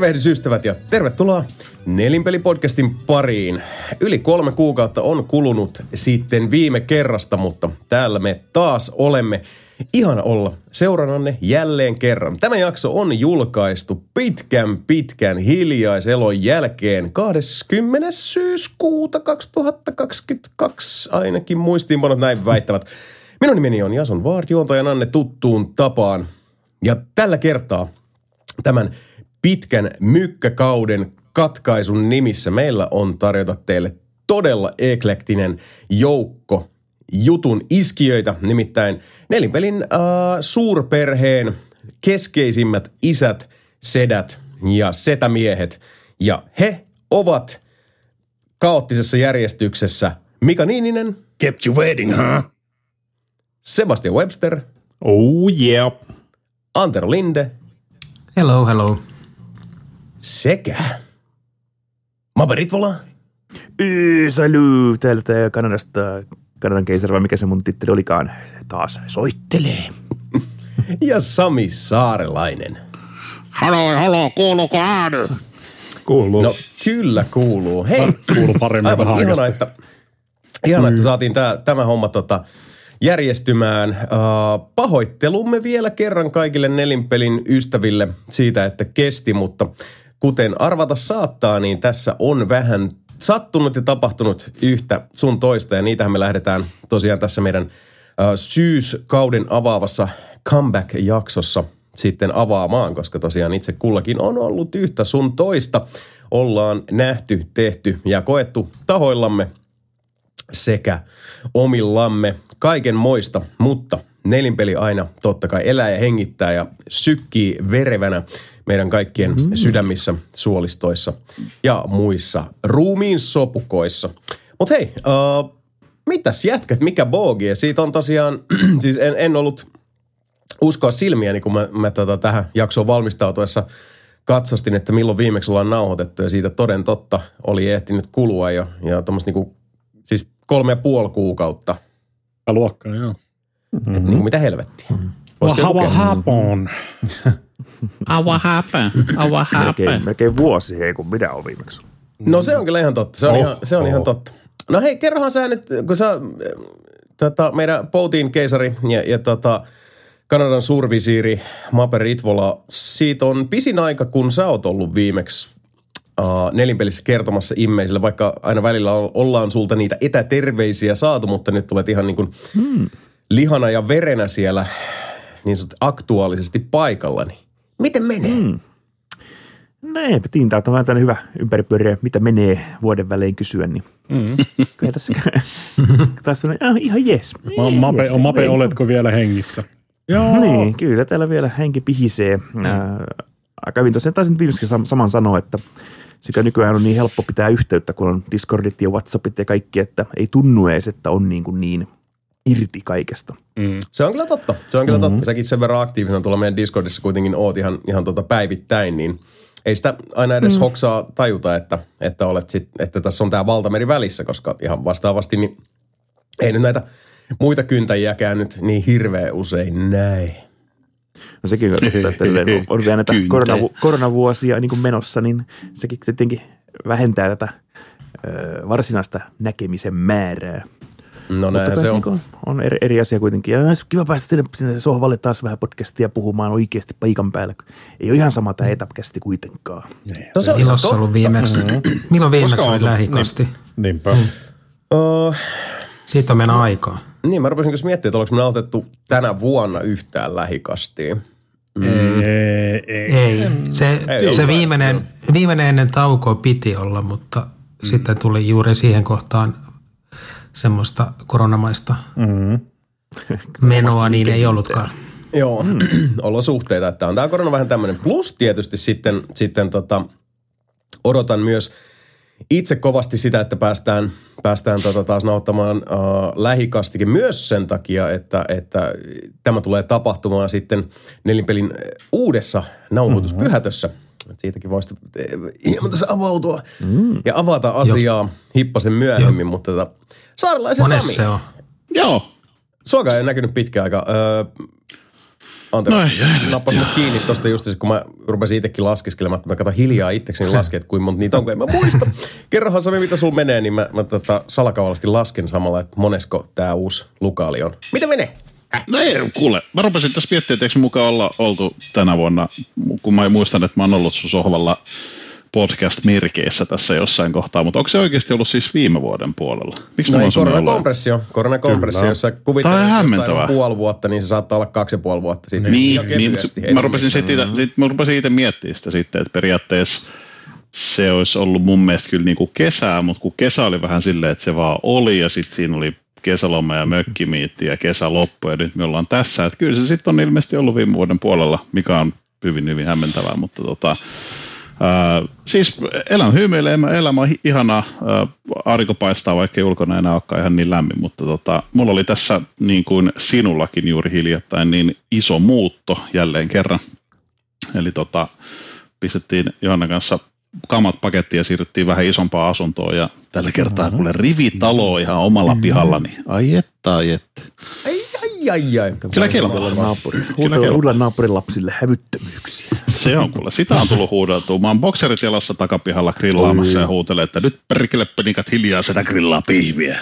Tervehdys ystävät ja tervetuloa Nelinpeli-podcastin pariin. Yli kolme kuukautta on kulunut sitten viime kerrasta, mutta täällä me taas olemme. Ihana olla seurannanne jälleen kerran. Tämä jakso on julkaistu pitkän pitkän hiljaiselon jälkeen 20. syyskuuta 2022, ainakin muistiinpanot näin väittävät. Minun nimeni on Jason Vaart, juontajan Anne tuttuun tapaan. Ja tällä kertaa tämän pitkän mykkäkauden katkaisun nimissä meillä on tarjota teille todella eklektinen joukko jutun iskiöitä, nimittäin nelinpelin äh, suurperheen keskeisimmät isät, sedät ja setämiehet. Ja he ovat kaoottisessa järjestyksessä Mika Niininen, Kept you waiting, huh? Sebastian Webster, Oh yeah. Antero Linde Hello, hello. Sekä. Yy, salut, täältä Kanadasta, Kanadan keisari, vai mikä se mun titteli olikaan, taas soittelee. ja Sami Saarelainen. Halo, halo, kuuluuko ääni? Kuuluu. No kyllä kuuluu. Hei, Kuuluu paremmin aivan vähän ihana, aikaista. että, ihana, että saatiin tää, tämä homma tota, järjestymään. Uh, pahoittelumme vielä kerran kaikille nelinpelin ystäville siitä, että kesti, mutta kuten arvata saattaa, niin tässä on vähän sattunut ja tapahtunut yhtä sun toista ja niitähän me lähdetään tosiaan tässä meidän syyskauden avaavassa comeback-jaksossa sitten avaamaan, koska tosiaan itse kullakin on ollut yhtä sun toista. Ollaan nähty, tehty ja koettu tahoillamme sekä omillamme kaiken moista, mutta nelinpeli aina totta kai elää ja hengittää ja sykkii verevänä meidän kaikkien mm. sydämissä, suolistoissa ja muissa ruumiin sopukoissa. Mutta hei, uh, mitäs jätkät, mikä boogi? Ja siitä on tosiaan, siis en, en ollut uskoa silmiäni, kun mä, mä tota, tähän jaksoon valmistautuessa katsastin, että milloin viimeksi ollaan nauhoitettu. Ja siitä toden totta oli ehtinyt kulua jo. Ja tuommoista niinku, siis kolme ja puoli kuukautta. Luokkaa, joo. Mm-hmm. Niin kuin mitä helvettiä. Voisiko What happened? What happened? Oh, what Melkein, vuosi, hei, kun minä olen viimeksi. No se on kyllä ihan totta. Se on, Oh, ihan, se on oh. ihan totta. No hei, kerrohan sä nyt, kun sä tota, meidän Poutin keisari ja, ja tota, Kanadan suurvisiiri Mape Ritvola, siitä on pisin aika, kun sä oot ollut viimeksi uh, nelinpelissä kertomassa immeisille, vaikka aina välillä on, ollaan sulta niitä etäterveisiä saatu, mutta nyt tulet ihan niin kuin hmm. lihana ja verenä siellä niin sanottu aktuaalisesti paikallani. Miten menee? Hmm. No eipä tiintä, että on vähän tämmöinen hyvä ympäripyöriä, mitä menee vuoden välein kysyä, niin Mm. kyllä tässä taas tämmöinen, ah, ihan jes. Ma- Mape, on Mape, ei- oletko vielä hengissä? Joo. Niin, kyllä täällä vielä henki pihisee. Mm. Ää, kävin tosiaan taisin viimeksi sam- saman sanoa, että sekä nykyään on niin helppo pitää yhteyttä, kun on Discordit ja Whatsappit ja kaikki, että ei tunnu edes, että on niin, kuin niin irti kaikesta. Mm. Se on kyllä totta. Se on kyllä mm-hmm. totta. Säkin sen verran aktiivisena tuolla meidän Discordissa kuitenkin oot ihan, ihan tota päivittäin, niin ei sitä aina edes mm. hoksaa tajuta, että, että, olet sit, että tässä on tämä valtameri välissä, koska ihan vastaavasti niin ei nyt näitä muita kyntäjiäkään nyt niin hirveän usein näe. No sekin on totta, että on- on vielä näitä koronavu- koronavuosia niin kuin menossa, niin sekin tietenkin vähentää tätä ö, varsinaista näkemisen määrää. No näinhän kai se on. niin on eri, eri asia kuitenkin. Ja olisi kiva päästä sinne, sinne sohvalle taas vähän podcastia puhumaan oikeasti paikan päällä. Ei ole ihan sama tämä etäkästi kuitenkaan. No se on ihan Milloin se on totta. ollut viimeksi? Milloin viimeksi Koska oli tullut? lähikosti? Niinpä. Uh, Siitä on mennä aikaa. niin, mä rupesin kanssa miettimään, että ollaanko me nautettu tänä vuonna yhtään lähikastiin. Ei, ei. Ei. Se, Ei se viimeinen, viimeinen ennen taukoa piti olla, mutta mm. sitten tuli juuri siihen kohtaan semmoista koronamaista mm. menoa, niin ei ollutkaan. Joo, mm. olosuhteita, että on tämä korona vähän tämmöinen. Plus tietysti sitten, sitten tota, odotan myös itse kovasti sitä, että päästään, päästään tota taas nauttamaan uh, lähikastikin myös sen takia, että, että tämä tulee tapahtumaan sitten nelinpelin uudessa nauhoituspyhätössä. Mm-hmm. Siitäkin voisi eh, hieman tässä avautua mm. ja avata asiaa hippasen myöhemmin, Jo. mutta tota, saarelaisen Monessa Sami, se on. Joo. suokaa ei näkynyt pitkään aikaa. Öö, Antero No nappas mut kiinni tosta just kun mä rupesin itsekin laskeskelemaan, että mä katson hiljaa itsekseni laskea, että kuinka monta niitä on, kun en mä muista. Kerrohan Sami, mitä sulla menee, niin mä, mä tota, salakavallisesti lasken samalla, että monesko tää uusi lukaali on. Mitä menee? No ei, kuule, mä rupesin tässä miettimään, että eikö mukaan olla oltu tänä vuonna, kun mä muistan, että mä oon ollut sun sohvalla podcast-merkeissä tässä jossain kohtaa, mutta onko se oikeasti ollut siis viime vuoden puolella? Miksi No mulla ei, on semmoinen olo? koronakompressio. Koronakompressio, jos sä kuvittelet, jostain puoli vuotta, niin se saattaa olla kaksi ja puoli vuotta sitten. Niin, niin mä rupesin sitten sit, mä rupesin itse miettimään sitä sitten, että periaatteessa se olisi ollut mun mielestä kyllä niin kuin kesää, mutta kun kesä oli vähän silleen, että se vaan oli ja sitten siinä oli kesäloma ja mökkimiitti ja kesä loppu ja nyt me ollaan tässä. Että kyllä se sitten on ilmeisesti ollut viime vuoden puolella, mikä on hyvin, hyvin hämmentävää, mutta tota, ää, siis elämä hymyilee, elämä on ää, aurinko paistaa, vaikka ulkona enää olekaan ihan niin lämmin, mutta tota, mulla oli tässä niin kuin sinullakin juuri hiljattain niin iso muutto jälleen kerran. Eli tota, pistettiin Johanna kanssa kamat pakettiin ja siirryttiin vähän isompaan asuntoon ja tällä kertaa kuule rivitalo ihan omalla pihallani. Ai että, ai että. Ai, ai, ai, ai. Kyllä kelpaa. Naapuri. Uudelle naapurin lapsille hävyttömyyksiä. Se on kuule, sitä on tullut huudeltua. Mä oon bokserit jalassa takapihalla grillaamassa ja huutelee, että nyt perkele penikat hiljaa sitä grillaa pihviä.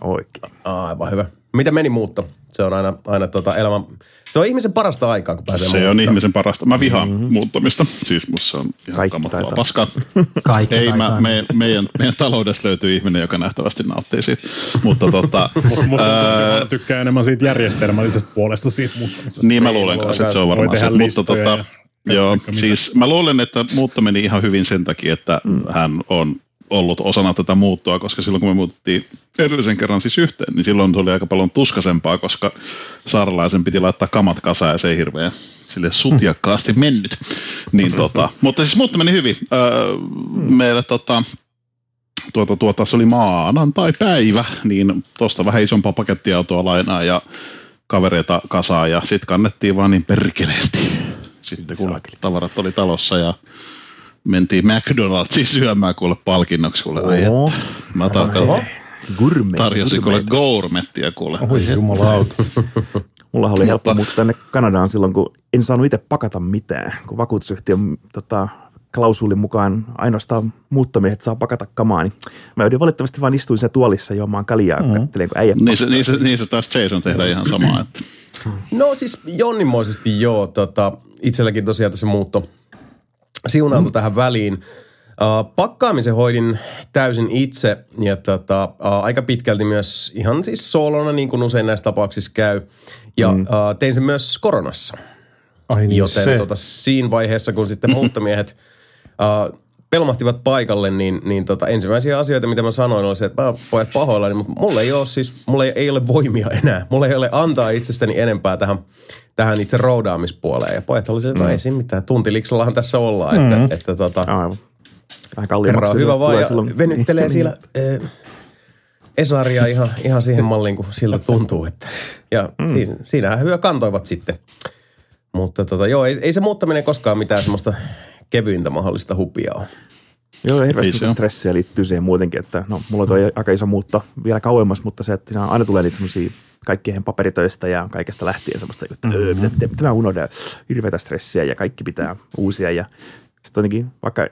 Oikein. Aivan hyvä. Mitä meni muutto? Se on aina, aina tota elämän... Se on ihmisen parasta aikaa, kun pääsee Se on muuttamaan. ihmisen parasta. Mä vihaan mm-hmm. muuttamista. Siis musta se on ihan Kaikki kammottavaa taitaa. paskaa. Kaikki Ei, mä, me, meidän, meidän taloudesta löytyy ihminen, joka nähtävästi nauttii siitä. Mutta tota, Musta, ää, tykkää enemmän siitä järjestelmällisestä puolesta siitä muuttamisesta. Niin mä luulen kanssa, että se on varmaan se. Mutta tota, ja joo, mitä. siis mä luulen, että muutto meni ihan hyvin sen takia, että hän on ollut osana tätä muuttoa, koska silloin kun me muuttiin edellisen kerran siis yhteen, niin silloin se oli aika paljon tuskasempaa, koska saaralaisen piti laittaa kamat kasaan ja se ei hirveän sille sutjakkaasti mennyt. Niin tota, mutta siis muutto meni hyvin. Öö, meillä tota, tuota, tuota, se oli maanantai-päivä, niin tuosta vähän isompaa pakettiautoa lainaa ja kavereita kasaan ja sitten kannettiin vaan niin perkeleesti. Sitten kun tavarat oli talossa ja mentiin McDonald'siin syömään kuule palkinnoksi kuule. Ai Oho. että. Mä. Gourmet. tarjosin kuule gourmet. gourmettia kuule. Oi jumalauta. Mullahan oli helppo Mutta- muuttaa tänne Kanadaan silloin, kun en saanut itse pakata mitään, kun vakuutusyhtiön tota, klausuulin mukaan ainoastaan muuttomiehet saa pakata kamaa, niin mä joudun valitettavasti vaan istuin sen tuolissa juomaan kaljaa, mm. kattelen, kun äijä Niin se, niin, se, niin se taas Jason tehdään ihan samaa. Että. No siis jonnimoisesti joo. Tota, itselläkin tosiaan tässä muutto siunaantui mm. tähän väliin. Uh, pakkaamisen hoidin täysin itse ja tota, uh, aika pitkälti myös ihan siis soolona, niin kuin usein näissä tapauksissa käy. Ja mm. uh, tein sen myös koronassa. Ai niin Joten se. tota, siinä vaiheessa, kun sitten muuttomiehet uh, pelmahtivat paikalle, niin, niin tota, ensimmäisiä asioita, mitä mä sanoin, oli se, että mä pojat pahoillani, mutta mulla ei ole siis, mulla ei, ei ole voimia enää. Mulla ei ole antaa itsestäni enempää tähän, tähän itse roudaamispuoleen. Ja pojat oli se, no ei siinä mitään, tuntiliksallahan tässä ollaan. Mm. Että, että tota, Aivan. Vähän herra kalliimmaksi. on hyvä vaan ja silloin. venyttelee Niin, siellä eh, Esaria ihan, ihan siihen malliin, kun siltä tuntuu. Että, ja mm. siinä, siinähän hyvä kantoivat sitten. Mutta tota, joo, ei, ei se muuttaminen koskaan mitään semmoista kevyintä mahdollista hupia ole. Joo, hirveästi se sitä ole. stressiä liittyy siihen muutenkin, että no, mulla toi aika iso muutto vielä kauemmas, mutta se, että aina tulee niitä semmoisia kaikkien paperitöistä ja kaikesta lähtien semmoista, että mm-hmm. mitä, mitä, mitä mä unohdan, hirveätä stressiä ja kaikki pitää uusia ja sitten jotenkin vaikka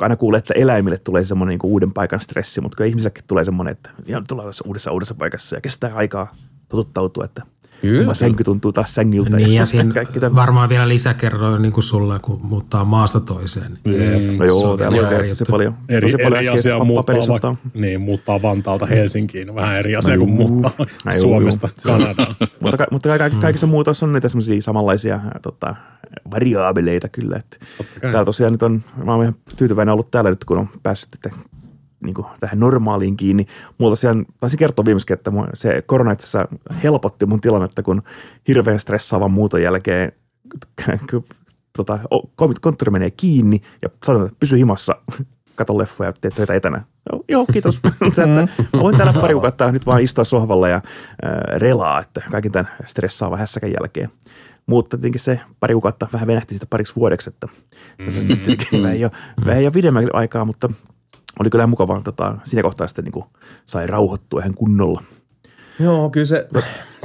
aina kuulee, että eläimille tulee semmoinen niin uuden paikan stressi, mutta kyllä ihmisellekin tulee semmoinen, että ihan tässä uudessa uudessa paikassa ja kestää aikaa totuttautua, että Kyllä. oma sänky tuntuu taas sängyltä. Niin ja siinä kaikki varmaan vielä lisäkerroin niin kuin sulla, kun muuttaa maasta toiseen. Niin No joo, Se on täällä on eri tosi juttu. paljon, Eri, tosi paljon eri äskeistä asia muuttaa, vaikka, niin, muuttaa Vantaalta Helsinkiin. Vähän eri asia No kuin juu. muuttaa No Suomesta juu. Kanadaan. mutta, mutta ka- kaikissa muutossa on niitä semmoisia samanlaisia tota, variaabeleita kyllä. Että täällä tosiaan nyt on, mä oon ihan tyytyväinen ollut täällä nyt, kun on päässyt niin kuin tähän normaaliin kiinni. Mulla tosiaan, taisin kertoa viimeksi, että se korona itse asiassa helpotti mun tilannetta, kun hirveän stressaavan muuton jälkeen tota, konttori menee kiinni ja sanotaan, että pysy himassa, kato leffoja ja tee töitä etänä. Joo, joo kiitos. että voin täällä pari kuukautta nyt vaan istua sohvalla ja äh, relaa, että kaiken tämän stressaavan hässäkän jälkeen. Mutta tietenkin se pari kuukautta vähän venähti sitä pariksi vuodeksi, että mm-hmm. vähän jo, vähän jo pidemmän aikaa, mutta oli kyllä mukavaa tota, siinä kohtaa sitten niin kuin sai rauhoittua ihan kunnolla. Joo, kyllä se,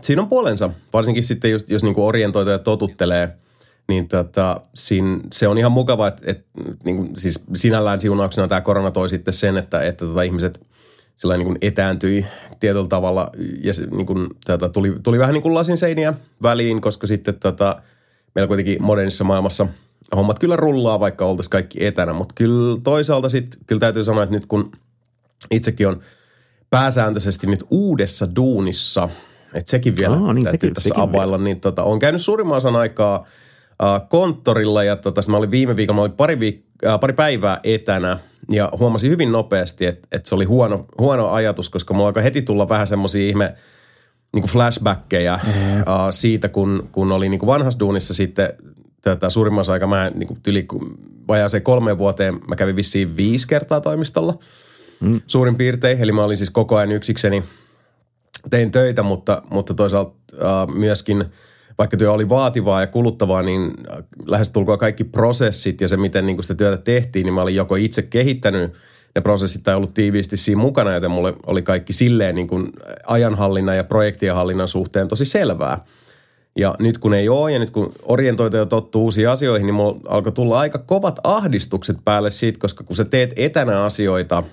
siinä on puolensa. Varsinkin sitten just, jos niinku orientoituja totuttelee, niin tota, siinä, se on ihan mukava, että, että niin kuin, siis sinällään siunauksena tämä korona toi sitten sen, että, että tota, ihmiset sillä niin kuin etääntyi tietyllä tavalla ja se, niin kuin, tota, tuli, tuli vähän niin kuin lasin seiniä väliin, koska sitten tota, meillä kuitenkin modernissa maailmassa hommat kyllä rullaa, vaikka oltaisiin kaikki etänä, mutta kyllä toisaalta sitten kyllä täytyy sanoa, että nyt kun itsekin on pääsääntöisesti nyt uudessa duunissa, että sekin vielä Aa, niin, täytyy sekin- tässä sekin availla, niin tota, on käynyt suurimman osan aikaa äh, konttorilla ja tota, mä olin viime viikolla, mä olin pari, viik- äh, pari päivää etänä ja huomasin hyvin nopeasti, että, että se oli huono, huono ajatus, koska mulla alkoi heti tulla vähän semmoisia ihme niin flashbackkejä mm-hmm. uh, siitä, kun, kun oli niin vanhassa duunissa sitten tätä suurimmassa aika mä niin kuin yli vajaaseen kolmeen vuoteen mä kävin vissiin viisi kertaa toimistolla mm. suurin piirtein. Eli mä olin siis koko ajan yksikseni, tein töitä, mutta, mutta toisaalta uh, myöskin vaikka työ oli vaativaa ja kuluttavaa, niin lähestulkoon kaikki prosessit ja se, miten niin sitä työtä tehtiin, niin mä olin joko itse kehittänyt ne prosessit tai ollut tiiviisti siinä mukana, joten mulle oli kaikki silleen niin kuin ajanhallinnan ja projektien hallinnan suhteen tosi selvää. Ja nyt kun ei ole ja nyt kun orientoituja tottuu uusiin asioihin, niin mulla alkoi tulla aika kovat ahdistukset päälle siitä, koska kun sä teet etänä asioita,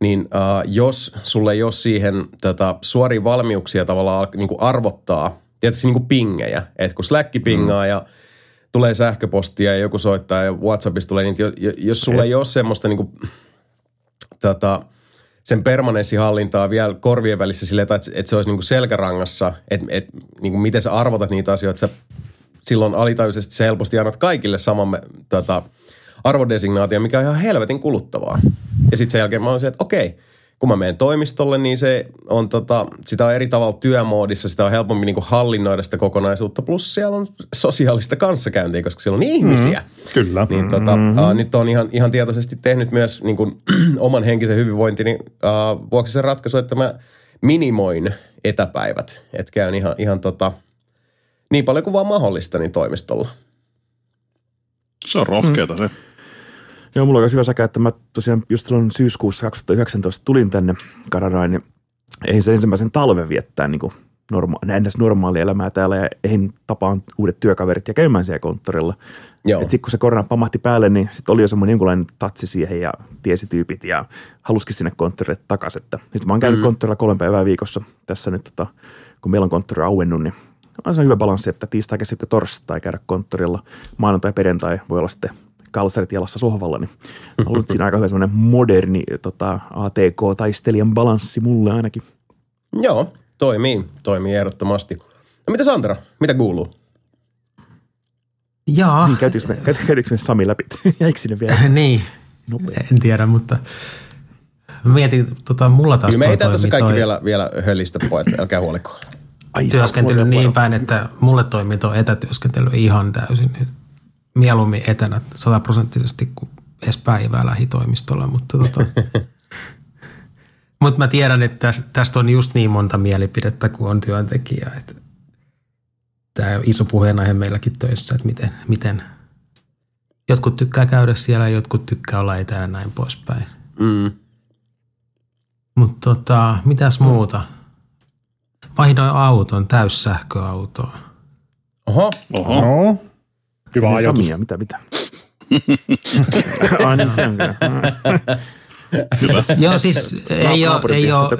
niin uh, jos sulle ei ole siihen tätä suoria valmiuksia tavallaan niin kuin arvottaa, tietysti niin kuin pingejä, että kun Slack pingaa mm. ja tulee sähköpostia ja joku soittaa ja WhatsAppista tulee, niin jo- jos sulla ei ole semmoista niin kuin, tota, sen permanenssihallintaa vielä korvien välissä sille, että, että se olisi niin kuin selkärangassa, että, että niin kuin miten sä arvotat niitä asioita, sä silloin alitajuisesti sä helposti annat kaikille saman tota, arvodesignaatio, mikä on ihan helvetin kuluttavaa. Ja sitten sen jälkeen mä olisin, että okei, kun mä menen toimistolle, niin se on tota, sitä on eri tavalla työmoodissa, sitä on helpommin niin kuin hallinnoida sitä kokonaisuutta, plus siellä on sosiaalista kanssakäyntiä, koska siellä on ihmisiä. Mm. Kyllä. Niin tota, uh, nyt on ihan, ihan tietoisesti tehnyt myös niin kuin, oman henkisen hyvinvointini uh, vuoksi se ratkaisu, että mä minimoin etäpäivät. Että käyn ihan, ihan tota, niin paljon kuin vaan mahdollista niin toimistolla. Se on rohkeata se. Joo, mulla on myös hyvä säkä, että mä tosiaan just silloin syyskuussa 2019 tulin tänne Kanadaan, niin ei se ensimmäisen talven viettää niin kuin norma- ns. normaalia elämää täällä ja eihin tapaan uudet työkaverit ja käymään siellä konttorilla. Sitten kun se korona pamahti päälle, niin sitten oli jo semmoinen jonkunlainen tatsi siihen ja tiesi tyypit ja halusikin sinne konttorille takaisin. Että nyt mä oon käynyt mm. konttorilla kolme päivää viikossa tässä nyt, tota, kun meillä on konttori auennut, niin on se hyvä balanssi, että tiistai, keskiviikko, torstai käydä konttorilla. Maanantai, perjantai voi olla sitten kalsarit jalassa sohvalla, niin on ollut siinä aika hyvä semmoinen moderni tota, ATK-taistelijan balanssi mulle ainakin. Joo, toimii. Toimii ehdottomasti. No mitä Santera? Mitä kuuluu? Jaa, Niin, käytiinkö me, käyt- käytiinkö me Sami läpi? Jäikö sinne vielä? niin. Nopea. En tiedä, mutta mietin, tota, mulla taas Kyllä me toi ei tässä kaikki toi vielä, vielä hölistä pois, älkää huoliko. Ai, työskentely niin päin, että mulle toimii tuo etätyöskentely ihan täysin mieluummin etänä sataprosenttisesti kuin edes päivää lähitoimistolla, mutta tota, Mutta mä tiedän, että täs- tästä on just niin monta mielipidettä, kuin on työntekijä. Että tämä on iso puheenaihe meilläkin töissä, että miten, miten jotkut tykkää käydä siellä ja jotkut tykkää olla etänä ja näin poispäin. Mm. Mutta tota, mitäs muuta? Vaihdoin auton, täyssähköautoon. Oho, Oho. No, hyvä ajatus. Samia, mitä, mitä? Ai niin, se on kyllä. Joo, siis ei ole, ei ole,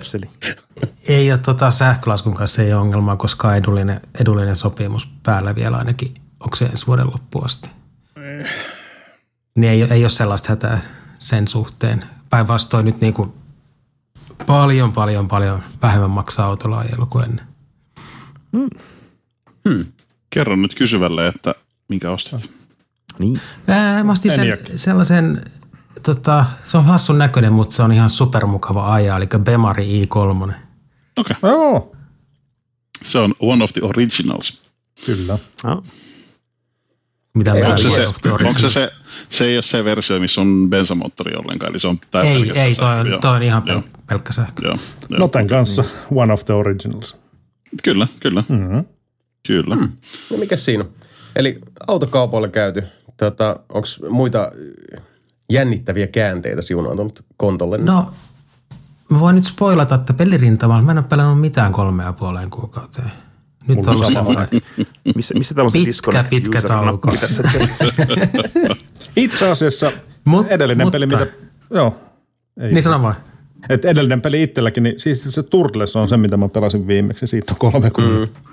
ei ole tota sähkölaskun kanssa ei ole ongelmaa, koska on edullinen, edullinen sopimus päällä vielä ainakin, onko se ensi vuoden loppuun asti. Niin ei, ei ole sellaista hätää sen suhteen. Päinvastoin nyt niin kuin paljon, paljon, paljon vähemmän maksaa autolla ajelu kuin ennen. Kerro nyt kysyvälle, että minkä ostit. Niin. Ää, mä ostin sen, sellaisen, tota, se on hassun näköinen, mutta se on ihan supermukava ajaa, eli Bemari i3. Okei. Joo, Se on one of the originals. kyllä. Oh. Mitä Ei, Onko se, se, onko se, se, se ei ole se versio, missä on bensamoottori ollenkaan, eli se on Ei, ei, toi on, Joo. toi on ihan Joo, pel- pelkkä sähkö. joo, joo. Noten kanssa one of the originals. Kyllä, kyllä, Mm-hmm. kyllä. no mikä siinä on? Eli autokaupoilla käyty. Tota, Onko muita jännittäviä käänteitä siunaantunut kontolle? No, mä voin nyt spoilata, että pelirintamalla mä en ole pelannut mitään kolmea ja puoleen kuukauteen. Nyt on ollut Missä, missä täällä on se Pitkä, disconnect pitkä tauko. Itse asiassa Mut- edellinen mutta- peli, mitä... Joo. Ei. niin sano vaan. Et edellinen peli itselläkin, niin siis se Turtles on se, mitä mä pelasin viimeksi. Siitä on kolme kuukautta. Mm.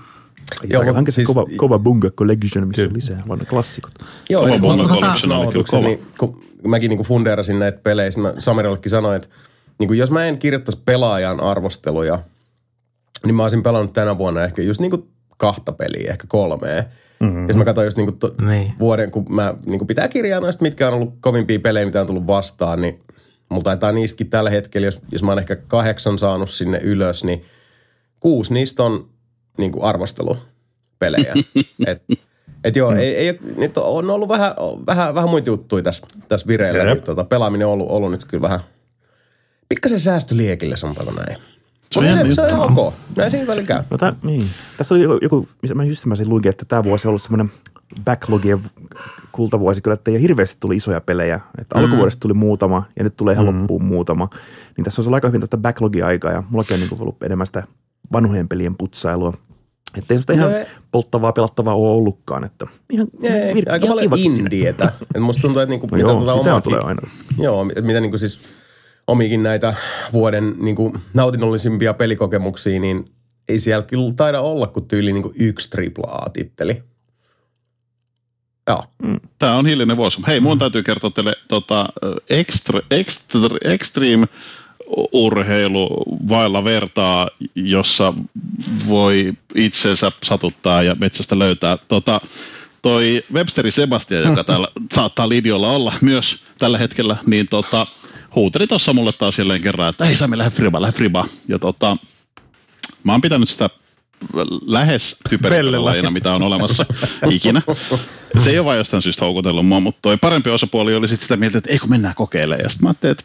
Joo, Joo, hanke se siis- kova, kova Bunga Collection, missä on lisää vanha klassikot. Joo, Bongo mä- Collection oli kyllä kova. niin, kun mäkin niin fundeerasin näitä pelejä, mä Samirallekin sanoin, että niin kuin jos mä en kirjoittaisi pelaajan arvosteluja, niin mä olisin pelannut tänä vuonna ehkä just niin kuin kahta peliä, ehkä kolmea. Mm-hmm. Jos mä katsoin just niin kuin to, Niin. vuoden, kun mä niin kuin pitää kirjaa noista, mitkä on ollut kovimpia pelejä, mitä on tullut vastaan, niin mulla taitaa niistäkin tällä hetkellä, jos, jos mä oon ehkä kahdeksan saanut sinne ylös, niin kuusi niistä on niin kuin arvostelupelejä. et, et joo, ei, ei, nyt on ollut vähän, vähän, vähän muita juttuja tässä, tässä vireillä. Niin, tota, pelaaminen on ollut, ollut nyt kyllä vähän pikkasen säästöliekille, sanotaanko näin. Se on jännä se, se on ihan ok. Näin siinä välillä käy. No tää, niin. Tässä oli joku, missä mä just mä sen luinkin, että tämä vuosi on ollut semmoinen backlogien kultavuosi kyllä, että ei hirveästi tuli isoja pelejä. Että mm. alkuvuodesta tuli muutama ja nyt tulee ihan mm. loppuun muutama. Niin tässä on ollut aika hyvin tästä backlogia-aikaa ja mullakin on niin ollut enemmän sitä vanhojen pelien putsailua. Että ei sitä ihan No ei. polttavaa, pelattavaa ole ollutkaan. Että ihan, Ei, vir- aika paljon indietä. Et musta tuntuu, että niinku, No joo, tota sitä on omaakin- tulee aina. Joo, mit- mitä niinku siis omikin näitä vuoden niinku nautinnollisimpia pelikokemuksia, niin ei siellä kyllä taida olla kuin tyyli niinku yksi AAA-titteli. Joo. Tämä on hiljainen vuosi. Hei, mun täytyy kertoa teille tota, extra, extra, extreme urheilu vailla vertaa, jossa voi itsensä satuttaa ja metsästä löytää. Tota, toi Websteri Sebastian, joka täällä saattaa linjoilla olla myös tällä hetkellä, niin tota, huuteli tuossa mulle taas jälleen kerran, että hei Sami, lähde friba, lähde friba. Ja tota, mä oon pitänyt sitä lähes hyperpelilajina, mitä on olemassa ikinä. Se ei ole vain jostain syystä houkutellut mua, mutta toi parempi osapuoli oli sitten sitä mieltä, että eikö mennään kokeilemaan. Ja sitten mä ajattelin, että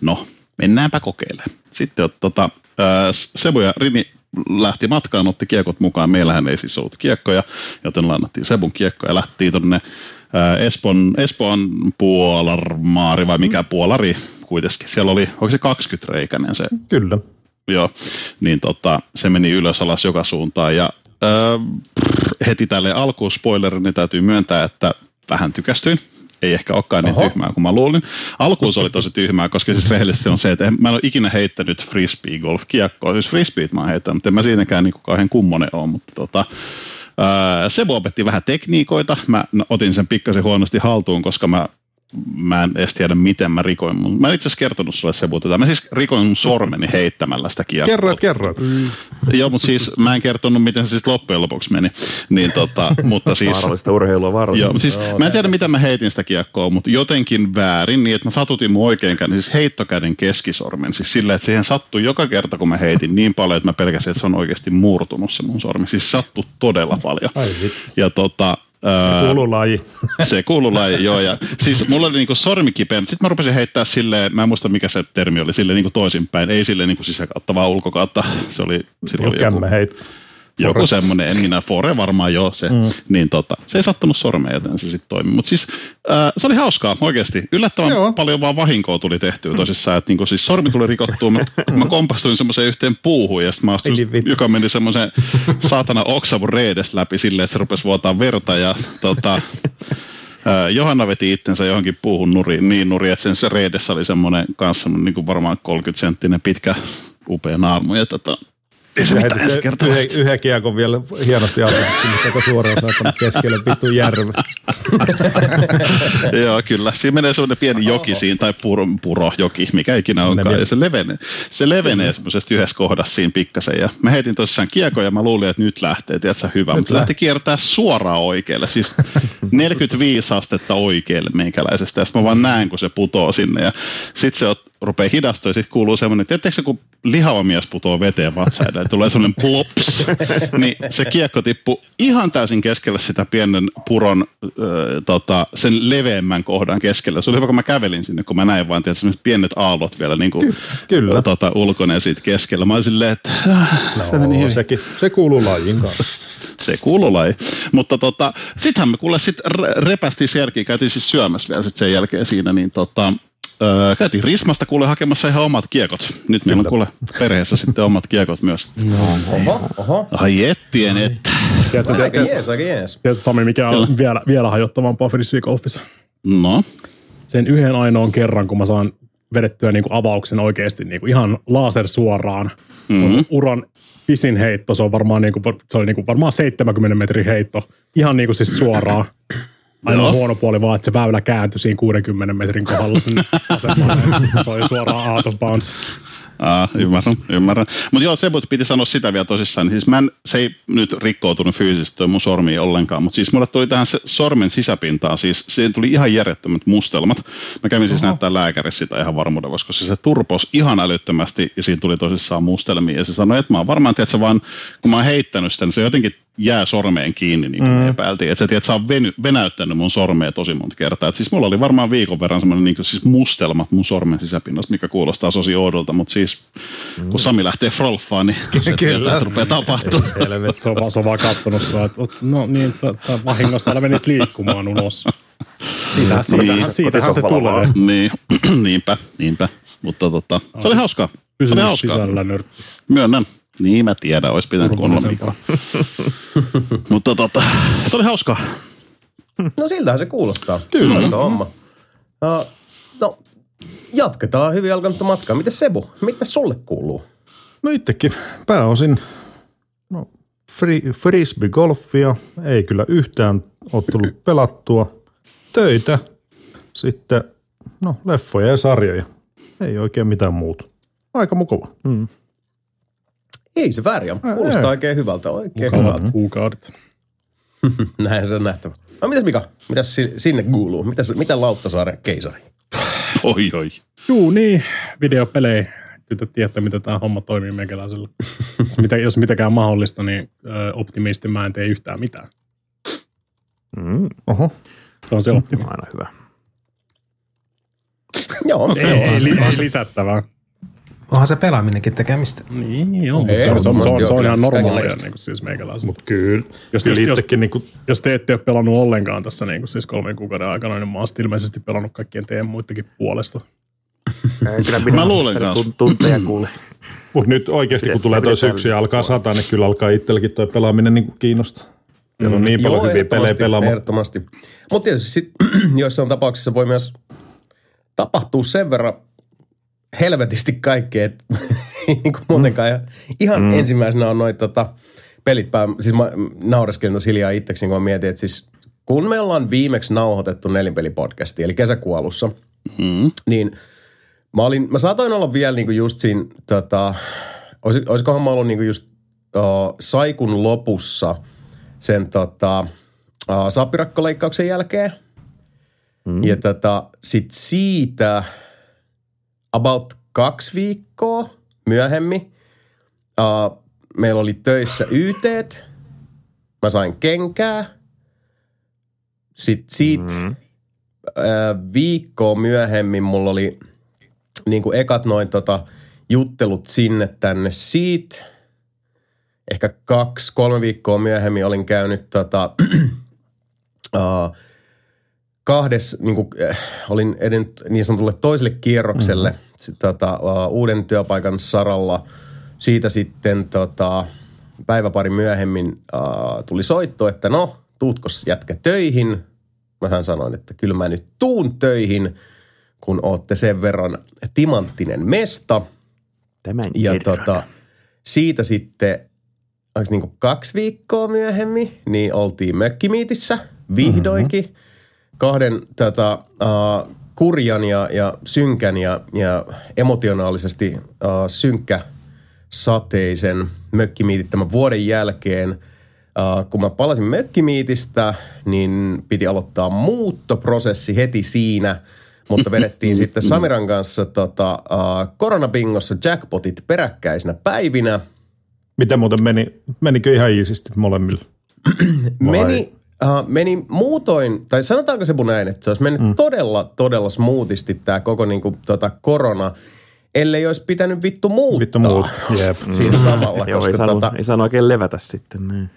no, mennäänpä kokeilemaan. Sitten tota, Sebu ja Rini lähti matkaan, otti kiekot mukaan. Meillähän ei siis ollut kiekkoja, joten lainattiin Sebun kiekkoja ja lähtiin tonne ää, Espon, Espoon puolarmaari vai mikä puolari kuitenkin. Siellä oli, onko se 20 reikäinen se Kyllä. Joo, niin tota, se meni ylös alas joka suuntaan ja öö, heti tälle alkuun spoilerin niin täytyy myöntää, että vähän tykästyin. Ei ehkä olekaan niin Oho. tyhmää kuin mä luulin. Alkuun se oli tosi tyhmää, koska siis rehellisesti se on se, että en, mä en ole ikinä heittänyt frisbee golf-kiekkoa. Siis frisbeet mä oon heittänyt, mutta en mä siinäkään niin kauhean kummonen ole. Mutta tota, ää, Sebu opetti vähän tekniikoita. Mä otin sen pikkasen huonosti haltuun, koska mä mä en edes tiedä, miten mä rikoin mun. Mä en itse asiassa kertonut sulle Sebu tätä. Mä siis rikoin mun sormeni heittämällä sitä kiekkoa. Kerroit, kerroit. Joo, mutta siis mä en kertonut, miten se siis loppujen lopuksi meni. Niin tota, mutta siis... Vaarallista urheilua, vaarallista. Joo, siis mä en tiedä, mitä mä heitin sitä kiekkoa, mutta jotenkin väärin, niin että mä satutin mun oikein käden, siis heittokäden keskisormen. Siis sillä, että siihen sattui joka kerta, kun mä heitin niin paljon, että mä pelkäsin, että se on oikeasti murtunut se mun sormi. Siis sattui todella paljon. Ai. Ja tota, ää, Kuuluu laji. se kuuluu laji, joo. Ja, siis mulla oli niinku sormi kipeä. Sitten mä rupesin heittää silleen, mä en muista mikä se termi oli, silleen niinku toisinpäin. Ei silleen niinku sisäkautta, vaan ulkokautta. Se oli, silloin oli joku, Kämmä joku semmoinen, en minä, Fore varmaan joo se. Mm. Niin tota, se ei sattunut sormeen, joten se sitten toimi. Mutta siis äh, se oli hauskaa oikeasti. Yllättävän Joo. paljon vaan vahinkoa tuli tehtyä tosissaan. Että niinku, siis sormi tuli rikottua, mä, mä kompastuin semmoiseen yhteen puuhun ja sitten mä astuin, vittu. joka meni semmoisen saatana oksavun reedestä läpi silleen, että se rupesi vuotaa verta ja tota, Ää, Johanna veti itsensä johonkin puuhun nuriin, niin nuri, että sen se reedessä oli semmoinen kanssa niin kuin varmaan 30 senttinen pitkä upea naamu. Ja tota, ei se mitään ensi kertaa. yhden, yhden kiekon vielä hienosti alta, sinne kato suoraan saattanut keskelle vittu järve. Joo, kyllä. Siinä menee semmoinen pieni joki siinä, tai puro, purojoki, mikä ikinä onkaan, ja se levenee, se levenee semmoisesta yhdessä kohdassa siinä pikkasen, ja mä heitin tosissaan kiekon, ja mä luulin, että nyt lähtee, tiedätkö, hyvä, mutta se lähti kiertää suoraan oikealle, siis 45 astetta oikealle meikäläisestä, ja sitten mä vaan näen, kun se putoo sinne, ja sitten se ot- rupeaa hidastua, ja sitten kuuluu semmoinen, tiedättekö se, kun lihava mies putoo veteen vatsaille, niin tulee semmoinen plops, niin se kiekko tippui ihan täysin keskelle sitä pienen puron, äh, tota, sen leveämmän kohdan keskelle. Se oli hyvä, kun mä kävelin sinne, kun mä näin vaan, tiedät, sellaiset pienet aallot vielä niin kuin, kyllä. Tota, ulkoneen siitä keskellä. Mä olin silleen, että äh, se meni No, hyvin. sekin, se kuuluu lajiin kanssa. Se kuuluu laji. Mutta tota, sittenhän me kuule sit re- repästiin sen jälkeen, käytiin siis syömässä vielä sit sen jälkeen siinä, niin tota, Öö, käytiin Rismasta kuule hakemassa ihan omat kiekot. Nyt meillä on kuule perheessä sitten omat kiekot myös. Oho, oho. Ai ettien, että. Tiedätkö, Aika tiedätkö, jees, aika jees. tiedätkö Sami, mikä on vielä, vielä hajottavampaa frisbeegolfissa? No, Sen yhden ainoan kerran, kun mä saan vedettyä niin kuin avauksen oikeasti niin kuin ihan laser suoraan. Mm-hmm. Uran pisin heitto, se, on varmaan, niin kuin, se oli niin kuin varmaan 70 metrin heitto. Ihan niin kuin siis suoraan. Ainoa huono puoli vaan, että se väylä kääntyi siinä 60 metrin kohdalla asemaan. Se oli suoraan out of bounds. Aa, ymmärrän, ymmärrän. Mutta joo, se piti sanoa sitä vielä tosissaan. Siis mä en, se ei nyt rikkoutunut fyysisesti mun sormi ollenkaan, mutta siis mulle tuli tähän se sormen sisäpintaan, siis siihen tuli ihan järjettömät mustelmat. Mä kävin siis näyttää lääkärissä sitä ihan varmuuden koska se turpos ihan älyttömästi ja siinä tuli tosissaan mustelmia. Ja se sanoi, että mä oon varmaan, että se vaan, kun mä oon heittänyt sitä, niin se jotenkin jää sormeen kiinni, niin kuin mm. me epäiltiin. Että se, tiedät, sä on veny, venäyttänyt mun sormea tosi monta kertaa. Et siis mulla oli varmaan viikon verran semmoinen niin siis mustelma mun sormen sisäpinnassa, mikä kuulostaa tosi oudolta, mutta siis kun Sami lähtee frolfaan, niin se tietää, että rupeaa tapahtumaan. Helvet, se on vaan, se on vaan kattonut sua, että no niin, sä, sä vahingossa älä menit liikkumaan ulos. Siitä, siitähän, Niin. siitähän se tulee. niin, niinpä, niinpä. Mutta tota, se oli hauskaa. Pysynyt sisällä nörtti. Myönnän. Niin mä tiedän, olisi pitänyt Turvallisempaa. Mika. Mutta tota, se oli hauskaa. No siltähän se kuulostaa. Kyllä. homma. Uh, no, jatketaan hyvin alkanutta matkaa. Miten Sebu? Mitä sulle kuuluu? No itsekin pääosin no, fri, frisbee-golfia, ei kyllä yhtään ole tullut pelattua. Töitä, sitten no, leffoja ja sarjoja. Ei oikein mitään muuta. Aika mukava. Ei se väärin on. Kuulostaa ei. oikein hyvältä. Oikein hyvältä. kuukaudet. Näin se on nähtävä. No mitäs Mika? Mitäs si- sinne kuuluu? Mitäs, mitä Lauttasaaren keisari? Oi, oi. Juu, niin. Videopelejä. Kyllä te tiedätte, miten tämä homma toimii meikäläisellä. jos, mitä, jos mitenkään mahdollista, niin ö, optimisti mä en tee yhtään mitään. Mm, Oho. Se on se optimi. aina hyvä. Joo. ei, ei, li, ei lisättävää. Onhan se pelaaminenkin tekemistä. Niin, on. Ei, Se, on, se, on, se, on, se on joo, ihan kyllä. normaalia niin kuin siis meikäläisellä. Mutta kyllä. Jos, jos, jos, Itsekin niin jos te ette ole pelannut ollenkaan tässä niin kuin siis kolmen kuukauden aikana, niin mä oon ilmeisesti pelannut kaikkien teidän muidenkin puolesta. Ei, Kyllä minä Mä luulen kanssa. tun- Tunteja kuule. Mutta nyt oikeasti, kun tulee toi syksy ja alkaa sataa, niin kyllä alkaa itselläkin toi pelaaminen niin kiinnostaa. Siellä on niin paljon hyviä pelejä pelaamaan. Ehdottomasti. Mutta tietysti sit, joissain tapauksissa voi myös tapahtua sen verran helvetisti kaikkea, että niin kuin muutenkaan. Ja ihan mm. ensimmäisenä on noin tota, pelit pää. Siis mä naureskelin tuossa hiljaa itseksi, kun mä mietin, että siis kun me ollaan viimeksi nauhoitettu nelinpelipodcasti, eli kesäkuun alussa, Mm. niin mä, olin, mä saatoin olla vielä niinku just siinä, tota, olis, olisikohan mä ollut niinku just uh, Saikun lopussa sen tota, uh, saapirakkoleikkauksen jälkeen. Mm. Ja tota, sit siitä about kaksi viikkoa myöhemmin uh, meillä oli töissä YT. Mä sain kenkää. Sitten siitä mm viikkoa myöhemmin mulla oli niin kuin ekat noin tota, juttelut sinne tänne siitä. Ehkä kaksi, kolme viikkoa myöhemmin olin käynyt tota, uh, kahdessa, niin kuin, äh, olin edennyt niin sanotulle toiselle kierrokselle tota, uuden työpaikan saralla. Siitä sitten tota, päivä pari myöhemmin uh, tuli soitto, että no, tuutkos jätkä töihin? Mähän sanoin, että kyllä mä nyt tuun töihin, kun ootte sen verran timanttinen mesta. Tämän Ja kerran. tota, siitä sitten, oliko niin kaksi viikkoa myöhemmin, niin oltiin mökkimiitissä vihdoinkin. Mm-hmm. Kahden tätä, uh, kurjan ja, ja synkän ja, ja emotionaalisesti uh, synkkä sateisen mökkimiitittämän vuoden jälkeen, uh, kun mä palasin mökkimiitistä, niin piti aloittaa muuttoprosessi heti siinä, mutta vedettiin sitten Samiran kanssa tota, uh, koronabingossa jackpotit peräkkäisinä päivinä. Miten muuten meni? Menikö ihan iisisti molemmille? Meni, uh, meni muutoin, tai sanotaanko se mun näin, että se olisi mennyt mm. todella, todella smoothisti tämä koko niinku, tota, korona, ellei olisi pitänyt vittu muuttaa. Vittu muut. Jep. Siinä samalla, Joo, ei koska saanut, tota, ei saanut oikein levätä sitten. Niin.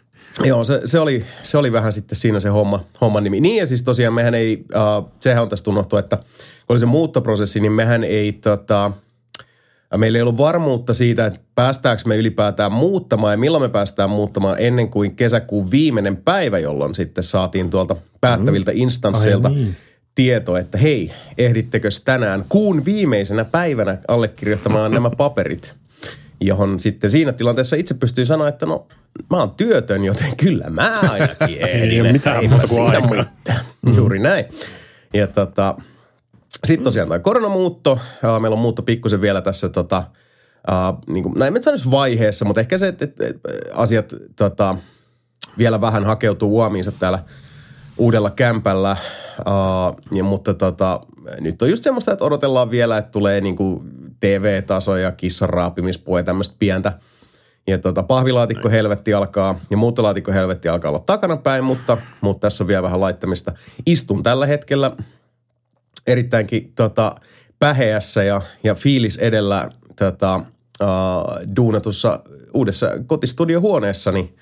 Joo, se, se, oli, se oli vähän sitten siinä se homma, homman nimi. Niin ja siis tosiaan mehän ei, uh, sehän on tästä unohtu, että oli se muuttoprosessi, niin mehän ei tota, meillä ei ollut varmuutta siitä, että päästäänkö me ylipäätään muuttamaan ja milloin me päästään muuttamaan ennen kuin kesäkuun viimeinen päivä, jolloin sitten saatiin tuolta päättäviltä instansseilta Ai niin. tieto, että hei, ehdittekö tänään kuun viimeisenä päivänä allekirjoittamaan nämä paperit, johon sitten siinä tilanteessa itse pystyy sanoa, että no mä oon työtön, joten kyllä mä ainakin ehdin. Ei mitään muuta kuin siinä aikaa. Juuri näin. Ja tota, sitten tosiaan tämä koronamuutto. Meillä on muutto pikkusen vielä tässä tota, ää, niin kuin, näin sanoisi vaiheessa, mutta ehkä se, että, että, että asiat tota, vielä vähän hakeutuu uomiinsa täällä uudella kämpällä. Ää, ja, mutta tota, nyt on just semmoista, että odotellaan vielä, että tulee niin kuin TV-taso ja kissan raapimispuhe tämmöistä pientä. Ja tota, pahvilaatikko helvetti alkaa ja muuttolaatikko helvetti alkaa olla takanapäin, mutta, mutta tässä on vielä vähän laittamista. Istun tällä hetkellä erittäinkin tota, päheässä ja, ja fiilis edellä tota, uh, duunatussa uudessa kotistudiohuoneessani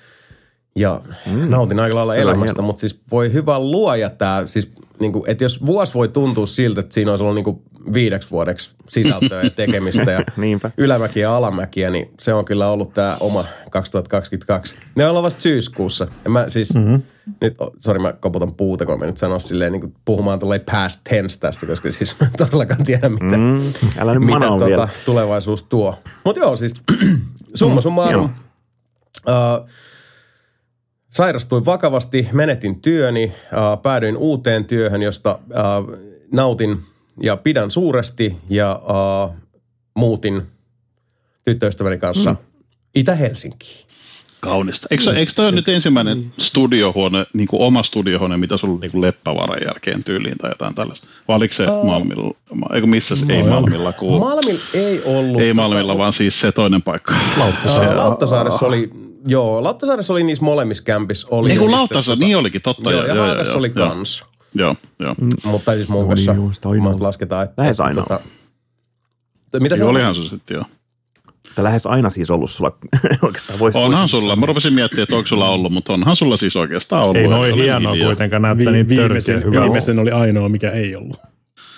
ja mm. nautin aika lailla elämästä, mutta siis voi hyvä luoja tämä, siis niin kuin, että jos vuosi voi tuntua siltä, että siinä olisi ollut niin kuin viideksi vuodeksi sisältöä ja tekemistä ja ylämäkiä ja alamäkiä, niin se on kyllä ollut tämä oma 2022. Ne ollaan vasta syyskuussa. Ja mä siis, mm-hmm. nyt, sori mä koputan puuta, kun mä nyt sanoa silleen niin puhumaan tulee past tense tästä, koska siis mä todellakaan tiedä, mitä, Mm, älä nyt mitä tota, vielä. tulevaisuus tuo. Mutta joo, siis summa summarum. Uh, sairastuin vakavasti, menetin työni, uh, päädyin uuteen työhön, josta uh, nautin ja pidän suuresti ja uh, muutin tyttöystäväni kanssa mm. Itä-Helsinkiin. Kaunista. Eikö, eikö toi ole nyt ensimmäinen studiohuone, niin kuin oma studiohuone, mitä sulla on niin kuin Leppävaaran jälkeen tyyliin tai jotain tällaista? Vai oliko se Malmilla? Eikö missä se, ei Malmilla kuulu? Malmilla ei ollut. Ei tota, Malmilla, vaan siis se toinen paikka. Ää, Lauttasaaressa oli, joo, Lauttasaaressa oli niissä molemmissa kämpissä. Oli Ei kun sitten Lauttasa, tota- niin olikin, totta. Joo, ja Haagassa oli joo, kans. Joo, joo. Mutta siis mun Joo, kanssa niin, joo, lasketaan, että... Lähes ainoa. Tota, mitä on? olihan se sitten, joo. Että lähes aina siis ollut sulla oikeastaan voisi Onhan voisi sulla, mä rupesin miettimään, että onko sulla ollut, mutta onhan sulla siis oikeastaan ollut. Ei noin hienoa hiljaa. kuitenkaan näyttää Vi- niin viimeisen, viimeisen oli ainoa, mikä ei ollut.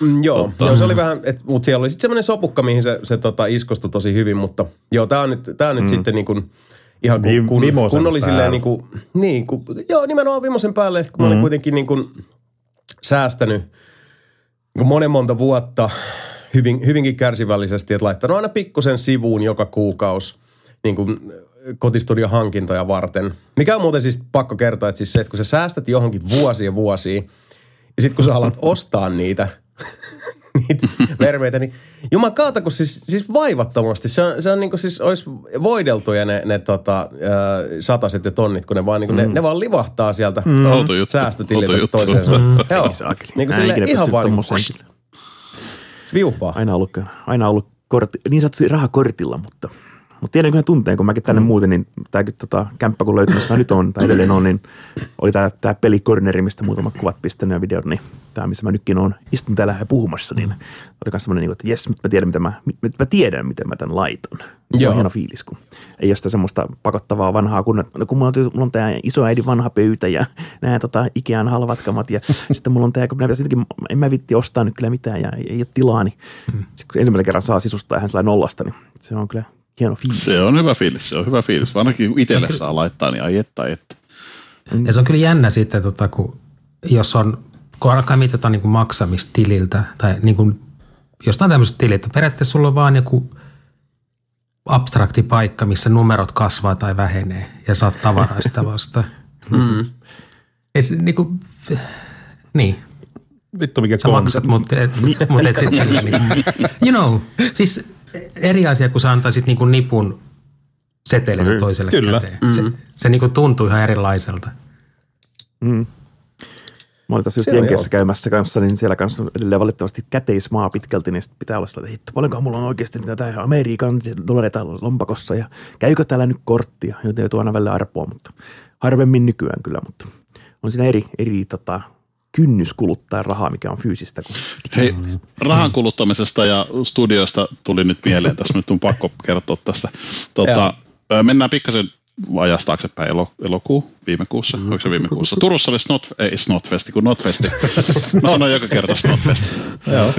Mm, joo, Totta. joo, se oli vähän, mutta siellä oli sitten semmoinen sopukka, mihin se, se tota, iskostui tosi hyvin, mutta joo, tämä on nyt, tää on nyt sitten niin kuin, ihan kun, kun, kun oli silleen päällä. niin kuin, niin kuin, joo, nimenomaan vimosen päälle, ja kun mä olin kuitenkin niin kuin säästänyt niin monen monta vuotta hyvin, hyvinkin kärsivällisesti, että laittanut aina pikkusen sivuun joka kuukausi niin kuin kotistudion hankintoja varten. Mikä on muuten siis pakko kertoa, että siis se, että kun sä säästät johonkin vuosia vuosia, ja sitten kun sä alat ostaa niitä, niitä vermeitä, niin juman kautta, kun siis, siis vaivattomasti, se on, se on niin kuin siis olisi voideltuja ne, ne tota, ö, sataset ja tonnit, kun ne vaan, niin kuin, ne, ne vaan livahtaa sieltä Mm. Säästötililtä toiseen suuntaan. Joo, Ei saakeli. niin kuin sille ihan vaan niin viuhvaa. Aina ollut, aina ollut kortti, niin sanotusti rahakortilla, mutta, mutta tiedän kyllä tunteen, kun mäkin tänne muuten, niin tämäkin tota, kämppä kun löytyi, missä mä nyt on, tai edelleen on, niin oli tämä, tämä pelikorneri, mistä muutamat kuvat pistänyt ja videot, niin tämä, missä mä nytkin on, istun täällä ja puhumassa, niin oli myös semmoinen, että jes, nyt mä tiedän, mitä mä, nyt mä tiedän, miten mä tämän laitan. Se Joo. on hieno fiilis, kun ei ole sitä semmoista pakottavaa vanhaa, kun, no, kun mulla on, mulla on tämä isoäidin vanha pöytä ja nämä tota, Ikean halvat kamat ja sitten mulla on tämä, kun minä jotenkin, en mä vitti ostaa nyt kyllä mitään ja ei, ei ole tilaa, niin mm. kun ensimmäisen kerran saa sisustaa ihan sellainen nollasta, niin se on kyllä hieno fiilis. Se on hyvä fiilis, se on hyvä fiilis. Ainakin itselle saa laittaa, niin ai että, että. Ja se on kyllä jännä sitten, tota, kun, jos on, kun alkaa mitata niin kuin maksamistililtä tai niin kuin jostain tämmöisestä tililtä. Periaatteessa sulla on vaan joku abstrakti paikka, missä numerot kasvaa tai vähenee ja saat tavaraista vasta. mm. Ei se, niin kuin, niin, Vittu mikä sä maksat, mutta et, mut et sit sillä niin You know, siis eri asia, kun sä antaisit niin kuin nipun setelin toiselle Kyllä. käteen. Se, se niin kuin tuntuu ihan erilaiselta. Mä olin tässä just Jenkeissä joo. käymässä kanssa, niin siellä kanssa on edelleen valitettavasti käteismaa pitkälti, niin pitää olla sellainen, että hitto, paljonko mulla on oikeasti mitä tämä Amerikan dollareita lompakossa ja käykö täällä nyt korttia, joten joutuu aina välillä arpoa, mutta harvemmin nykyään kyllä, mutta on siinä eri, eri tota, kynnys kuluttaa rahaa, mikä on fyysistä. Kuin Hei, rahan kuluttamisesta ja studioista tuli nyt mieleen, tässä nyt on pakko kertoa tästä. Tota, ö, mennään pikkasen ajasta taaksepäin elo, elokuu viime kuussa. Mm. Oliko se viime kuussa? Turussa oli Snot, ei Snotfesti, kun Notfesti. Mä sanoin joka kerta Snotfest.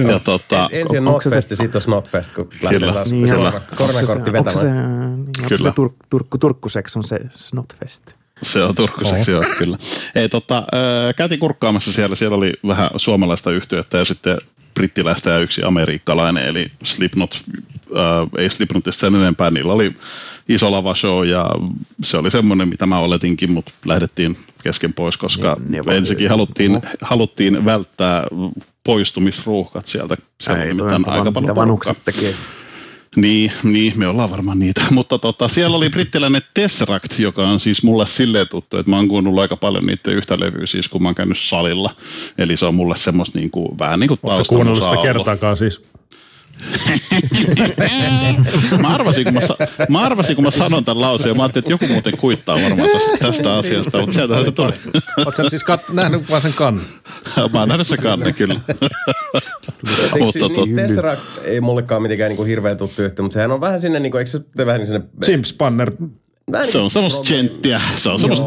ja tota, Ensin on onko se Notfest ja sitten on Snotfest, kun lähtee Kyllä. taas Niin, korona- onko koronakortti se, onko se, vetämään. niin, onko se tur, turkku, turkkuseks on se Snotfest? Se on turkkuseksi, joo, kyllä. Ei, tota, äh, käytiin kurkkaamassa siellä, siellä oli vähän suomalaista yhtiötä ja sitten brittiläistä ja yksi amerikkalainen, eli Slipknot, äh, ei Slipknotista sen enempää, niillä oli iso lavashow ja se oli semmoinen, mitä mä oletinkin, mutta lähdettiin kesken pois, koska Ne- ne ensinnäkin haluttiin, haluttiin välttää poistumisruuhkat sieltä. Siellä Ei, mitään aika paljon mitä vanhukset tekee. Niin, niin, me ollaan varmaan niitä. Mutta tota, siellä oli brittiläinen Tesseract, joka on siis mulle silleen tuttu, että mä oon kuunnellut aika paljon niiden yhtä levyä siis, kun mä oon käynyt salilla. Eli se on mulle semmoista niinku, vähän niin kuin Oletko kuunnellut sitä kertaakaan siis? Mä arvasin, kun mä, mä arvasin, kun mä sanon tämän lauseen, mä ajattelin, että joku muuten kuittaa varmaan tästä, tästä asiasta, mutta sieltähän se tuli. Oletko siis kat- nähnyt vaan sen kannen? Mä oon nähnyt se kanne, kyllä. Mutta siis, niin, tot- Tesseract ei mullekaan mitenkään niinku hirveän tuttu yhtiö, mutta sehän on vähän sinne, niinku, eikö se vähän sinne... Jim Spanner. Vähän se on semmoista genttiä, se on semmoista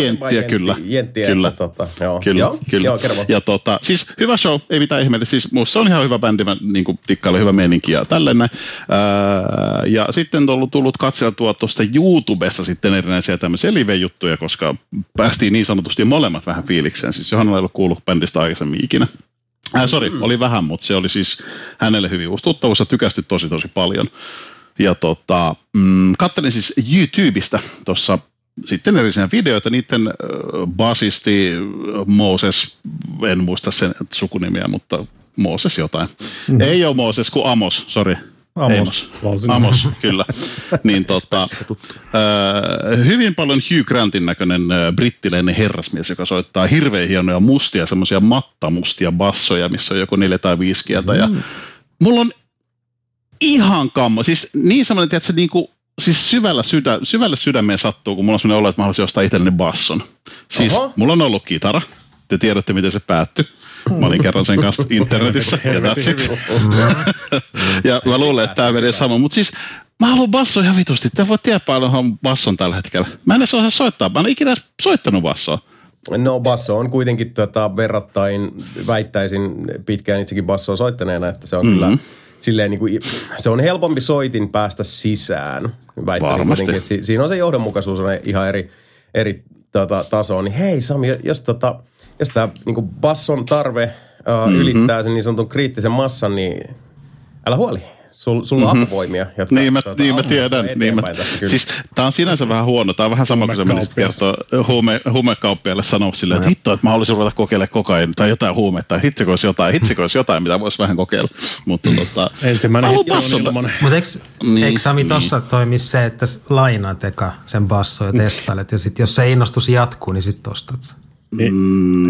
jenttiä, kyllä. Jenttiä, kyllä. Että, tota, joo. Kyllä, joo, kyllä. Joo, kerro ja tota, siis hyvä show, ei mitään ihmeellistä. Siis se on ihan hyvä bändi, mä niin dikkailen hyvä meininki ja tälleen näin. Ää, ja sitten on ollut tullut katseltua tuosta YouTubesta sitten erinäisiä tämmöisiä live-juttuja, koska päästiin niin sanotusti molemmat vähän fiilikseen. Siis Johanna ei ollut kuullut bändistä aikaisemmin ikinä. Äh, sorry, mm. oli vähän, mutta se oli siis hänelle hyvin uusi tuttavuus ja tykästy tosi tosi paljon. Ja tota, mm, kattelin siis YouTubesta tuossa sitten erillisiä videoita, niiden äh, basisti Moses, en muista sen sukunimiä, mutta Moses jotain. Mm. Ei ole Moses, kuin Amos, sorry. Amos. Amos, Amos kyllä. niin tota, äh, hyvin paljon Hugh Grantin näköinen äh, brittiläinen herrasmies, joka soittaa hirveän hienoja mustia, semmoisia mattamustia bassoja, missä on joku neljä tai viisi kieltä. Ja mulla on ihan kammo, siis niin semmoinen, tiedätkö, niin kuin, siis syvällä, sydä, syvällä sydämeen sattuu, kun mulla on semmoinen olo, että mä haluaisin ostaa itselleni basson. Siis Oho. mulla on ollut kitara, te tiedätte miten se päättyi. Mä olin kerran sen kanssa internetissä ja that's it. ja mä luulen, että tämä menee sama. Mutta siis mä haluan basso ihan vitusti. Te voit tiedä paljonhan basson tällä hetkellä. Mä en edes osaa soittaa. Mä en ikinä soittanut bassoa. No basso on kuitenkin tota, verrattain, väittäisin pitkään itsekin bassoa soittaneena, että se on mm-hmm. kyllä silleen niin kuin, se on helpompi soitin päästä sisään. Väittäisin Varmasti. kuitenkin, että si, siinä on se johdonmukaisuus on ihan eri, eri tota, tasoa. Niin hei Sami, jos, tota, jos tämä niin basson tarve uh, mm-hmm. ylittää sen niin sanotun kriittisen massan, niin älä huoli. Sul, sulla on mm-hmm. apuvoimia, jotka Niin mä, tota, niin mä tiedän. Niin mä, tässä kyllä. siis tää on sinänsä vähän huono. Tää on vähän sama kuin se menisit kertoa huume, huumekauppialle sanoa silleen, että hitto, että mä haluaisin ruveta kokeilemaan kokain tai jotain huumetta. Tai hitsiko olisi jotain, hitsiko olisi jotain, mitä voisi vähän kokeilla. Mutta tota, Ensimmäinen hitti on ilman. Mutta eikö, Niin, eikö Sami niin. tuossa toimi se, että lainaat eka sen basso ja testailet, ja sitten jos se innostus jatkuu, niin sitten ostat sen.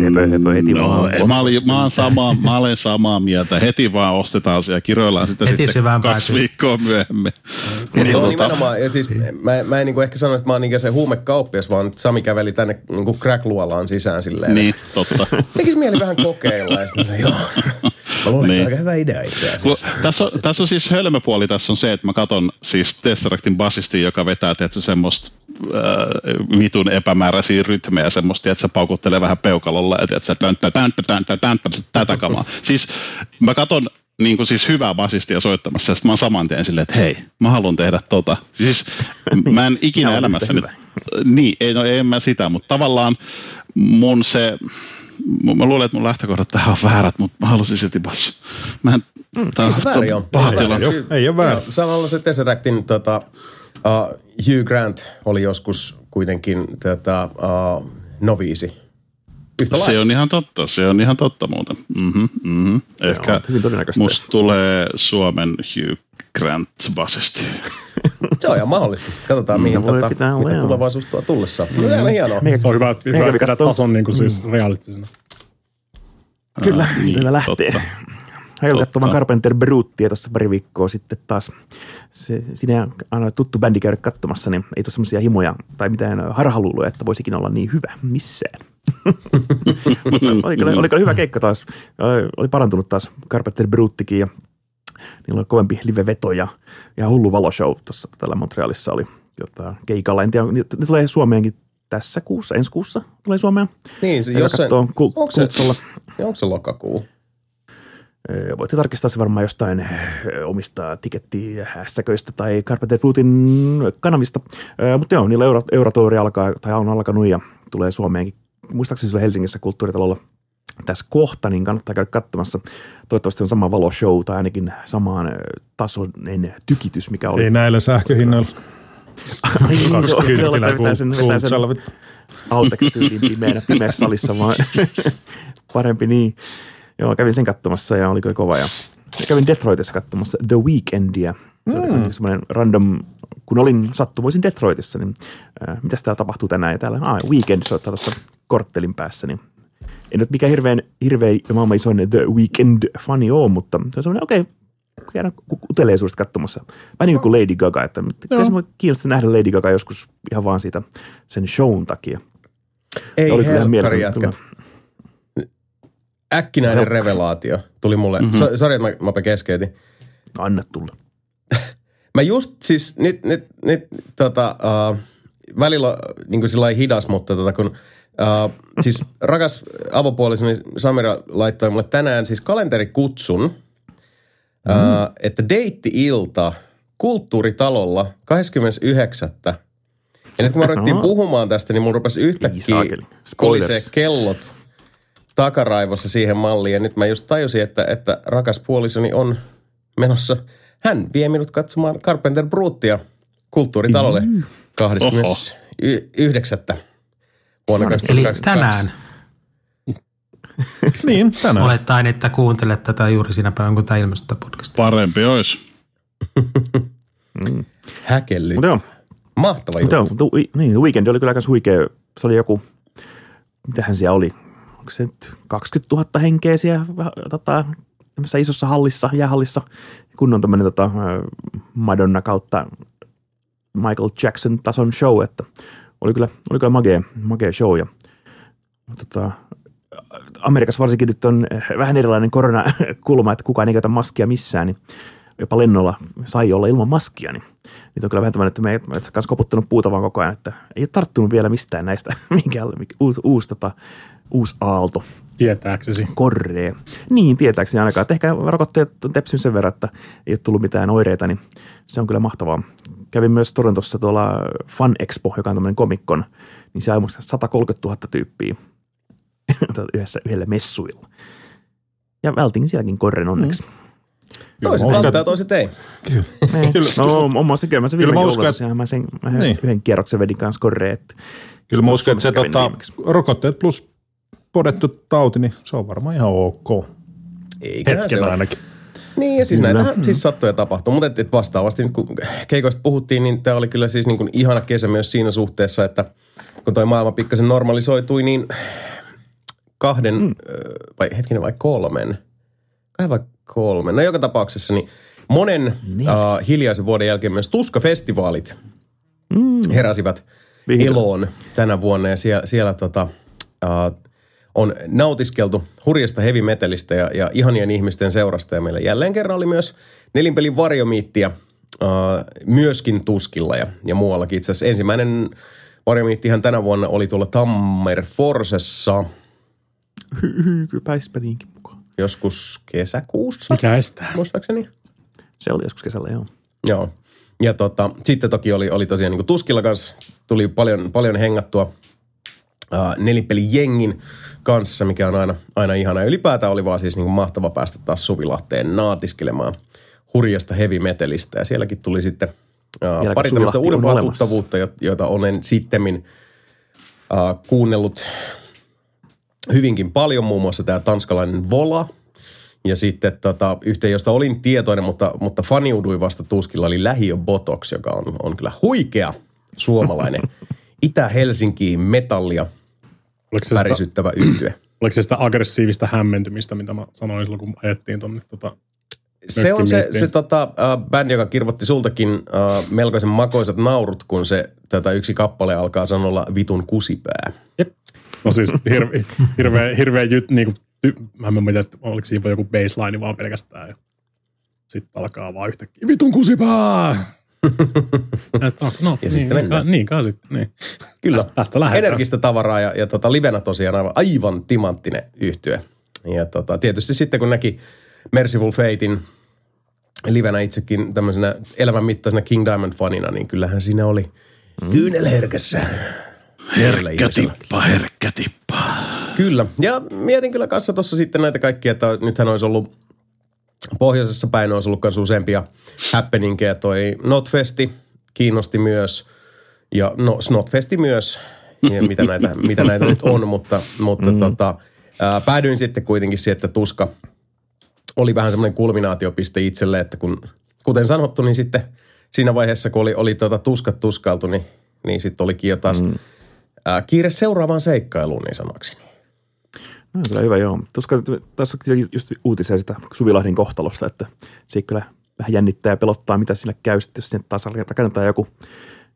Höpö, höpö, heti No, vaan. mä, olin, mä, olen samaa, mä olen samaa mieltä. Heti vaan ostetaan se ja kiroillaan sitä Heti sitten kaksi päätyyn. viikkoa myöhemmin. Ja se on tota- nimenomaan, ja siis mä, mä en niinku ehkä sano, että mä oon se huumekauppias, vaan että Sami käveli tänne niinku crack-luolaan sisään silleen. Niin, totta. Tekis mieli vähän kokeilla, ja sitten joo. Mä luulen, että se on Niin. aika hyvä idea itse Lu- asiassa. Tässä on, tässä on siis hölmöpuoli, tässä on se, että mä katon siis Tesseractin basisti, joka vetää tietysti, semmoista äh, vitun epämääräisiä rytmejä, semmoista, että se paukuttelee vähän peukalolla täntä, täntä, tätä kamaa. Siis mä katon niin kuin siis hyvää basistia soittamassa, ja sitten mä oon saman tien silleen, että hei, mä haluan tehdä tota. Siis mä en ikinä Tää on elämässäni, yhtä niin, ei, no, en mä sitä, mutta tavallaan mun se, mä mä luulen, että mun lähtökohdat tähän on väärät, mutta mä halusin silti basso. Mä en, tää Ei se väärin ole. pahoitella. Ei se väärin. Ei ole väärin. Joo, Samalla se Tesseractin tota, uh, Hugh Grant oli joskus kuitenkin tätä uh, noviisi. Yhtä Se lailla. on ihan totta, se on ihan totta muuten. Mm-hmm, mm-hmm. Ehkä on musta tulee Suomen Hugh Grant basisti. Se on ihan mahdollista. Katsotaan, mihin tota, olla, mitä tulevaisuus tuo tullessa. No, mm. hienoa. Meikä- Se on hyvä, hyvä tason niin kuin siis realistisena. Kyllä, niin, kyllä lähtee. totta. Katsomaan Carpenter Brutea tuossa pari viikkoa sitten taas. Se, siinä on aina tuttu bändi käydä katsomassa, niin ei tule semmoisia himoja tai mitään harhaluuloja, että voisikin olla niin hyvä missään. Mutta oli, kyllä, oli kyllä hyvä keikka taas. Oli- parantunut taas Carpenter Bruttikin ja niillä oli kovempi live-veto ja ihan hullu valoshow tuossa tällä Montrealissa oli. tota, keikalla. En tiedä, ne ne tulee Suomeenkin tässä kuussa, ensi kuussa tulee Suomeen. Niin, se, Joka jos se, katsoo kul- onko se- onko se lokakuu? Voitte tarkistaa se varmaan jostain omista tikettiä hässäköistä tai Carpenter Bluetin kanavista. Mutta joo, niillä Euro, Eurotouri alkaa, tai on alkanut ja tulee Suomeenkin. Muistaakseni se on Helsingissä kulttuuritalolla tässä kohta, niin kannattaa käydä katsomassa. Toivottavasti on sama valoshow tai ainakin samaan tasoinen tykitys, mikä oli. Ei näillä sähköhinnoilla. Ai joo, 20 kyllä, kympillä vetää sen, vetää sen pimeänä, pimeässä salissa vaan parempi niin. Joo, kävin sen katsomassa ja oli kyllä kova. Ja, kävin Detroitissa katsomassa The Weekendia. Se oli mm. semmoinen random, kun olin sattumoisin Detroitissa, niin äh, mitäs täällä tapahtuu tänään? Ja täällä, ah, Weekend soittaa tuossa korttelin päässä, niin en nyt mikään hirveän, hirveän maailman isoin The Weekend-fani ole, mutta se on semmoinen, okei, okay, käydään uteleisuudesta katsomassa. Vähän niin kuin Lady Gaga, että mua kiinnostaa nähdä Lady Gaga joskus ihan vaan siitä sen shown takia. Ei Oli kyllä ihan mieletön Äkkinäinen revelaatio tuli mulle. Mm-hmm. So, sori, että mä, mä keskeytin. Anna tulla. Mä just siis nyt, nyt, nyt tota, uh, välillä niin kuin sillä hidas, mutta tota, kun uh, siis rakas avopuolisoni Samira laittoi mulle tänään siis kalenterikutsun, uh, että deitti-ilta kulttuuritalolla 29. Ja nyt kun me ruvettiin puhumaan tästä, niin mun rupesi yhtäkkiä saakeli. kolisee Spoilers. kellot takaraivossa siihen malliin. Ja nyt mä just tajusin, että, että rakas puolisoni on menossa. Hän vie minut katsomaan Carpenter Brutia kulttuuritalolle 29. vuonna Eli 2022. tänään Niin, tänään. olettaen, että kuuntelet tätä juuri siinä päivänä, kun tämä ilmestyy podcast. Parempi olisi. Häkelly. Mutta joo, Mahtava juttu. tu, niin, Weekend oli kyllä aika huikea. Se oli joku, mitähän siellä oli, onko se nyt 20 000 henkeä siellä tota, isossa hallissa, jäähallissa. Kunnon tämmöinen tota, Madonna kautta Michael Jackson tason show, että oli kyllä, oli kyllä magea, magea show. Ja, tota, Amerikassa varsinkin nyt on vähän erilainen koronakulma, että kukaan ei käytä maskia missään, niin jopa lennolla sai olla ilman maskia, niin niitä on kyllä vähän tämmöinen, että me ei kanssa koputtanut puuta vaan koko ajan, että ei ole tarttunut vielä mistään näistä, mikä uusi, uusi, tota, uusi aalto Tietääksesi. korree. Niin, tietääkseni ainakaan. Että ehkä rokotteet on tepsynyt sen verran, että ei ole tullut mitään oireita, niin se on kyllä mahtavaa. Kävin myös Torontossa tuolla Fun Expo, joka on tämmöinen komikkon, niin se on 130 000 tyyppiä yhdessä, yhdellä messuilla. Ja vältin sielläkin korren onneksi. Toiset mä uskon, välttää, toiset ei. Mm. No, on mä se kyllä, mä sen Kyllä viime mä uskon, sehän mä sen mä Niin. yhden kierroksen vedin kanssa korreen. Että Kyllä mä uskon, että se tota, rokotteet plus podettu tauti, niin se on varmaan ihan ok. Eiköhän se Hetken ole. ainakin. Niin, ja siis Kyllä. näitähän siis sattuu ja tapahtuu. Mutta et, vastaavasti, nyt kun keikoista puhuttiin, niin tämä oli kyllä siis niin kuin ihana kesä myös siinä suhteessa, että kun toi maailma pikkasen normalisoitui, niin kahden, mm. vai hetkinen vai kolmen, kahden vai kolmen, no joka tapauksessa, niin monen uh, hiljaisen vuoden jälkeen myös Tuska-festivaalit mm. heräsivät Vihdoin. eloon tänä vuonna ja siellä, siellä tota, uh, on nautiskeltu hurjasta heavy metalista ja, ja ihanien ihmisten seurasta. Ja meillä jälleen kerran oli myös nelinpelin varjomiittiä uh, myöskin Tuskilla ja, ja muuallakin. Itse asiassa ensimmäinen varjomiittihan tänä vuonna oli tuolla Tammer Forsessa Pääspä niinkin mukaan. joskus kesäkuussa, Mikä estää? muistaakseni. Se oli joskus kesällä, joo. Joo. Ja tota, sitten toki oli, oli tosiaan niin Tuskilla kanssa, tuli paljon, paljon hengattua nelipelijengin kanssa, mikä on aina, aina ihana. Ylipäätään oli vaan siis niin kuin mahtava päästä taas Suvilahteen naatiskelemaan hurjasta heavy metalista. Ja sielläkin tuli sitten uh, pari tämmöistä uudempaa tuttavuutta, jo- joita olen sittemmin uh, kuunnellut hyvinkin paljon, muun muassa tämä tanskalainen Vola. Ja sitten tota, yhteen, josta olin tietoinen, mutta, mutta faniuduin vasta tuskilla, oli Lähiö Botox, joka on, on kyllä huikea suomalainen Itä-Helsinkiin metallia Oliko se, sitä, värisyttävä yhtye. oliko se sitä aggressiivista hämmentymistä, mitä mä sanoin silloin, kun ajettiin tonne tota, Se on se, se tota, äh, bändi, joka kirvoitti sultakin äh, melkoisen makoisat naurut, kun se tätä yksi kappale alkaa sanolla vitun kusipää. No siis hirveä, hirveä, hirveä jyt, niin kuin, ty, mä en tiedä, että oliko siinä joku baseline vaan pelkästään. Sitten alkaa vaan yhtäkkiä, vitun kusipää! Et, on, no, Ja niin, sitten mennään. Niin, kai sitten. Niin. Kyllä. Tästä, tästä lähdetään. Energistä tavaraa ja, ja tota, livenä tosiaan aivan, aivan timanttinen yhtye. Ja tota, tietysti sitten kun näki Merciful Fatein livenä itsekin tämmöisenä elämän mittaisena King Diamond-fanina, niin kyllähän siinä oli mm. kyynelherkässä. Herkkä ihmisellä. tippa, herkkä tippa. Kyllä. Ja mietin kyllä kanssa tuossa sitten näitä kaikkia, että nythän olisi ollut pohjoisessa päin olisi ollut myös useampia happeningkeja. Toi Notfesti kiinnosti myös ja no Snotfesti myös, ja mitä, näitä, mitä näitä nyt on, mutta, mutta mm. tota, ää, päädyin sitten kuitenkin siihen, että Tuska oli vähän semmoinen kulminaatiopiste itselle, että kun, kuten sanottu, niin sitten siinä vaiheessa, kun oli, oli tota tuskat tuskailtu, niin, niin sitten olikin jo taas mm. ää, kiire seuraavaan seikkailuun, niin sanokseni. No, kyllä hyvä, joo. Tuossa tässä on just uutisia sitä Suvilahden kohtalosta, että se kyllä vähän jännittää ja pelottaa, mitä sillä käy sitten, jos sinne taas rakennetaan joku,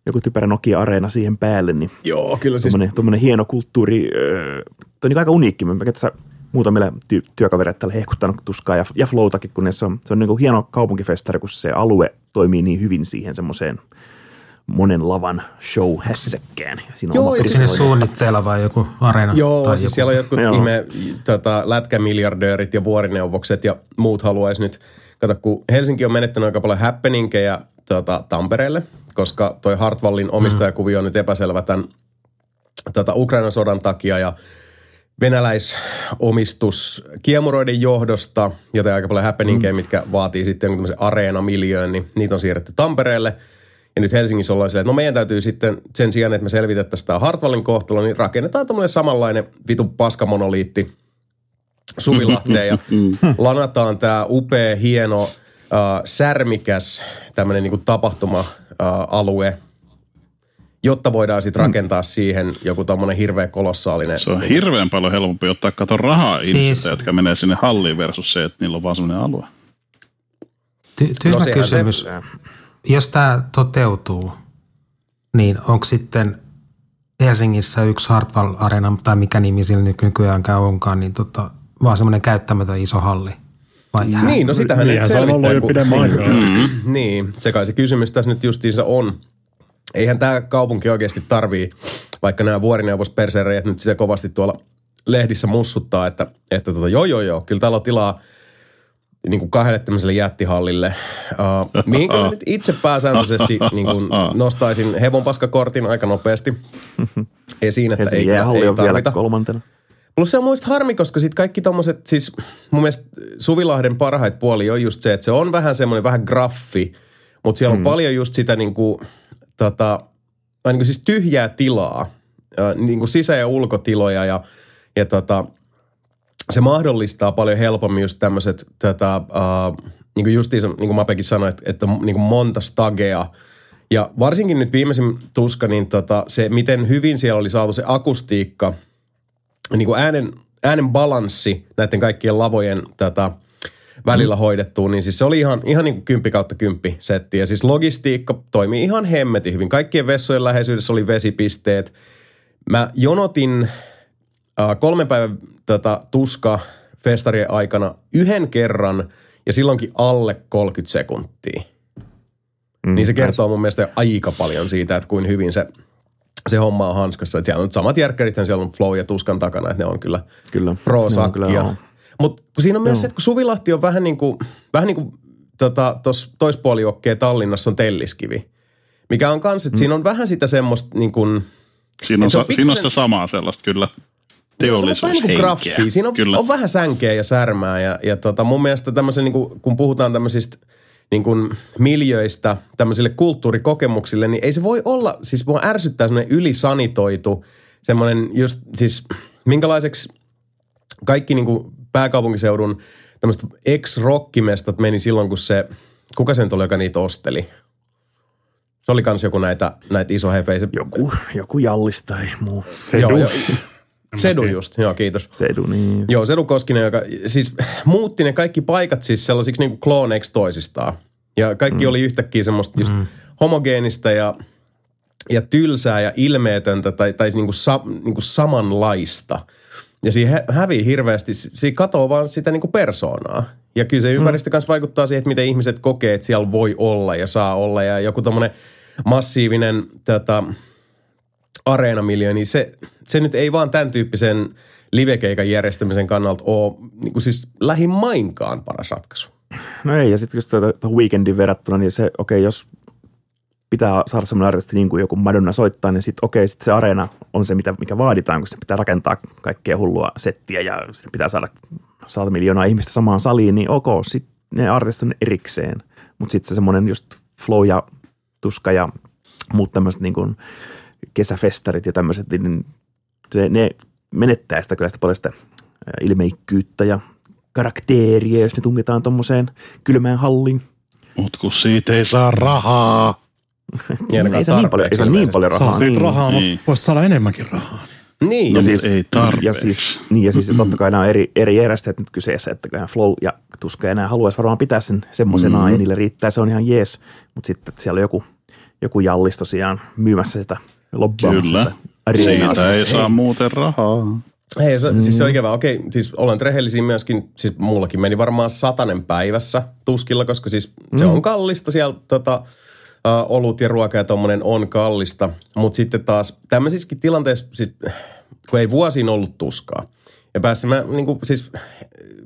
joku typerä Nokia-areena siihen päälle, niin Joo, kyllä siis tuommoinen, hieno kulttuuri, öö, toi on niin aika uniikki. Mä tässä muutamille ty- työkavereille täällä hehkuttanut tuskaa ja, ja floutakin, kun se on, se on niin kuin hieno kaupunkifestari, kun se alue toimii niin hyvin siihen semmoiseen monen lavan show hässäkkään. Siinä on Joo, oma ja Sinne personointi. suunnitteilla vai joku areena? Joo, tai siis joku. siellä on jotkut Joo. ihme tota, lätkämiljardöörit ja vuorineuvokset ja muut haluaisi nyt, kato kun Helsinki on menettänyt aika paljon happeningkeja tota, Tampereelle, koska toi Hartwallin omistajakuvio on nyt epäselvä tämän tota, Ukrainan sodan takia ja venäläisomistus kiemuroiden johdosta, joten aika paljon happeningkeja, mm. mitkä vaatii sitten jonkun tämmöisen areenamiljöön, niin niitä on siirretty Tampereelle. Ja nyt Helsingissä ollaan silleen, että no meidän täytyy sitten sen sijaan, että me selvitettäisiin tämä Hartwallin kohtalo, niin rakennetaan tämmöinen samanlainen vitun paskamonoliitti Suvilahteen ja lanataan tämä upea, hieno, äh, särmikäs tämmöinen niinku tapahtuma-alue, jotta voidaan sitten rakentaa siihen joku tommonen hirveä kolossaalinen. Se on hirveän paljon helpompi ottaa kato rahaa Siis- ihmisiltä, jotka menee sinne halliin versus se, että niillä on vaan sellainen alue. Ty- tyhmä No kysymys. se- Jos tämä toteutuu, niin onko sitten Helsingissä yksi Hartwall Arena, tai mikä nimi sillä nyt nykyäänkään onkaan, niin tota, vaan semmoinen käyttämätön iso halli? Vai jää? Niin, no sitähän Niinhän nyt se on ollut jo pidemmän aikaa. Niin, se kai se kysymys tässä nyt justiinsa on. Eihän tämä kaupunki oikeasti tarvii, vaikka nämä vuorineuvospersereijät nyt sitä kovasti tuolla lehdissä mussuttaa, että, että tota, joo joo joo, kyllä täällä on tilaa niin kuin kahdelle tämmöiselle jättihallille, uh, mihin kyllä nyt itse pääsääntöisesti niin kuin nostaisin hevonpaskakortin aika nopeasti esiin, että ei, Helsingin jäähalli ei on vielä tarvita. kolmantena. Plus se on muista harmi, koska sitten kaikki tommoset, siis mun mielestä Suvilahden parhaita puoli on just se, että se on vähän semmoinen vähän graffi, mutta siellä on mm. paljon just sitä niinku, tota, niin kuin siis tyhjää tilaa, niin kuin sisä- ja ulkotiloja ja, ja tota, se mahdollistaa paljon helpommin just tämmöiset, tota, äh, niin kuin justiinsa, niin kuin Mapekin sanoi, että, että niin kuin monta stagea. Ja varsinkin nyt viimeisin tuska, niin tota, se, miten hyvin siellä oli saatu se akustiikka, niin kuin äänen, äänen balanssi näiden kaikkien lavojen tätä, välillä hoidettua, niin siis se oli ihan, ihan niin kuin kymppi kautta kymppi setti. Ja siis logistiikka toimii ihan hemmetin hyvin. Kaikkien vessojen läheisyydessä oli vesipisteet. Mä jonotin äh, kolmen päivän tätä tuska festarien aikana yhden kerran ja silloinkin alle 30 sekuntia. Mm, niin se kertoo mun mielestä jo aika paljon siitä, että kuin hyvin se, se homma on hanskassa. Että siellä on samat järkkärithän siellä on flow ja tuskan takana, että ne on kyllä Kyllä. pro-sakkia. Mutta siinä on myös se, että kun Suvilahti on vähän niin kuin, vähän niin kuin tota, tuossa toispuolijokkeen Tallinnassa on Telliskivi, mikä on kans, että mm. siinä on vähän sitä semmoista niin kuin, Siinä on, se on sa- siinä on pikkusen- sitä samaa sellaista kyllä se on vähän niin teollisuushenkeä. graffia. Siinä on, kyllä. on vähän sänkeä ja särmää ja, ja tota, mun mielestä tämmöisen, niin kuin, kun puhutaan tämmöisistä niin kuin miljöistä tämmöisille kulttuurikokemuksille, niin ei se voi olla, siis mua ärsyttää semmoinen ylisanitoitu, semmoinen just siis minkälaiseksi kaikki niin kuin pääkaupunkiseudun tämmöiset ex-rockimestat meni silloin, kun se, kuka se nyt oli, joka niitä osteli? Se oli kans joku näitä, näitä isohefeisiä. Joku, joku jallis tai muu. Sedu. Joo, joo. Sedu just, joo kiitos. Sedu, niin. Joo, Sedu Koskinen, joka siis muutti ne kaikki paikat siis sellaisiksi niin kuin klooneiksi toisistaan. Ja kaikki mm. oli yhtäkkiä semmoista just mm. homogeenista ja, ja tylsää ja ilmeetöntä tai, tai niin kuin sa, niin kuin samanlaista. Ja siinä hä- hävii hirveästi, siinä katoo vaan sitä niin kuin persoonaa. Ja kyllä se ympäristö kanssa vaikuttaa siihen, että miten ihmiset kokee, että siellä voi olla ja saa olla. Ja joku tommonen massiivinen tota, areenamiljö, niin se, se nyt ei vaan tämän tyyppisen livekeikan järjestämisen kannalta ole niin kuin siis lähimainkaan paras ratkaisu. No ei, ja sitten just tuohon weekendin verrattuna, niin se, okei, okay, jos pitää saada semmoinen artisti niin kuin joku Madonna soittaa, niin sitten okei, okay, sit se areena on se, mitä, mikä vaaditaan, kun se pitää rakentaa kaikkea hullua settiä ja se pitää saada saada miljoonaa ihmistä samaan saliin, niin ok, sitten ne artistit on erikseen. Mutta sitten se semmoinen just flow ja tuska ja muut tämmöiset niin kuin kesäfestarit ja tämmöiset, niin se, ne menettää sitä kyllä sitä paljon sitä ilmeikkyyttä ja karakteeria, jos ne tungetaan tuommoiseen kylmään halliin. Mut kun siitä ei saa rahaa. Ei ei se niin paljon, ei ole niin tarpeeksi paljon rahaa. Saa siitä niin. rahaa, Niin. mutta voisi saada enemmänkin rahaa. Niin, No, ja siis, ei ja tarpeeksi. siis, niin, ja siis totta kai nämä on eri, eri järjestäjät nyt kyseessä, että kyllähän Flow ja Tuska ja nämä haluaisi varmaan pitää sen semmoisenaan Mm. ja niille riittää, se on ihan jees, mutta sitten että siellä on joku, joku jallis tosiaan myymässä sitä, lobbaamassa Kyllä. Siitä ei saa muuten rahaa. hei, se, Mm. siis se on ikävä. Okei, siis olen rehellisiä myöskin, siis mullakin meni varmaan satanen päivässä tuskilla, koska siis se on kallista siellä tota, uh, olut ja ruoka ja tommonen on kallista. Mutta sitten taas tämmöisissäkin tilanteissa, sit, kun ei vuosiin ollut tuskaa. Ja päässä mä niin kuin, siis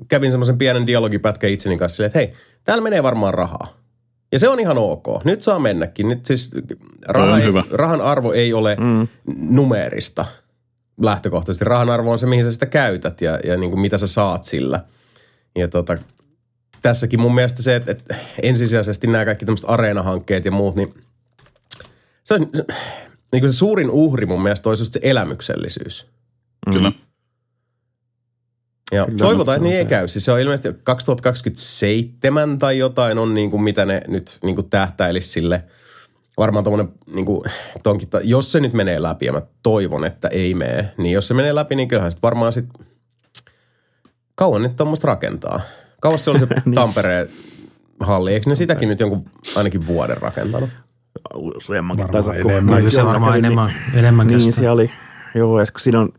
kävin semmoisen pienen dialogipätkän itseni kanssa silleen, että hei, täällä menee varmaan rahaa. Ja se on ihan ok. Nyt saa mennäkin. Nyt siis raha ei, hyvä. rahan arvo ei ole mm. numeerista lähtökohtaisesti. Rahan arvo on se, mihin sä sitä käytät ja, ja niin kuin mitä sä saat sillä. Ja tota, tässäkin mun mielestä se, että, että ensisijaisesti nämä kaikki tämmöiset areenahankkeet ja muut, niin se on niin kuin se suurin uhri mun mielestä olisi just se elämyksellisyys. Kyllä. Kyllä, Ja Kyllä, toivotaan, että niin ei se- käy. Siis se on ilmeisesti 2027 tai jotain on niin kuin mitä ne nyt niin kuin tähtäilisi sille. Varmaan tuommoinen, niin kuin, tonkin, jos se nyt menee läpi, ja mä toivon, että ei mene, niin jos se menee läpi, niin kyllähän sitten varmaan sitten, kauan nyt tuommoista rakentaa. Kauan se oli se Niin. Tampereen halli, eikö ne sitäkin nyt jonkun ainakin vuoden rakentanut? Useammankin kun enemmän. mä Kyllä se varmaan enemmän, enemmän Niin, siellä oli, joo, ja kun siinä on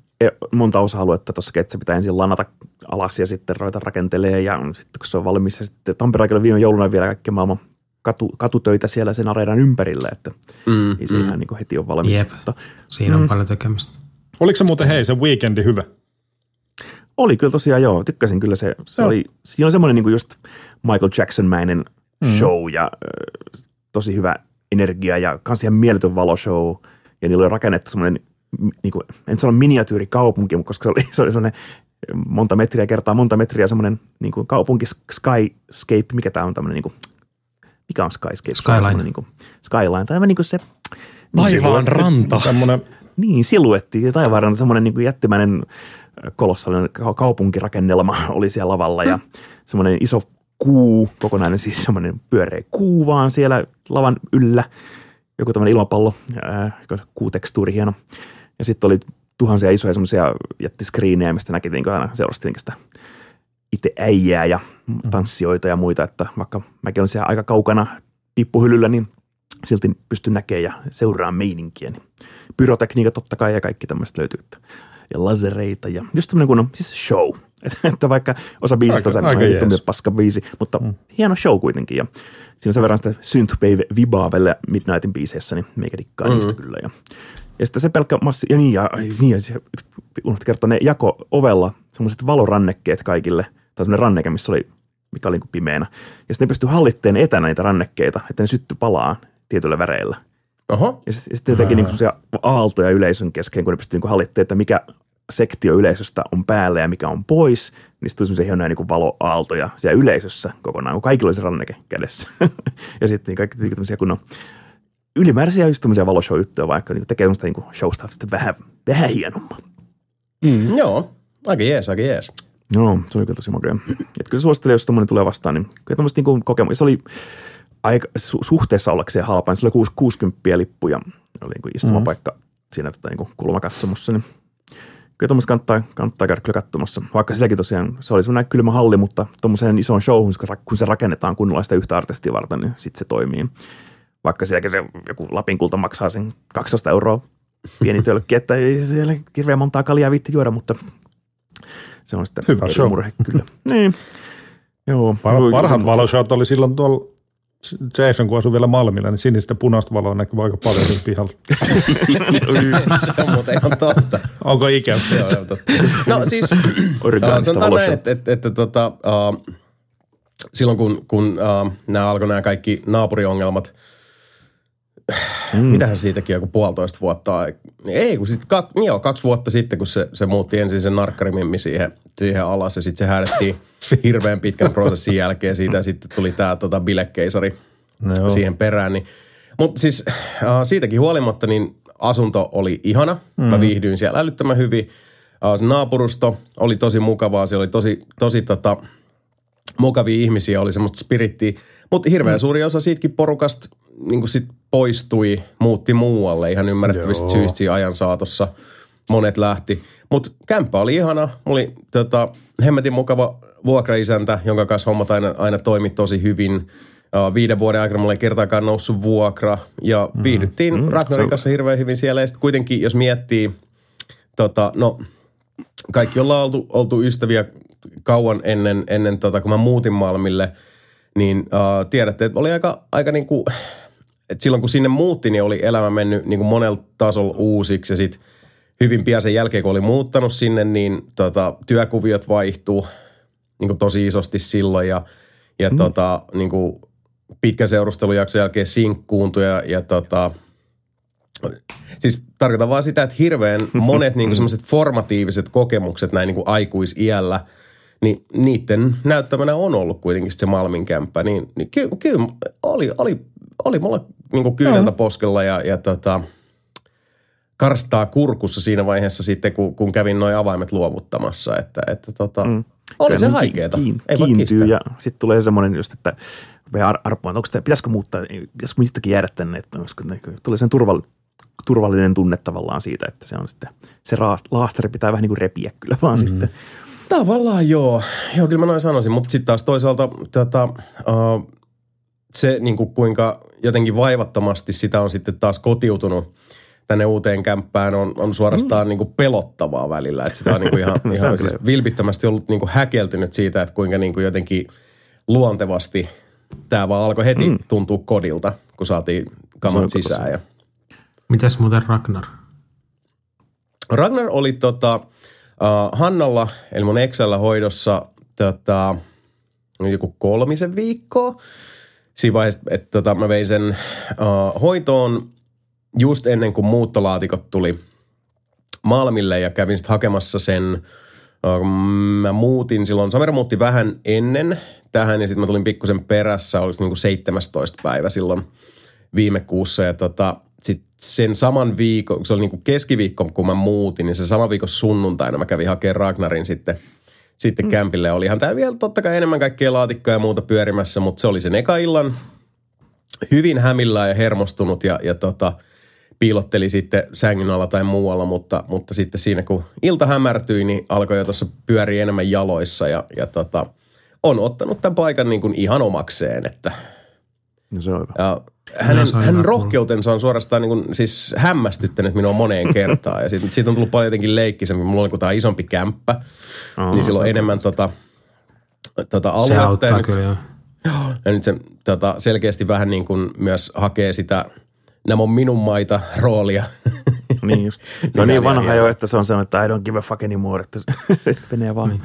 monta osa-aluetta tuossa, että se pitää ensin lanata alas ja sitten ruveta rakentelee ja sitten kun se on valmis ja sitten Tampereella oli viime jouluna vielä kaikki maailman katu, katutöitä siellä sen areenan ympärillä, että Mm, ei se ihan niin heti ole valmis. Jep. Mutta Siinä on paljon tekemistä. Oliko se muuten, hei, se weekendi hyvä? oli kyllä tosiaan joo, tykkäsin kyllä se, se Joo. oli, siinä on semmoinen niin just Michael Jackson-mäinen show ja tosi hyvä energia ja kans ihan mieletön valoshow ja niillä oli rakennettu semmoinen, niin kuin, en sano miniatyyrikaupunki, mutta koska se oli, se oli semmoinen monta metriä kertaa monta metriä semmoinen niin kuin kaupunki skyscape, mikä tämä on tämmöinen niin kuin, mikä on skyscape? Skyline. Semmoinen Niin kuin, skyline, tai niin kuin se Taivaan ranta. Tämmönen, niin, siluetti ja taivaanranta, semmoinen niin jättimäinen ö, kolossaalinen ka- kaupunkirakennelma oli siellä lavalla ja semmoinen iso kuu, kokonainen siis semmoinen pyöreä kuu vaan siellä lavan yllä, joku tämmöinen ilmapallo, ää, kuutekstuuri hieno. Ja sitten oli tuhansia isoja semmoisia jättiskriinejä, mistä näki niin aina seurasti sitä itse äijää ja tanssijoita ja muita, että vaikka mäkin olen siellä aika kaukana piippuhyllyllä, niin silti pystyn näkemään ja seuraamaan meininkiä. Niin pyrotekniikka totta kai ja kaikki tämmöistä löytyy. Ja lasereita ja just tämmöinen kunnon siis show. että vaikka osa biisistä on Aika- se aika paska biisi, mutta mm. hieno show kuitenkin. Ja siinä on sen verran sitä synthwave vibaa vielä Midnightin biiseissä, niin meikä dikkaa mm. niistä kyllä. Ja, ja sitten se pelkkä massi, ja niin, ja, niin, ja se, unohdin kertoa, ne jako ovella semmoiset valorannekkeet kaikille, tai semmoinen ranneke, missä oli, mikä oli niin kuin pimeänä. Ja sitten ne pystyy hallitteen etänä niitä rannekkeita, että ne sytty palaa tietyillä väreillä. Oho. Ja sitten sit teki niinku semmoisia aaltoja yleisön kesken, kun ne pystyy niinku hallitteen, että mikä sektio yleisöstä on päällä ja mikä on pois. Niin sitten tuli semmoisia hienoja niinku valoaaltoja siellä yleisössä kokonaan, kun kaikilla oli se ranneke kädessä. ja sitten kaikki tämmöisiä kunnon ylimääräisiä just tämmöisiä valoshow-juttuja, vaikka niinku tekee semmoista niinku showsta sitten vähän, vähän hienomman. Mm. Joo, aika jees, aika jees. Joo, se oli kyllä tosi makea. Et kyllä suosittelen, jos tommonen tulee vastaan, niin kyllä tämmöistä niinku kokemus. Se oli aika, su- suhteessa ollakseen halpa, niin se oli kuusi- 60 lippuja. Oli niinku istumapaikka mm. siinä tota, niinku kulmakatsomossa. Niin kyllä tuommoista kannattaa, kannattaa käydä kyllä katsomassa. Vaikka silläkin tosiaan, se oli semmoinen kylmä halli, mutta tuommoiseen isoon showhun, kun se rakennetaan kunnolla sitä yhtä artistia varten, niin sitten se toimii. Vaikka sielläkin se joku Lapin kulta maksaa sen 12 euroa pieni tölkki, että ei siellä hirveän montaa kaljaa viitti juoda, mutta se on sitten Hyvä show. murhe kyllä. niin. Joo. Par, parhaat kyllä. valoshot oli silloin tuolla Jason, kun asui vielä Malmilla, niin sinistä punaista valoa näkyy aika paljon siinä pihalla. Se on muuten ihan totta. Onko ikävä? Se on ihan totta. No siis, sanotaan näin, että, että, että tota, uh, silloin kun, kun uh, nämä alkoi nämä kaikki naapuriongelmat, mm. mitähän siitäkin joku puolitoista vuotta, ai- ei kun sitten kak, joo, kaksi vuotta sitten, kun se, se muutti ensin sen narkkarimimmi siihen, siihen alas ja sitten se häädettiin hirveän pitkän prosessin jälkeen siitä ja sitten tuli tämä tota, bilekeisari Joo. siihen perään. Niin. Mutta siis äh, siitäkin huolimatta, niin asunto oli ihana. Mm. Mä viihdyin siellä älyttömän hyvin. Äh, se naapurusto oli tosi mukavaa. Siellä oli tosi, tosi tota, mukavia ihmisiä, oli semmoista spirittiä. Mutta hirveän mm. suuri osa siitäkin porukasta niin sit poistui, muutti muualle ihan ymmärrettävistä Joo. syistä ajan saatossa. Monet lähti. Mutta kämppä oli ihana. Mulla oli tota, hemmetin mukava vuokraisäntä, jonka kanssa hommat aina, aina toimi tosi hyvin. Uh, viiden vuoden aikana mulla ei kertaakaan noussut vuokra. Ja viihdyttiin mm, Ragnarin kanssa hirveän hyvin siellä. Ja sitten kuitenkin, jos miettii, tota, no kaikki ollaan oltu, oltu ystäviä kauan ennen, ennen tota, kun mä muutin Malmille, niin uh, tiedätte, että oli aika, aika niin kuin, että silloin kun sinne muutti, niin oli elämä mennyt niin kuin monella tasolla uusiksi ja sitten hyvin pian sen jälkeen, kun oli muuttanut sinne, niin tota, työkuviot vaihtuu niin kuin tosi isosti silloin ja, ja mm. tota, niin kuin pitkän seurustelujakson jälkeen sinkkuuntui ja, ja tota, Siis tarkoitan vaan sitä, että hirveän monet niinku semmoiset formatiiviset kokemukset näin niinku aikuisiällä, niin niiden näyttämänä on ollut kuitenkin se Malmin kämppä. Niin, niin kyllä, kyllä oli, oli, oli mulla niinku kyyneltä poskella ja, ja tota, karstaa kurkussa siinä vaiheessa sitten, kun, kun kävin noin avaimet luovuttamassa. Että, että tota, mm. oli Kyllä se niin haikeeta. Kiin, Ei kiintyy ja sitten tulee semmoinen just, että rupeaa ar- arpomaan, onko tämä, pitäisikö muuttaa, pitäisikö mistäkin jäädä tänne, että olisiko, tulee sen turvall, turvallinen tunne tavallaan siitä, että se on sitten, se raast- laastari pitää vähän niin kuin repiä kyllä vaan mm. sitten. Tavallaan joo. Joo, kyllä mä noin sanoisin. Mutta sitten taas toisaalta tota, uh, se niin kuin kuinka jotenkin vaivattomasti sitä on sitten taas kotiutunut tänne uuteen kämppään on, on suorastaan mm. niin kuin pelottavaa välillä. Että sitä on niin kuin ihan, Se ihan on siis vilpittömästi ollut niin kuin häkeltynyt siitä, että kuinka niin kuin jotenkin luontevasti tämä vaan alkoi heti mm. tuntua kodilta, kun saatiin kamat sisään. Ja Mitäs muuten Ragnar? Ragnar oli tota, uh, Hannalla, eli mun Excellä hoidossa tota, joku kolmisen viikkoa. Siinä vaiheessa, että tota, mä vein sen uh, hoitoon just ennen kuin muuttolaatikot tuli Malmille ja kävin sitten hakemassa sen. Uh, mä muutin silloin, Samera muutti vähän ennen tähän ja sitten mä tulin pikkusen perässä, olisi niinku 17 päivä silloin viime kuussa ja tota, sit sen saman viikon, se oli niinku keskiviikko, kun mä muutin, niin se sama viikon sunnuntaina mä kävin hakemaan Ragnarin sitten, sitten mm. kämpille. Olihan täällä vielä totta kai enemmän kaikkia laatikkoja ja muuta pyörimässä, mutta se oli sen eka illan hyvin hämillään ja hermostunut ja, ja tota, piilotteli sitten sängyn alla tai muualla, mutta, mutta sitten siinä kun ilta hämärtyi, niin alkoi jo tuossa pyöriä enemmän jaloissa ja, ja tota, on ottanut tämän paikan niin kuin ihan omakseen, että No se on hyvä. ja hänen, se hänen rohkeutensa on suorastaan niin kuin, siis hämmästyttänyt minua moneen kertaan. Ja siitä, siitä on tullut paljon jotenkin leikkisempi. Mulla on kun tämä isompi kämppä, Aa, niin se enemmän tota, tota Se aluetta. ja auttaa nyt, kyllä ja nyt se tota, selkeästi vähän niin kuin myös hakee sitä nämä on minun maita roolia. Niin just. Se Niin on niin vanha jo, että se on sellainen, että I don't give a fuck anymore, että se sitten menee vaan.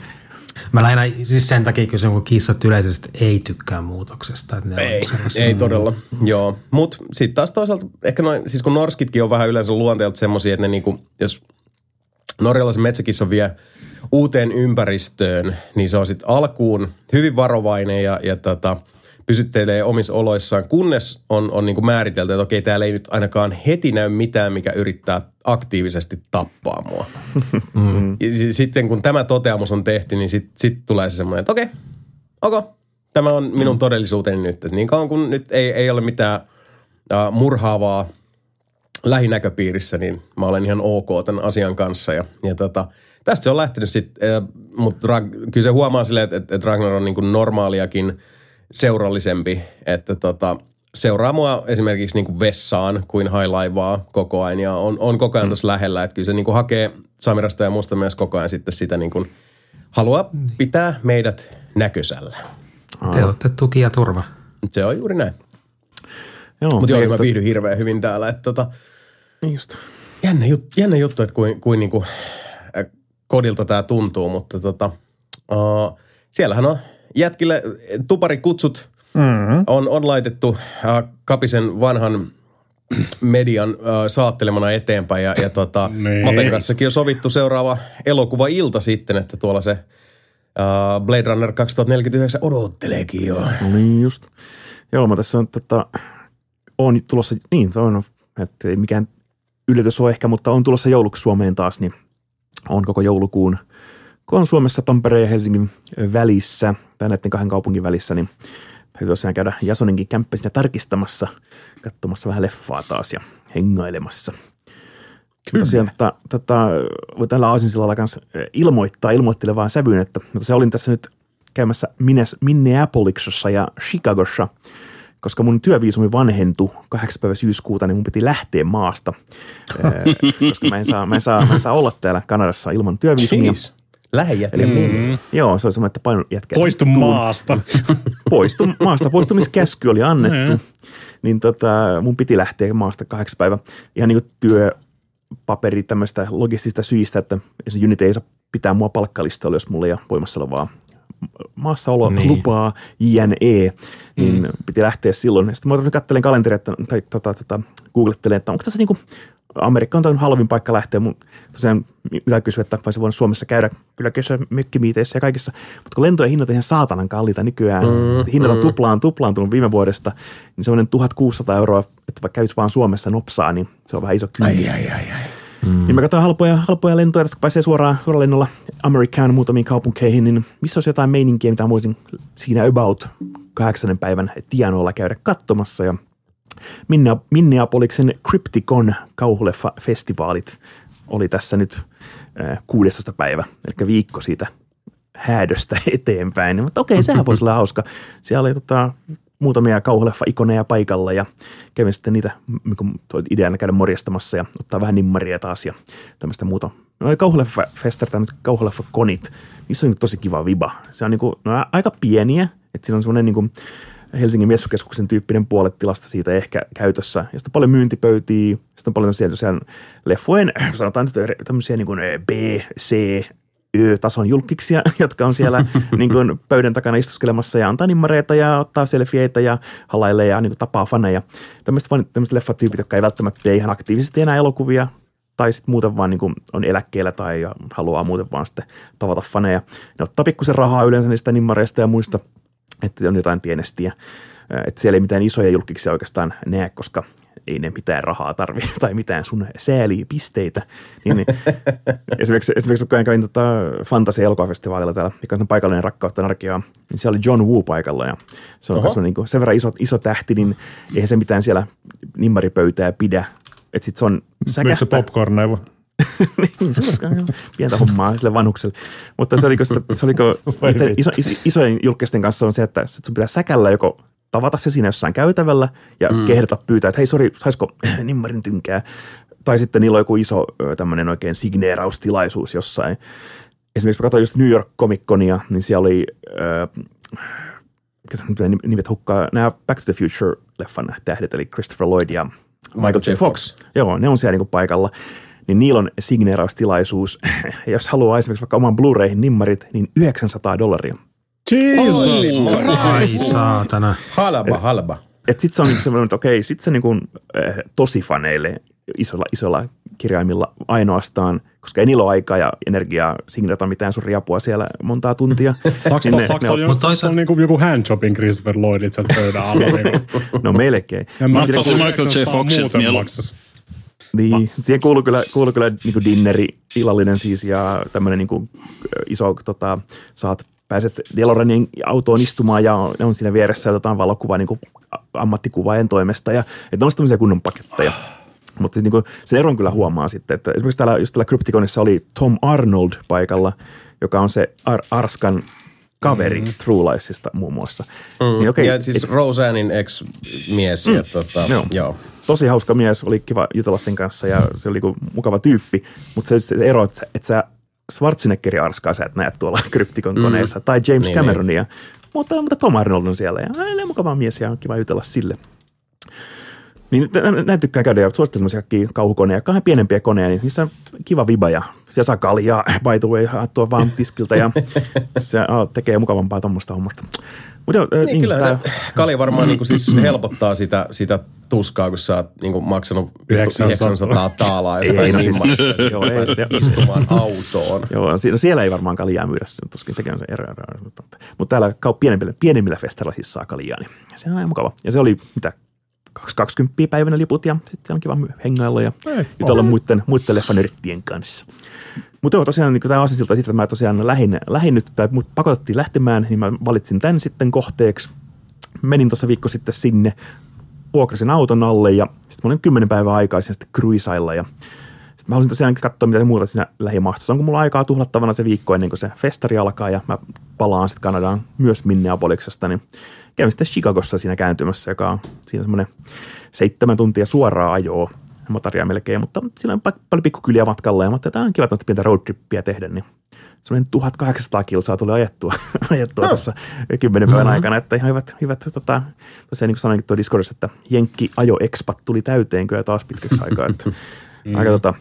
Mä lähinnä siis sen takia kysyn, kun kissat yleisesti ei tykkää muutoksesta. Että ne Ei, ei todella, joo. Mutta sitten taas toisaalta, ehkä noin, siis kun norskitkin on vähän yleensä luonteelta semmoisia, että ne niinku, jos norjalaisen metsäkissa vie uuteen ympäristöön, niin se on sitten alkuun hyvin varovainen ja, ja tota, pysyttelee omissa oloissaan, kunnes on, on niinku määritelty, että okei, täällä ei nyt ainakaan heti näy mitään, mikä yrittää aktiivisesti tappaa mua. Mm. Ja si- sitten kun tämä toteamus on tehty, niin sitten sit tulee se semmoinen, että okei, ok, tämä on minun todellisuuteni nyt. Et niin kauan kun nyt ei, ei ole mitään uh, murhaavaa lähinäköpiirissä, niin mä olen ihan ok tämän asian kanssa. Ja, ja tota, tästä se on lähtenyt sitten, mutta kyllä se huomaa silleen, että, että, että Ragnar on niin kuin normaaliakin seurallisempi, että tota, seuraa mua esimerkiksi niin kuin vessaan kuin hailaivaa koko ajan ja on, on koko ajan tuossa lähellä, että kyllä se niin kuin hakee Samirasta ja musta myös koko ajan sitten sitä niin kuin, haluaa pitää meidät näkösällä. Te olette tuki ja turva. Se on juuri näin. Joo, Mutta joo, meidän mä tota- viihdyn hirveän hyvin täällä. Että tota, niin just. jännä, jut, jännä juttu, että kuin, kuin niinku, äh, kodilta tämä tuntuu, mutta tota, uh, siellähän on jätkille tuparikutsut mm-hmm. on, on laitettu uh, Kapisen vanhan median uh, saattelemana eteenpäin ja, ja tota, Niin. Mapen kanssakin on sovittu seuraava elokuva-ilta sitten, että tuolla se uh, Blade Runner 2049 odotteleekin jo. No niin just. Joo, mä tässä on, tota, on tulossa, niin se on, että ei mikään yllätys ole ehkä, mutta on tulossa jouluksi Suomeen taas, niin on koko joulukuun, kun on Suomessa Tampereen ja Helsingin välissä, tai näiden kahden kaupungin välissä, niin täytyy tosiaan käydä Jasoninkin kämppäsinä tarkistamassa, katsomassa vähän leffaa taas ja hengailemassa. Kyllä. Tosiaan tota, tota, voi tällä Aasinsillalla kanssa ilmoittaa ilmoittelevaan sävyyn, että no tosiaan olin tässä nyt käymässä Minneapolisissa ja Chicagossa, koska mun työviisumi vanhentui 8. päivä syyskuuta, niin mun piti lähteä maasta, koska mä en, saa, mä, en saa, mä en saa olla täällä Kanadassa ilman työviisumia. Jeez. Lähijätkä. Mm. Joo, se oli semmoinen, että paino jätkä. Poistu tuun. maasta. Poistu, maasta poistumiskäsky oli annettu, niin tota, mun piti lähteä maasta kahdeksan päivä. Ihan niin kuin työpaperi tämmöistä logistista syistä, että se Unity ei saa pitää mua palkkalistoilla, jos mulla ei ole voimassa olevaa maassaolo niin. lupaa JNE, niin mm. piti lähteä silloin. Sitten mä katselen kalenteria, että, tai tota, tota, googlettelen, että onko tässä niinku Amerikka on toi halvin paikka lähteä. Mun tosiaan mitä kysyä, että voisin voinut Suomessa käydä kyllä kyllä mökkimiiteissä ja kaikissa. Mutta kun lentojen hinnat on ihan saatanan kalliita nykyään, mm, hinnat on tuplaan, tuplaantunut viime vuodesta, niin semmoinen 1600 euroa, että vaikka kävisi vaan Suomessa nopsaa, niin se on vähän iso kynnys. Ai, ai, ai, ai. Mm. Niin mä katsoin halpoja, halpoja lentoja, kun pääsee suoraan, suoraan lennolla American muutamiin kaupunkeihin, niin missä olisi jotain meininkiä, mitä voisin siinä about kahdeksannen päivän tienoilla käydä katsomassa. Ja Minne- Minneapoliksen Crypticon kauhuleffa-festivaalit oli tässä nyt äh, 16. päivä, eli viikko siitä häädöstä eteenpäin. Mutta okei, sehän voisi olla hauska. Siellä oli tota, muutamia kauhuleffa-ikoneja paikalla ja kävin sitten niitä, ideana käydä morjastamassa ja ottaa vähän nimmaria taas ja tämmöistä muuta. Ne oli kauhuleffa-fester, tämmöiset kauhuleffa-konit. Niissä on niin tosi kiva viba. Se on niin kuin, ne on aika pieniä, että siinä on semmoinen niin kuin Helsingin messukeskuksen tyyppinen puolet tilasta siitä ehkä käytössä. Ja sitten on paljon myyntipöytiä, sitten on paljon tosiaan leffojen, sanotaan nyt tämmöisiä niin kuin B, C, Ö-tason julkkiksia, jotka on siellä niin kuin pöydän takana istuskelemassa ja antaa nimmareita ja ottaa selfieitä ja halailee ja niin kuin tapaa faneja. Tämmöiset, tämmöiset leffatyypit, jotka ei välttämättä tee ihan aktiivisesti enää elokuvia tai sitten muuten vaan niin kuin on eläkkeellä tai haluaa muuten vaan sitten tavata faneja. Ne ottaa pikkusen rahaa yleensä niistä nimmareista ja muista, että on jotain tienestiä. Että siellä ei mitään isoja julkkiksia oikeastaan näe, koska ei ne mitään rahaa tarvi tai mitään sun sääliä pisteitä. Niin, niin. esimerkiksi, esimerkiksi kun kävin tota Fantasia-elokuvafestivaalilla täällä, mikä on paikallinen rakkautta anarkiaa, niin siellä oli John Woo paikalla ja se on myös niin kuin sen verran iso, iso tähti, niin eihän se mitään siellä nimmaripöytää pidä. Että sit se on Myös se säkästä. popcorn. Niin, se olisi ihan pientä hommaa sille vanhukselle. Mutta se oliko, sitä- se oliko iso, iso, isojen julkisten kanssa on se, että sun pitää säkällä joko tavata se siinä jossain käytävällä ja mm. kehdata pyytää, että hei sori, saisiko nimmarin tynkää. Tai sitten niillä on joku iso tämmöinen oikein signeeraustilaisuus jossain. Esimerkiksi mä katsoin just New York Comic Conia, niin siellä oli, äh, nimet hukkaa, nämä Back to the Future-leffan tähdet, eli Christopher Lloyd ja Michael J. Fox. Joo, ne on siellä niinku paikalla. Niin niillä on signeeraustilaisuus. Ja jos haluaa esimerkiksi vaikka oman Blu-rayhin nimmarit, niin 900 dollaria. Jesus Ai saatana. Halba, halba. Et sit se on niinku semmoinen, että okei, sit se niinku, äh, tosi faneille isolla, isolla kirjaimilla ainoastaan, koska ei niillä ole aikaa ja energiaa signerata mitään sun riapua siellä montaa tuntia. Saksa, Niin ne- Saksa, ne on, Mut Saksa on toisaalta- niinku joku handjobin Christopher Lloydit sieltä pöydän alla. Niinku. No melkein. Ja Mä ottaisin Michael J. Foxilta. Niin, siihen kuuluu kyllä, kuuluu kyllä niin dinneri, illallinen siis ja tämmöinen niin iso, tota, saat, pääset DeLoreanin autoon istumaan ja ne on siinä vieressä ja otetaan valokuva niin ammattikuvaajan toimesta ja että on tämmöisiä kunnon paketteja. Mutta niin sen eron kyllä huomaa sitten, että esimerkiksi täällä, just täällä Kryptikonissa oli Tom Arnold paikalla, joka on se Ar- Arskan kaveri mm. True Liesista muun muassa. Mm. Niin okei, ja siis Roseannin ex-mies. Mm. Ja tota, Joo. joo. tosi hauska mies, oli kiva jutella sen kanssa ja se oli niinku mukava tyyppi, mutta se, se ero, että sä, että sä Schwarzeneggerin arskaa sä et näe tuolla Kryptikon koneessa, tai James Niin, Cameronia, mutta, mutta Tom Arnold on siellä ja on mukava mies ja on kiva jutella sille. Niin nä- näin tykkään käydä ja suosittelen semmoisia kauhukoneja, vähän pienempiä koneja, niin niissä on kiva viba ja siellä saa kaljaa, by the way, vaan tiskiltä ja se tekee mukavampaa tuommoista hommasta. Mutta joo, Niin, kyllä tää- se kalja varmaan niin kuin siis helpottaa sitä, sitä tuskaa, kun sä oot niin kuin maksanut vittu 900. 900 taalaa Ei, no siis- joo, ei, se- istumaan autoon. Joo, siinä, siellä ei varmaan kaljaa myydä, se- tuskin sekin on se ero. ero mutta, mutta täällä kau- pienemmillä, pienemmillä festareilla siis saa kaljaa, niin se on ihan mukava. Ja se oli mitä, 220 päivänä liput ja sitten on kiva hengailla ja jutella muiden, muiden leffanörttien kanssa. Mutta joo, tosiaan niin tämä asesilta sitten, että mä tosiaan lähin, lähin nyt, mut pakotettiin lähtemään, niin mä valitsin tämän sitten kohteeksi. Menin tuossa viikko sitten sinne, vuokrasin auton alle ja sitten mä olin kymmenen päivää aikaa siinä sitten cruisailla ja sitten mä halusin tosiaan katsoa, mitä muuta siinä lähimaastossa on, kun mulla on aikaa tuhlattavana se viikko ennen kuin se festari alkaa ja mä palaan sitten Kanadaan myös Minneapoliksesta, niin kävin sitten Chicagossa siinä kääntymässä, joka on siinä semmoinen seitsemän tuntia suoraa ajoa motaria melkein, mutta siinä on pa- paljon pikkukyliä matkalla ja että tämä on kiva pientä roadtrippiä tehdä, niin semmoinen 1800 kilsaa tuli ajettua, ajettua tuossa kymmenen päivän aikana, että ihan hyvät, hyvät tota, tosiaan niin kuin sanoinkin tuo Discordissa, että Jenkki ajo expat tuli täyteen kyllä taas pitkäksi aikaa, että aika tota,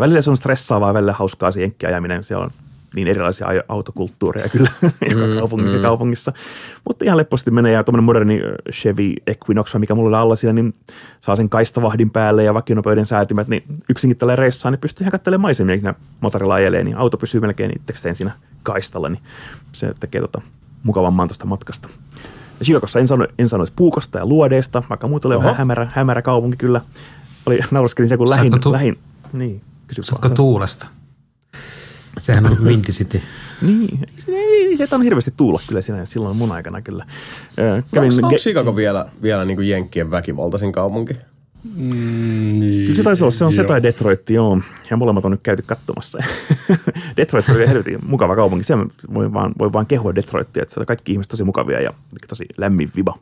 välillä se on stressaavaa, välillä hauskaa se Jenkki ajaminen, siellä on niin erilaisia autokulttuureja kyllä joka kaupungissa, kaupungissa. Mutta ihan lepposti menee ja tuommoinen moderni Chevy Equinox, mikä mulla oli alla siellä, niin saa sen kaistavahdin päälle ja vakionopeuden säätimet, niin yksinkin tällä reissaan, niin pystyy ihan katselemaan maisemia, siinä motorilla ajelee, niin auto pysyy melkein itsekseen siinä kaistalla, niin se tekee tota mukavamman tuosta matkasta. Ja Chicagossa en sano, en sanoisi puukosta ja luodeesta, vaikka muut oli vähän hämärä, hämärä kaupunki kyllä. Oli, naureskelin siellä, kun lähin, tu- lähin, niin, kysy Saatko tuulesta? Sehän on Windy City. Niin, ei, se on hirveästi tuulla kyllä siinä silloin mun aikana kyllä. Kävin, Onko, onko ge- Chicago vielä, vielä niin kuin Jenkkien väkivaltaisin kaupunki? Mm, niin. Kyllä se taisi olla, se on se Joo. tai Detroit, joo. Ja molemmat on nyt käyty katsomassa. Detroit oli helvetin mukava kaupunki. Se voi vaan, voi vaan kehua Detroitia, että siellä kaikki ihmiset tosi mukavia ja tosi lämmin viba.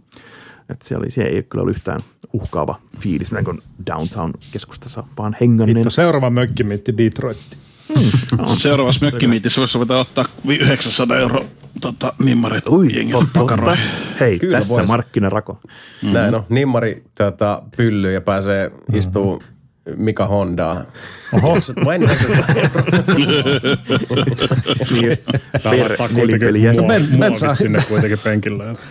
Että siellä, oli, siellä ei kyllä ollut yhtään uhkaava fiilis, näin kuin downtown keskustassa, vaan hengainen. Vittu, seuraava mökki miitti Detroitti. Seuraavassa mökkimiitissä voisi ruveta ottaa 900 euro tota, nimmareita Ui, jengiltä totta, pakaroihin. Hei, Kyllä tässä vois. markkinarako. Mm-hmm. Näin on. Nimmari tota, pyllyy ja pääsee mm-hmm. istuu Mika Hondaa. Oho. Vain 900 Niin just, Täällä per ottaa nelipeliä. kuitenkin Ben- mua, Ben muovit saa- sinne kuitenkin penkille. että-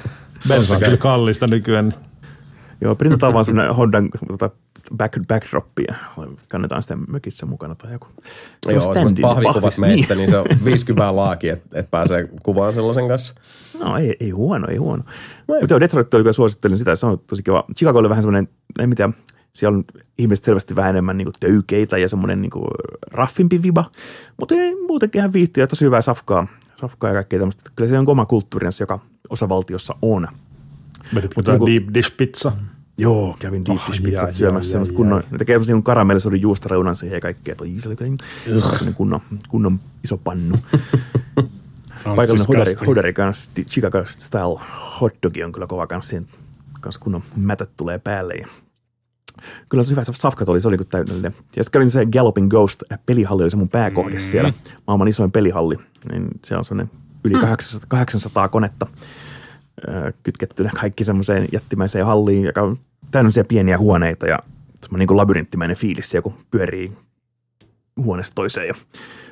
Bensa on kyllä kallista nykyään. Joo, printataan vaan semmoinen Hondan tota, back, backdroppi ja kannetaan sitä mökissä mukana tai joku. Joo, standi, semmoiset pahvikuvat pahvis, meistä, niin. se on 50 laaki, että et pääsee kuvaan sellaisen kanssa. No ei, ei huono, ei huono. Mutta joo, Detroit oli kyllä suosittelin sitä, se on tosi kiva. Chicago oli vähän semmoinen, ei mitään, siellä on ihmiset selvästi vähän enemmän niin töykeitä ja semmoinen niin raffimpi viba, mutta ei muutenkin ihan viihtyä ja tosi hyvää safkaa, safkaa ja kaikkea tämmöistä. Kyllä se on oma kulttuurinsa, joka osavaltiossa on. Vedit Mut mitään joku- deep dish pizza. Joo, kävin deep dish Oh, pizzat syömässä. Semmoista kunnon, ne tekee semmoisen karamellisoidun juustoreunan siihen ja kaikkea. Toi se oli kyllä niin- kunnon, kunnon iso pannu. Paikallinen hodari, disgusting. hodari kanssa, Chicago style hotdogi on kyllä kova kanssa. Siinä kanssa kunnon mätöt tulee päälle. Ja kyllä se hyvä se safkat oli, se oli niin täydellinen. Ja sitten kävin se Galloping Ghost pelihalli, oli se mun pääkohde mm. siellä. Maailman isoin pelihalli. Niin se on semmoinen yli 800, 800 konetta kytkettynä kaikki semmoiseen jättimäiseen halliin, joka on täynnä pieniä huoneita ja semmoinen niin labyrinttimäinen fiilis, kun pyörii huoneesta toiseen ja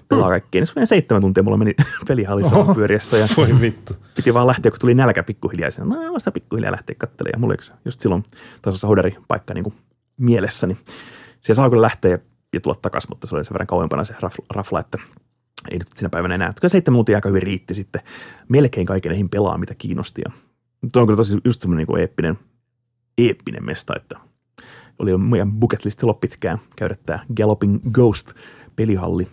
pelaa kaikkea. Niin semmoinen seitsemän tuntia mulla meni pelihallissa Oho. pyöriessä ja Voi vittu. piti vaan lähteä, kun tuli nälkä pikkuhiljaa. Ja No, vasta pikkuhiljaa lähteä katselemaan. Ja mulla oli just silloin tasossa hodaripaikka niin mielessä, niin siellä saa kyllä lähteä ja, ja tulla takaisin, mutta se oli sen verran kauempana se raf, rafla, että ei nyt sinä päivänä enää. Kyllä seitsemän tuntia aika hyvin riitti sitten melkein kaiken näihin pelaa, mitä kiinnosti. Ja tuo on kyllä tosi just semmoinen niin eeppinen, eeppinen mesta, että oli jo meidän bucket listilla pitkään käydä tämä Galloping Ghost pelihalli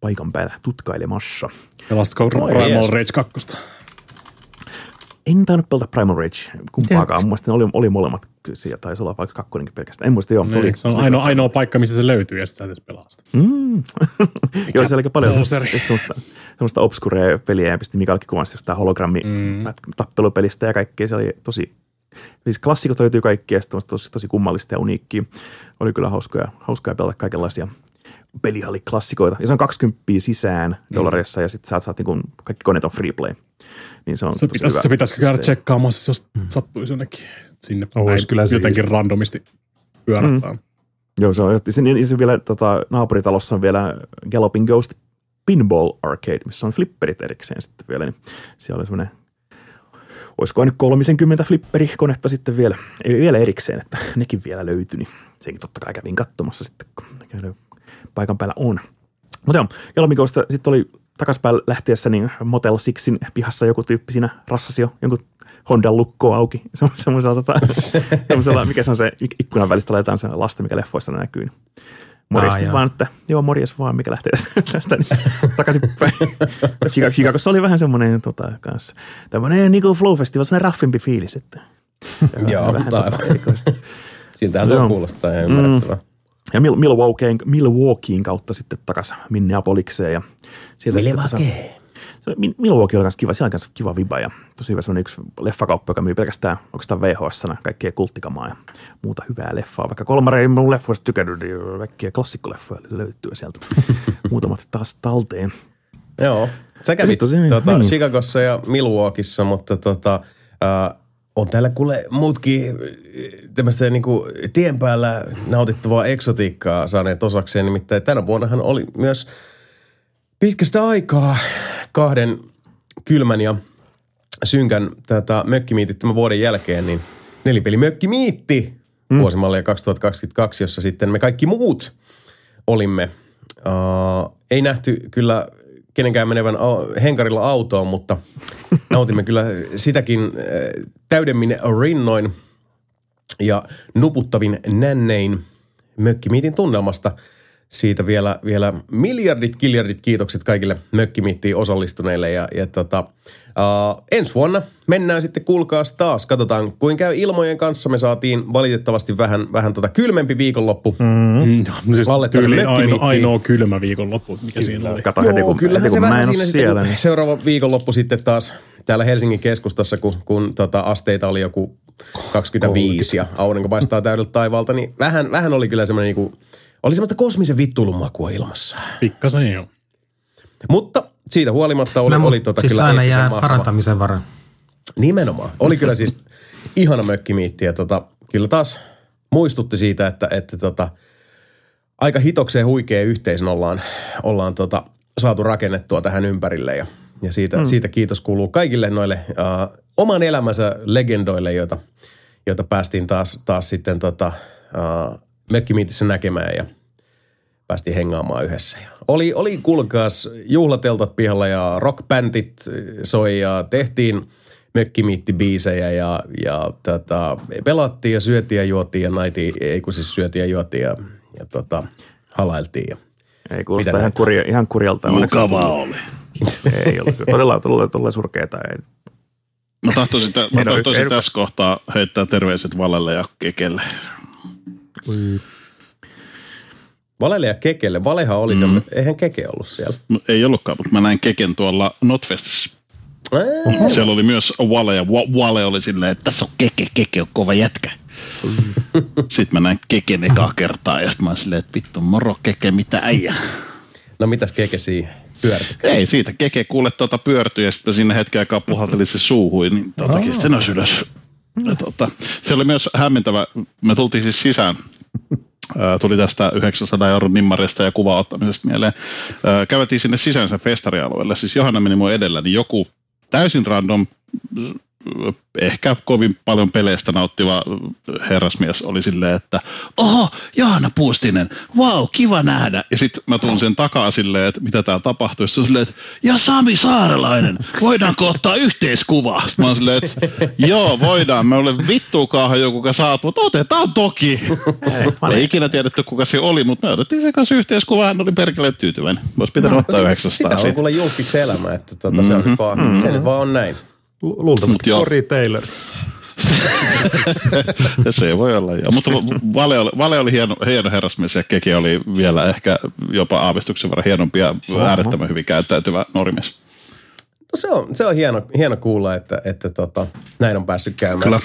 paikan päällä tutkailemassa. Pelasitko Primal. Rage 2? En tainnut pelata Primal Rage kumpaakaan. Mun mielestä ne oli, oli molemmat. Siellä taisi olla vaikka kakkonenkin pelkästään. En muista, joo. oli, Niin, se on ainoa, ainoa paikka, missä se löytyy, ja sitten sä et pelaa sitä. Mm. joo, siellä oli paljon semmoista, semmoista obskurea peliä ja pisti Mikaelkin kuvasta just tää hologrammi Mm. tappelupelistä ja kaikkea. Se oli tosi, siis klassikot löytyy kaikki ja sitten tosi, tosi kummallista ja uniikkiä. Oli kyllä hauskoja, hauskoja pelata kaikenlaisia pelihalliklassikoita. Ja se on 20 sisään dollareissa ja sitten saat, saat niin kuin, kaikki koneet on free play. Niin se on Se, tosi pitäisi, hyvä se pitäisikö käydä tsekkaamassa, jos sattuisi jonnekin sinne Ois päin kyllä jotenkin siistiä. randomisti pyörähtää. Mm. Joo, se on, ja se, niin se vielä tota, naapuritalossa on vielä Galloping Ghost Pinball Arcade, missä on flipperit erikseen sitten vielä. Niin siellä oli semmoinen, olisiko nyt 30 flipperikonetta sitten vielä, ei vielä erikseen, että nekin vielä löytyi, niin senkin totta kai kävin katsomassa sitten, kun käydään paikan päällä on. Mutta joo, Ghost sitten oli takaspäin lähtiessä niin Motel Sixin pihassa joku tyyppi siinä rassasi jo jonkun Hondan lukko auki. Se on semmoisella, tota, semmoisella, mikä se on se ik- ikkunan välistä laitetaan se lasta, mikä leffoissa näkyy. Morjesta Aa, joo. vaan, että joo, morjes vaan, mikä lähtee tästä, niin takaisinpäin. Chicago, Chicagossa oli vähän semmoinen tota, kanssa, tämmöinen niin kuin Flow Festival, semmoinen raffimpi fiilis, että Joo, vähän aivan. tota. Siltähän tuo kuulostaa ihan ymmärrettävää. Ja Mil- Milwaukeein, Milwaukeein kautta sitten takaisin Minneapolikseen. Ja sieltä sitten tuossa- se oli- Min- Milwaukee oli myös kiva, siellä oli myös kiva viba ja tosi hyvä semmoinen yksi leffakauppa, joka myy pelkästään oikeastaan vhs kaikkea kulttikamaa ja muuta hyvää leffaa. Vaikka kolmare ei mun leffoista tykännyt, niin kaikkia klassikkoleffoja löytyy sieltä. Muutamat taas talteen. Joo. Sä kävit tota, niin. Chicagossa ja Milwaukeeissa, mutta tota, äh, on täällä kuule muutkin äh, tämmöistä niinku tien päällä nautittavaa eksotiikkaa saaneet osakseen. Nimittäin tänä vuonnahan oli myös pitkästä aikaa kahden kylmän ja synkän tätä mökkimiitit tämän vuoden jälkeen, niin nelipeli mökkimiitti mm. vuosimallia 2022, jossa sitten me kaikki muut olimme. Uh, ei nähty kyllä kenenkään menevän henkarilla autoon, mutta nautimme kyllä sitäkin äh, täydemmin rinnoin ja nuputtavin nännein mökkimiitin tunnelmasta. Siitä vielä, vielä miljardit, kiljardit kiitokset kaikille mökkimiittiin osallistuneille. Ja, ja tota, uh, ensi vuonna mennään sitten kuulkaas taas. Katsotaan, kuin käy ilmojen kanssa. Me saatiin valitettavasti vähän, vähän tota kylmempi viikonloppu. Mm. Mm, no siis tänne aino, ainoa kylmä viikonloppu, mikä siinä oli. Kato heti, Joo, kun, kyllähän heti, se kun mä vähän en ole siinä sitten, siellä. kun Niin. seuraava viikonloppu sitten taas täällä Helsingin keskustassa, kun, kun tota asteita oli joku 25 ja aurinko paistaa täydeltä taivaalta, niin vähän, vähän oli kyllä semmoinen niinku, oli semmoista kosmisen vittuilun makua ilmassa. Pikkasen joo. Mutta siitä huolimatta oli, No, oli tota siis kyllä aina jää mahtava. parantamisen varan. Nimenomaan. Oli kyllä siis ihana mökkimiitti ja tota, kyllä taas muistutti siitä, että, että tota, aika hitokseen huikea yhteisön ollaan, ollaan tota, saatu rakennettua tähän ympärille ja, ja siitä, mm. siitä kiitos kuuluu kaikille noille uh, oman elämänsä legendoille, joita, joita päästiin taas, taas sitten tota, uh, mökkimiitissä näkemään ja päästiin hengaamaan yhdessä. Ja oli, oli kuulkaas juhlateltat pihalla ja rockbändit soi ja tehtiin mökkimiittibiisejä ja, ja tota, pelattiin ja syötiin ja juotiin ja naitiin, ei kun siis syötiin ja juotiin ja, ja tota, halailtiin. Ja. Ei kuulosta Mitä ihan, näitä? kurja, ihan kurjalta. Mukavaa oli. Ei ollut. Todella, todella, todella surkeeta. Ei. Mä tahtoisin, tä- mä no, tahtoisin tässä kohtaa heittää terveiset Valelle ja Kekelle. Valelle ja Kekelle. Valehan oli mm. se, eihän Keke ollut siellä. No, Ei ollutkaan, mutta mä näin Keken tuolla Notfestissä. Siellä oli myös Vale ja Wa- Vale oli silleen, että tässä on Keke, Keke on kova jätkä. Sitten mä näin Keken ekaa kertaa ja sitten mä silleen, että vittu moro Keke, mitä äijä. No mitäs Keke siihen pyörti? Ei siitä, Keke kuule tuota pyörtyi ja sitten sinne hetken aikaa puhalteli se suuhui, niin tuota, se nousi ylös. Ja, tuota, se oli myös hämmentävä, me tultiin siis sisään, Ää, tuli tästä 900 euron nimmarista ja kuva ottamisesta mieleen. Ää, Käveltiin sinne sisänsä festarialueelle, siis Johanna meni mun edellä, niin joku täysin random, äh, ehkä kovin paljon peleistä nauttiva herrasmies oli silleen, että oho, Johanna Puustinen, wow, kiva nähdä. Ja sitten mä tuun sen takaa silleen, että mitä täällä tapahtuu. Se on silleen, että ja Sami Saarelainen, voidaanko ottaa yhteiskuva? Sitten mä oon silleen, että joo, voidaan. Me olen vittuukaahan joku, joka saat, mutta otetaan toki. Ei ikinä tiedetty, kuka se oli, mutta me otettiin sen kanssa yhteiskuva. Hän oli perkele tyytyväinen. Olisi pitänyt ottaa 900 Sitä on siitä. kuule julkiksi elämä, että tota, se, on nyt vaan, mm-hmm. se nyt vaan on näin. Lu- Luultavasti. Cory Taylor. se voi olla, joo. Mutta Vale oli, Vale oli hieno, hieno herrasmies ja Keki oli vielä ehkä jopa aavistuksen verran hienompi ja äärettömän hyvin käyttäytyvä norimies. No se on, se on hieno, hieno kuulla, että, että tota, näin on päässyt käymään. Kyllä.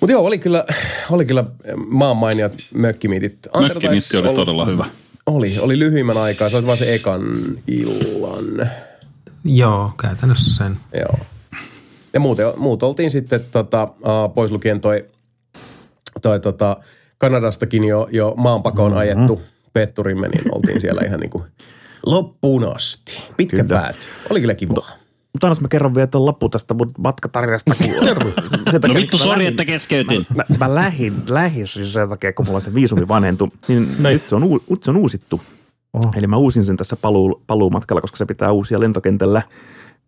Mutta joo, oli kyllä, oli kyllä maan mainiot mökkimiitit. Taisi oli olla- todella hyvä. Oli, oli lyhyimmän aikaa. Se oli vaan se ekan illan. Joo, käytännössä sen. Joo. Ja muuten, muut oltiin sitten tota, pois lukien toi, toi tota, Kanadastakin jo, jo maanpakoon Mm-hmm. ajettu petturimme, niin oltiin siellä ihan niin kuin loppuun asti. Pitkä Kyllä. pääty. Oli kyllä kiva. Mutta annas mä kerron vielä tuon loppu tästä mun matkatarinasta. Kerro. No vittu, sori, että keskeytin. Mä, mä lähin, lähin siis sen takia, kun mulla se viisumi vanhentui, niin nyt se on, uu- nyt se on uusittu. Oho. Eli mä uusin sen tässä paluu, paluumatkalla, koska se pitää uusia lentokentällä,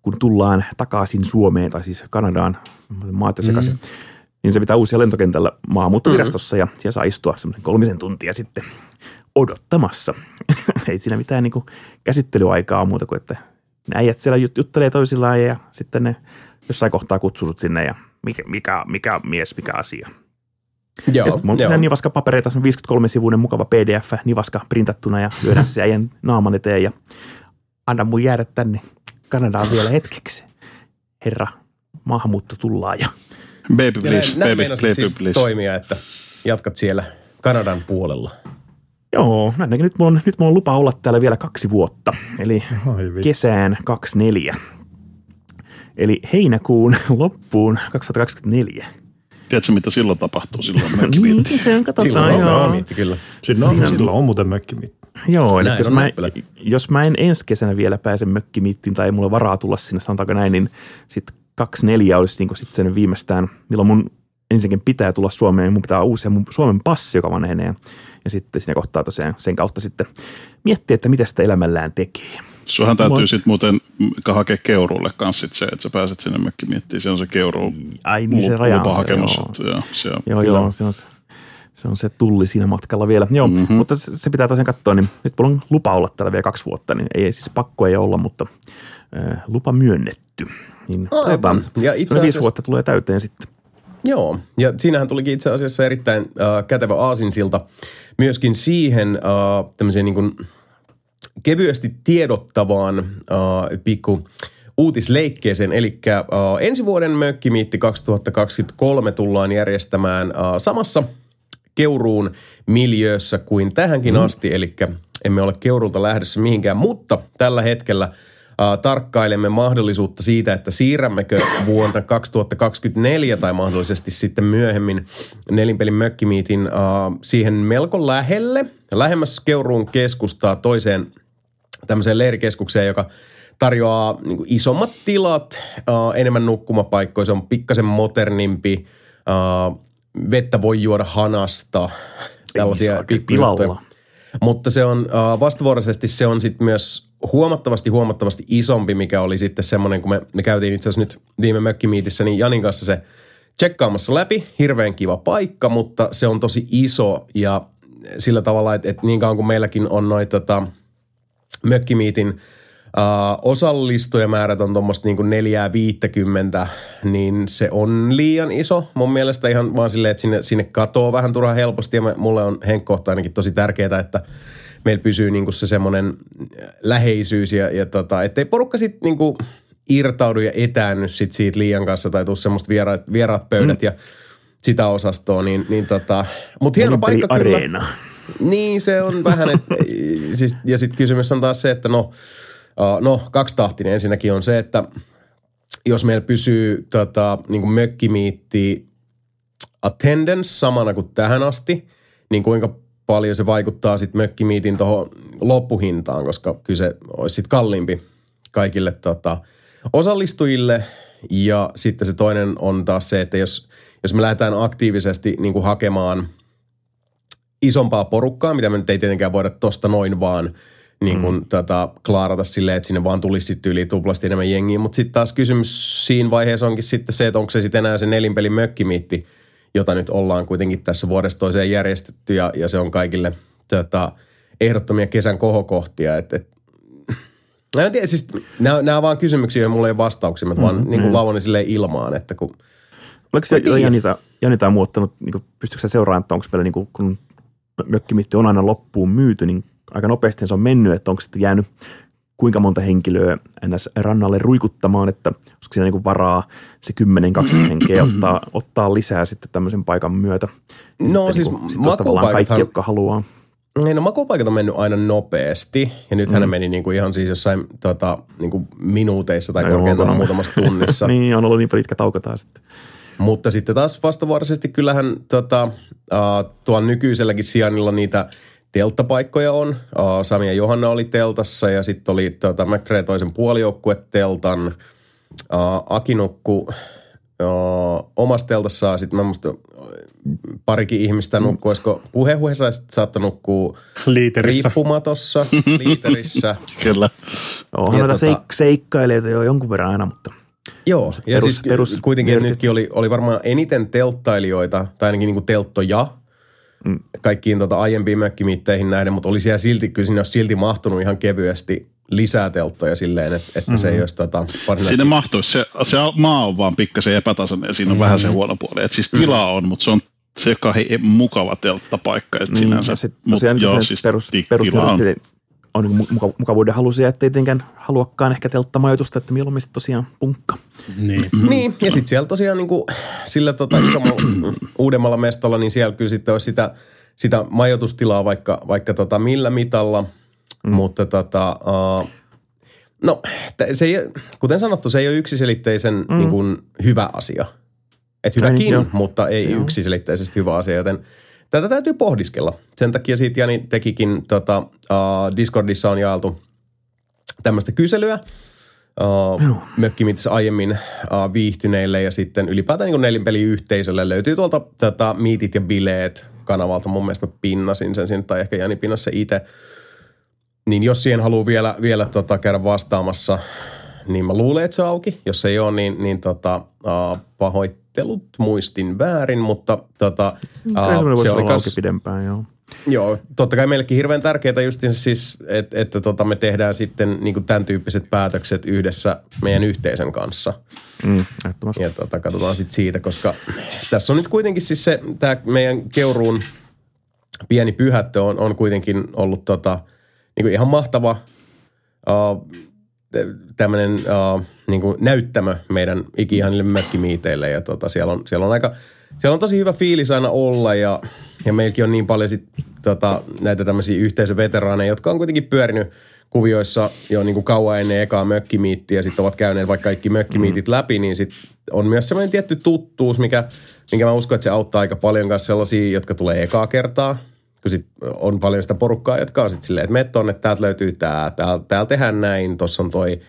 kun tullaan takaisin Suomeen, tai siis Kanadaan, maat jo sekaisin. Mm. Niin se pitää uusia lentokentällä maahanmuuttovirastossa ja siellä saa istua semmoinen kolmisen tuntia sitten odottamassa. Ei siinä mitään niin käsittelyaikaa ole muuta kuin, että ne äijät siellä jut- juttelee toisillaan ja sitten ne jossain kohtaa kutsusut sinne ja mikä, mikä, mikä mies, mikä asia. Joo, Ja sitten mulla on nivaska papereita, se on 53-sivuinen mukava pdf, nivaska printattuna ja lyödään se äijän naaman eteen ja anna mun jäädä tänne Kanadaan vielä hetkeksi. Herra, maahanmuutto tullaan ja Baby Ja please, näin, näin baby, baby siis please. toimia, että jatkat siellä Kanadan puolella. Joo, ainakin nyt mulla, on, nyt mulla on lupa olla täällä vielä kaksi vuotta, eli Ai kesään 24. Eli heinäkuun loppuun 2024. Tiedätkö, mitä silloin tapahtuu? Silloin mökkiviitti. Niin, se on, katsotaan. Silloin on joo. raamiitti kyllä. Siinä on, Siinä on- sillä on muuten mökki. Joo, eli Näin jos mä, jos mä en ensi kesänä vielä pääse mökkimiittiin tai ei mulla varaa tulla sinne, sanotaanko näin, niin sitten kaksi neljä olisi niin sitten sen viimeistään, milloin mun ensinnäkin pitää tulla Suomeen, niin mun pitää uusia mun Suomen passi, joka vanhenee. Ja sitten siinä kohtaa tosiaan sen kautta sitten miettiä, että mitä sitä elämällään tekee. Suohan täytyy sitten muuten hakea keuruulle kanssa sit se, että sä pääset sinne mökkimiittiin. Se on se keuru Ai niin, se raja on se, lupahakemus. joo. Joo, se on. Joo, joo, se on se, se on se tulli siinä matkalla vielä. Joo, mm-hmm. mutta se, pitää tosiaan katsoa, niin nyt mulla on lupa olla täällä vielä kaksi vuotta, niin ei siis pakko ei olla, mutta äh, lupa myönnetty. Niin Aivan. Ja itse semmoinen viisi asiassa- vuotta tulee täyteen sitten. Joo, ja siinähän tulikin itse asiassa erittäin äh, kätevä aasinsilta myöskin siihen äh, tämmöiseen niin kuin kevyesti tiedottavaan äh, pikku uutisleikkeeseen. Eli äh, ensi vuoden Mökkimiitti 2023 tullaan järjestämään äh, samassa Keuruun miljöössä kuin tähänkin mm. asti, eli emme ole Keurulta lähdössä mihinkään, mutta tällä hetkellä tarkkailemme mahdollisuutta siitä, että siirrämmekö vuonna 2024 tai mahdollisesti sitten myöhemmin nelinpelin mökkimiitin äh, siihen melko lähelle, lähemmäs Keuruun keskustaa toiseen tämmöiseen leirikeskukseen, joka tarjoaa niin kuin isommat tilat, enemmän nukkumapaikkoja, se on pikkasen modernimpi, vettä voi juoda hanasta, tällaisia pilalla. Mutta se on äh, vastavuoroisesti se on sitten myös huomattavasti huomattavasti isompi, mikä oli sitten semmoinen, kun me, me käytiin itse asiassa nyt viime mökkimiitissä, niin Janin kanssa se tsekkaamassa läpi. Hirveän kiva paikka, mutta se on tosi iso ja sillä tavalla, että, että niin kauan kuin meilläkin on noin tota, mökkimiitin Uh, osallistujamäärät on tuommoista niinku neljää viittäkymmentä, niin se on liian iso. Mun mielestä ihan vaan silleen, että sinne, sinne katoo vähän turhaan helposti ja me, mulle on henkkohta ainakin tosi tärkeää, että meillä pysyy niinku se semmoinen läheisyys ja, ja tota, ettei porukka sitten niinku irtaudu ja etäänny sit siitä liian kanssa tai tuu semmoista vieraat, vieraat pöydät mm. ja sitä osastoa, niin, niin tota, mutta hieno Nelinpeli paikka kyllä. Areena. Niin, se on vähän, et, siis, ja sitten kysymys on taas se, että no, no kaksitahtinen ensinnäkin on se, että jos meillä pysyy tota, niin kuin mökkimiitti attendance samana kuin tähän asti, niin kuinka paljon se vaikuttaa sitten mökkimiitin tuohon loppuhintaan, koska kyllä se olisi sitten kalliimpi kaikille tota, osallistujille. Ja sitten se toinen on taas se, että jos, jos me lähdetään aktiivisesti niin kuin hakemaan – isompaa porukkaa, mitä me nyt ei tietenkään voida tosta noin vaan niin kuin mm. tätä klaarata silleen, että sinne vaan tulisi sitten yli tuplasti enemmän jengiä. Mutta sitten taas kysymys siinä vaiheessa onkin sitten se, että onko se sitten enää se nelinpelin mökkimiitti, jota nyt ollaan kuitenkin tässä vuodesta toiseen järjestetty ja, ja se on kaikille tätä, ehdottomia kesän kohokohtia. Et, et, en tiedä, siis nämä, nämä on vaan kysymyksiä, joihin mulla ei ole vastauksia, mä vaan mm, niin kuin lauan ne silleen ilmaan, että kun Oliko se. Janita, Janita muuttanut, niin pystyykö sä seuraamaan, että onko meillä, niin kuin, kun mökkimitti on aina loppuun myyty, niin aika nopeasti se on mennyt, että onko sitten jäänyt kuinka monta henkilöä ns. rannalle ruikuttamaan, että olisiko siinä niin varaa se 10-20 henkeä ottaa, ottaa lisää sitten tämmöisen paikan myötä. No Sitten siis niin kuin, tavallaan kaikki, jotka haluaa. Niin, no makupaikat on mennyt aina nopeasti, ja nythän mm. ne meni niinku ihan siis jossain tota, niinku minuuteissa tai Ai, korkeintaan muutama. muutamassa tunnissa. niin, on ollut niin pitkä tauko taas. Että. Mutta sitten taas vastavuoroisesti kyllähän tota, uh, tuon nykyiselläkin sijainnilla niitä telttapaikkoja on. Uh, Sami ja Johanna oli teltassa ja sitten oli tota, McRae toisen puolijoukkue teltan. Uh, Aki nukku uh, omassa teltassaan. Sitten mä muista parikin ihmistä nukkuu, olisiko puhehuessa saattoi nukkua Liiterissä. riippumatossa, liiterissä. Kyllä. Onhan Ja noita tota- seik- seikkailijoita jo jonkun verran aina, mutta Joo, ja perus- siis perus- kuitenkin nörtit. nytkin oli, oli varmaan eniten telttailijoita, tai ainakin niin kuin telttoja. Kaikkiin tota aiempiin mökkimiitteihin nähden, mutta oli siellä silti, kyllä sinne olisi silti mahtunut ihan kevyesti lisää telttoja silleen, että, että mm-hmm. se ei olisi tota, varsinaisesti... Sinne mahtuisi. Se, se maa on vaan pikkasen epätasainen ja siinä on mm. vähän se huono puoli. Et siis tilaa on, mutta se on se kai mukava telttapaikka. Et sinänsä, ja sitten mut tosiaan joo, joo, siis perus, perus on. on niin muka, mukavuuden halusia, ettei tietenkään haluakaan ehkä telttamajoitusta, että mieluummin sit tosiaan punkka. Niin. Niin, ja sitten siellä tosiaan niin kuin, sillä tota, isommalla, uudemmalla mestolla, niin siellä kyllä sitten olisi sitä, sitä majoitustilaa vaikka, vaikka tota, millä mitalla, mm. mutta tota, uh, no, se ei, kuten sanottu, se ei ole yksiselitteisen mm. niin kuin, hyvä asia. Että Ai niin, hyväkin, joo. mutta ei Se on. yksiselitteisesti hyvä asia, joten tätä täytyy pohdiskella. Sen takia siitä Jani tekikin, tota, uh, Discordissa on jaeltu tämmöistä kyselyä, uh, mökkimitissä aiemmin uh, viihtyneille ja sitten ylipäätään niin nelinpeliyhteisölle löytyy tuolta tätä Miitit ja Bileet kanavalta. Mun mielestä pinnasin sen sinne, tai ehkä Jani pinnasi se itse. Niin jos siihen haluaa vielä, vielä tota, käydä vastaamassa, niin mä luulen, että se on auki. Jos ei ole, niin, niin tota, uh, pahoittelut muistin väärin, mutta tota, Kyllä uh, voisi se oli kas, pidempään, joo. Joo, totta kai meillekin hirveän tärkeää just siis, että, että tota, me tehdään sitten niin tämän tyyppiset päätökset yhdessä meidän yhteisön kanssa. Mm. Ja tota, katsotaan sitten siitä, koska tässä on nyt kuitenkin siis se, tämä meidän keuruun pieni pyhättö on, on kuitenkin ollut tota, niin kuin ihan mahtava uh, tämmöinen uh, niin kuin näyttämö meidän ikihanille mökkimiiteille. Ja tota, siellä, on, siellä on aika, siellä on tosi hyvä fiilis aina olla ja, ja meilläkin on niin paljon sit, tota, näitä tämmöisiä yhteisöveteraaneja, jotka on kuitenkin pyörinyt kuvioissa jo niin kuin kauan ennen ekaa mökkimiittiä ja sitten ovat käyneet vaikka kaikki mökkimiitit mm. läpi, niin sit on myös semmoinen tietty tuttuus, mikä, minkä mä uskon, että se auttaa aika paljon myös sellaisia, jotka tulee ekaa kertaa, kun sit on paljon sitä porukkaa, jotka on sitten silleen, että meet tonne, täältä löytyy tää, täällä, täällä tehdään näin, tossa on toi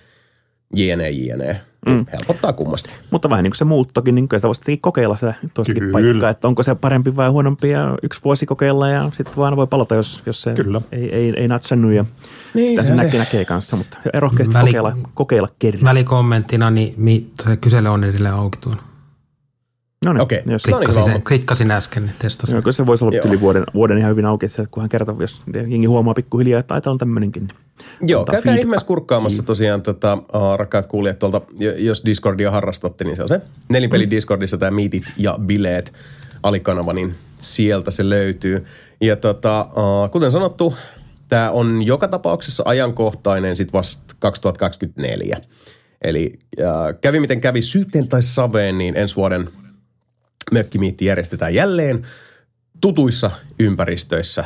jne, jne. Mm. Helpottaa kummasti. Mutta vähän niin kuin se muuttokin, niin kyllä sitä voisi kokeilla sitä toistakin Kyllä. paikkaa, että onko se parempi vai huonompi ja yksi vuosi kokeilla ja sitten vaan voi palata, jos, jos se Kyllä. ei, ei, ei natsannut ja Niin, sehän se- näkee, näkee kanssa, mutta rohkeasti Väli- kokeilla, kokeilla kerran. Välikommenttina, niin mi, se kysely on edelleen auki tuon. No niin, Okei. jos, No niin, Klikkasin, sen, klikkasin äsken, niin testasin. Joo, se voisi olla Joo. yli vuoden, vuoden ihan hyvin auki, että kunhan kerta, jos jengi huomaa pikkuhiljaa, että aita on tämmöinenkin. Joo, antaa käykää ihmeessä kurkkaamassa tosiaan, tota, uh, rakkaat kuulijat tuolta, jos Discordia harrastatte, niin se on se nelipeli Discordissa tämä Meetit ja Bileet alikanava, niin sieltä se löytyy. Ja tota, uh, kuten sanottu, tämä on joka tapauksessa ajankohtainen sitten vasta 2024. Eli uh, kävi miten kävi syytteen tai saveen, niin ensi vuoden mökkimiitti järjestetään jälleen tutuissa ympäristöissä.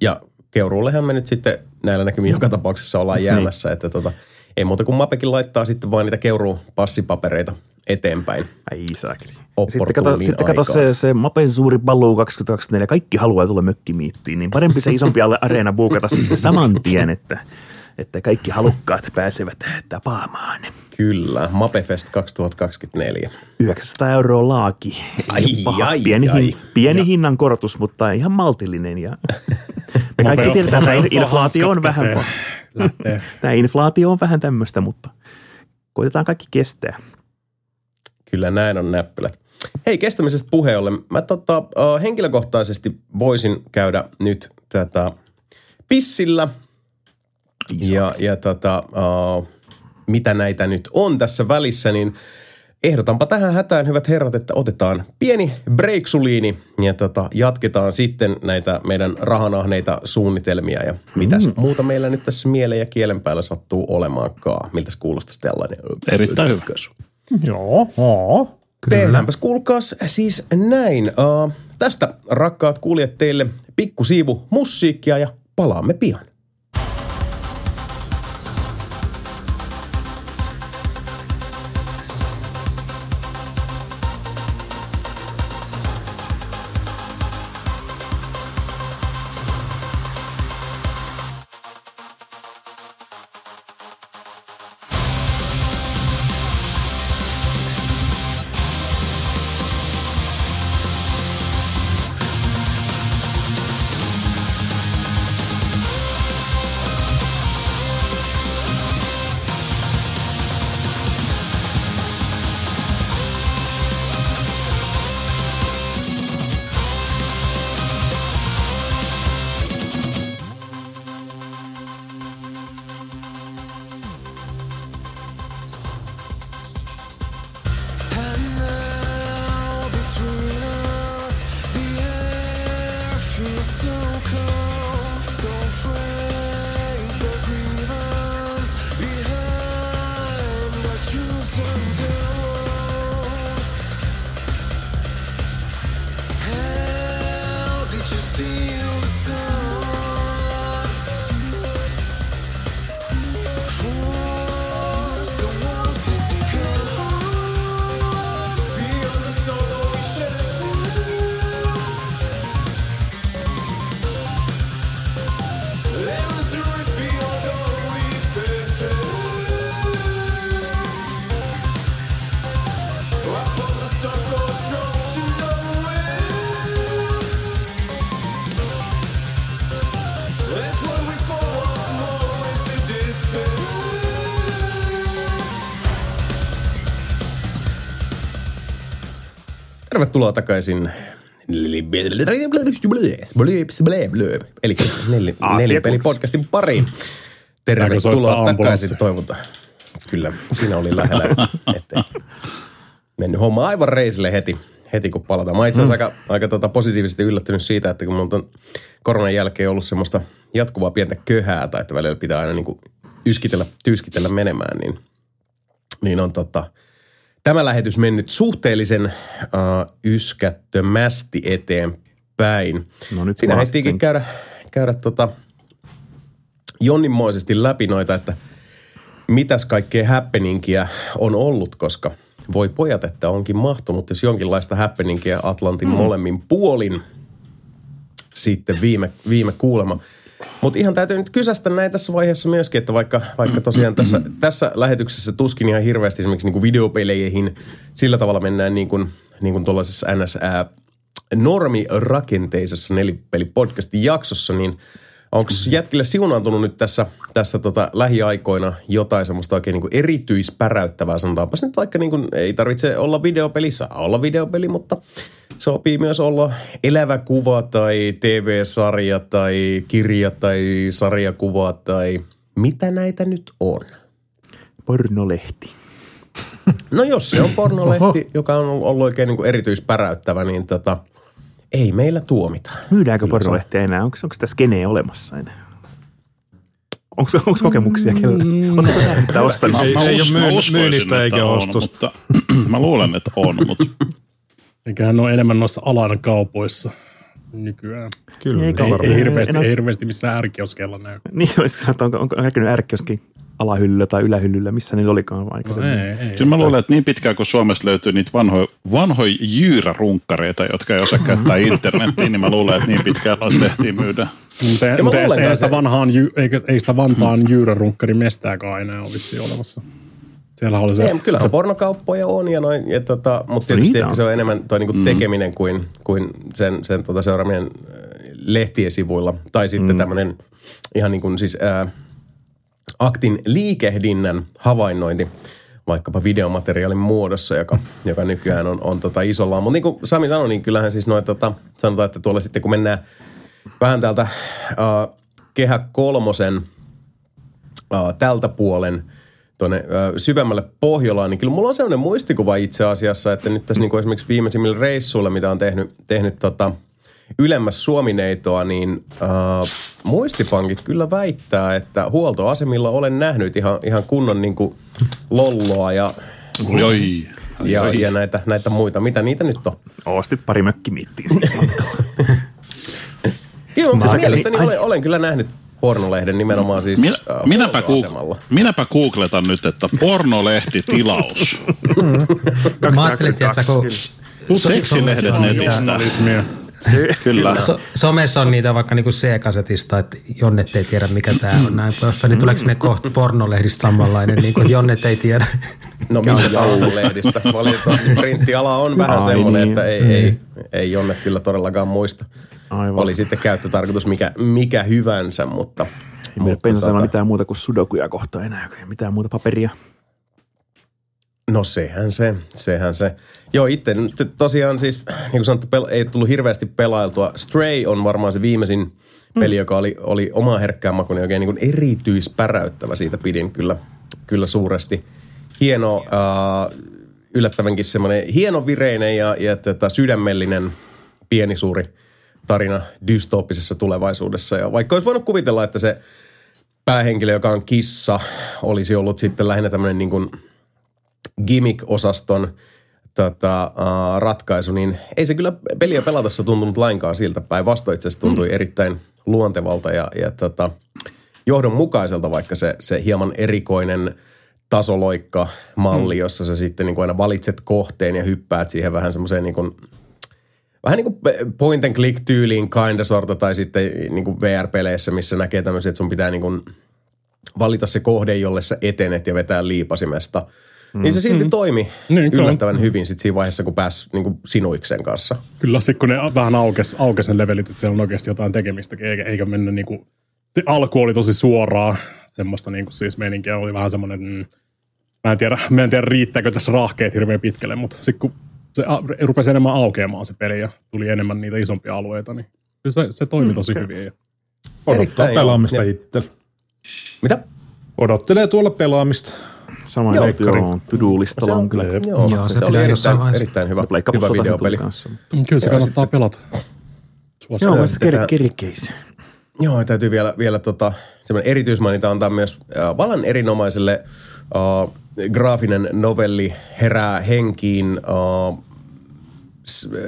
Ja Keuruullehan me nyt sitten näillä näkymin joka tapauksessa ollaan jäämässä, että tota, ei muuta kuin Mapekin laittaa sitten vaan niitä Keuruun passipapereita eteenpäin. Ai saakeli. Sitten kato, sitten kato se, se Mapen suuri Baloo 2024, kaikki haluaa tulla mökkimiittiin, niin parempi se isompi alle- areena buukata sitten saman tien, että, että kaikki halukkaat pääsevät tapaamaan. Kyllä, Mapefest 2024. 900 euroa laaki. Ai, paha. ai, pieni, ai. hin, pieni hinnan korotus, mutta ihan maltillinen. Ja me kaikki tiedetään, että inflaatio on vähän. Lähtee. tämä inflaatio on vähän tämmöistä, mutta koitetaan kaikki kestää. Kyllä näin on näppylät. Hei, kestämisestä puheen ollen. Mä tota, henkilökohtaisesti voisin käydä nyt tätä pissillä. Ja, ja tota, uh, mitä näitä nyt on tässä välissä, niin ehdotanpa tähän hätään, hyvät herrat, että otetaan pieni breaksuliini ja tota, jatketaan sitten näitä meidän rahanahneita suunnitelmia ja mitäs mm. muuta meillä nyt tässä mielen ja kielen päällä sattuu olemaankaan. Miltä se kuulostaisi tällainen? Erittäin hyvä. Joo, joo. Tehdäänpäs kuulkaas siis näin. Uh, tästä rakkaat kuulijat teille pikkusiivu musiikkia ja palaamme pian. Tervetuloa takaisin Eli nel, nelipeli-podcastin pariin. Tervetuloa takaisin, toivotaan. Kyllä, siinä oli lähellä, ettei mennyt homma aivan reisille heti, heti kun palataan. Mä itse asiassa aika, aika tota positiivisesti yllättynyt siitä, että kun mulla on koronan jälkeen ollut semmoista jatkuvaa pientä köhää, tai että välillä pitää aina niin kuin yskitellä, tyyskitellä menemään, niin, niin on tota, tämä lähetys mennyt suhteellisen uh, yskättömästi eteenpäin. No nyt Siinä ehtiikin käydä, käydä tota jonninmoisesti läpi noita, että mitäs kaikkea happeningia on ollut, koska voi pojat, että onkin mahtunut jos jonkinlaista happeningia Atlantin mm. molemmin puolin sitten viime, viime kuulema. Mutta ihan täytyy nyt kysästä näin tässä vaiheessa myöskin, että vaikka, vaikka tosiaan tässä, tässä lähetyksessä tuskin ihan hirveästi esimerkiksi niin kuin videopeleihin sillä tavalla mennään niin kuin, niin kuin tuollaisessa NS ää, normirakenteisessa nelipeli-podcastin jaksossa, niin onko jätkille siunaantunut nyt tässä, tässä tota lähiaikoina jotain semmoista oikein niin kuin erityispäräyttävää, sanotaanpa nyt vaikka niin kuin, ei tarvitse olla videopeli, saa olla videopeli, mutta sopii myös olla elävä kuva tai TV-sarja tai kirja tai sarjakuva tai mitä näitä nyt on. Pornolehti. No jos se on pornolehti, joka on ollut oikein niin kuin erityispäräyttävä, niin tota, ei meillä tuomita. Myydäänkö pornolehtiä enää? Onko, onko tässä skenee olemassa enää? Onko, onko kokemuksia kellä? Oletko sitä ostanut? Ei- Mä ei ole myyn- uskoisin, myynnistä eikä on, ostosta. Mutta mä luulen, että on, mutta Eiköhän ole enemmän noissa alan kaupoissa nykyään. Kyllä. Eikä Ei, ole. ei, hirveästi, ei hirveästi missään ärkioskeilla näy. Niin, olisiko sanoa, että onko, onko näkynyt ärkkioskin alahyllyllä tai ylähyllyllä, missä niillä olikaan No aikaisemmin? ei, ei. kyllä mä luulen, että niin pitkään kuin Suomessa löytyy niitä vanhoja, vanhoja jyyrärunkkareita, jotka ei osaa käyttää internettiä, niin mä luulen, että niin pitkään noita lehtiä myydään. Mutta ei, sitä että- vanhaan, ei sitä Vantaan jyyrärunkkarin mestääkään enää ole vissiin olemassa. Siellä oli se, Ei, kyllähän se pornokauppoja on, ja noin, ja tota, mutta tietysti niitä ehkä on. se on enemmän toi niinku tekeminen kuin, kuin sen, sen tota seuraaminen äh, lehtien sivuilla. Tai sitten mm. tämmöinen ihan niin kuin siis ää, aktin liikehdinnän havainnointi vaikkapa videomateriaalin muodossa, joka, joka nykyään on, on tota isolla. Mutta niin kuin Sami sanoi, niin kyllähän siis noin, tota, sanotaan, että tuolla sitten kun mennään vähän täältä äh, kehä kolmosen äh, tältä puolen tuonne äh, syvemmälle Pohjolaan, niin kyllä mulla on sellainen muistikuva itse asiassa, että nyt tässä niin kuin esimerkiksi viimeisimmillä reissuilla, mitä on tehnyt, tehnyt tota, ylemmäs Suomineitoa, niin äh, muistipankit kyllä väittää, että huoltoasemilla olen nähnyt ihan, ihan kunnon niin kuin lolloa ja Oi, oi. ja, ja näitä, näitä muita. Mitä niitä nyt on? Ostit pari matkalla. Joo, mutta Mä- mielestäni Ai- olen, olen kyllä nähnyt pornolehden nimenomaan siis Minä, äh, minäpä, goog- minäpä googletan nyt, että pornolehtitilaus. Mä ajattelin, että kun Seksilehdet netistä. Kyllä. So, somessa on niitä vaikka niinku C-kasetista, että Jonnet ei tiedä mikä tämä on näin poispäin. Niin tuleeko ne kohta pornolehdistä samanlainen, niin kuin, että Jonnet ei tiedä. No mistä tahansa lehdistä. Valitettavasti printtiala on vähän Ai semmoinen, niin. että ei, ei, ei Jonne kyllä todellakaan muista. Aivan. Oli sitten käyttötarkoitus mikä, mikä hyvänsä, mutta... Ei meillä mutta pensa sanoa tota- mitään muuta kuin sudokuja kohta enää, ei mitään muuta paperia. No sehän se, sehän se. Joo, itse tosiaan siis, niin kuin sanottu, pel- ei tullut hirveästi pelailtua. Stray on varmaan se viimeisin peli, joka oli, oli oma herkkään makuinen, oikein niin kuin erityispäräyttävä. Siitä pidin kyllä, kyllä suuresti. Hieno, äh, yllättävänkin semmoinen hienovireinen ja, ja tätä sydämellinen pieni suuri tarina dystooppisessa tulevaisuudessa. Ja vaikka olisi voinut kuvitella, että se päähenkilö, joka on kissa, olisi ollut sitten lähinnä tämmöinen niin kuin gimmick-osaston tota, uh, ratkaisu, niin ei se kyllä peliä pelatessa tuntunut lainkaan siltä. Päinvastoin itse asiassa tuntui erittäin luontevalta ja, ja tota, johdonmukaiselta, vaikka se, se hieman erikoinen tasoloikka-malli, mm. jossa sä sitten niin kuin aina valitset kohteen ja hyppäät siihen vähän semmoiseen niin kuin, vähän niin kuin point and click tyyliin kinda sorta tai sitten niin kuin VR-peleissä, missä näkee tämmöisiä, että sun pitää niin kuin valita se kohde, jolle sä etenet ja vetää liipasimesta. Mm. Niin se silti mm. toimi Niin, kyllä. yllättävän hyvin sit siinä vaiheessa, kun pääsi niin kuin sinuiksen kanssa. Kyllä, sit kun ne vähän aukes, aukes ne levelit, että siellä on oikeasti jotain tekemistä, eikä, eikä mennyt niinku, se alku oli tosi suoraa, semmoista niinku siis meininkiä oli vähän semmoinen, mm, mä en tiedä, mä en tiedä riittääkö tässä rahkeet hirveän pitkälle, mutta sitten kun se a- rupesi enemmän aukeamaan se peli ja tuli enemmän niitä isompia alueita, niin kyllä se, se toimi tosi okei. hyvin. Ja Odottaa pelaamista itse. Mitä? Odottelee tuolla pelaamista. Sama Joo, juttu, joo, to-do-listalla on kyllä. Jep. Joo, Joo, se, se se oli erittäin, erittäin hyvä, hyvä videopeli. kanssa. kyllä se Ja kannattaa sitten- pelata. Joo, Suosittelen. mä sitten sitten tää- kerkeis. Joo, täytyy vielä, vielä tota, semmoinen erityismaininta antaa myös äh, vallan erinomaiselle äh, graafinen novelli herää henkiin äh,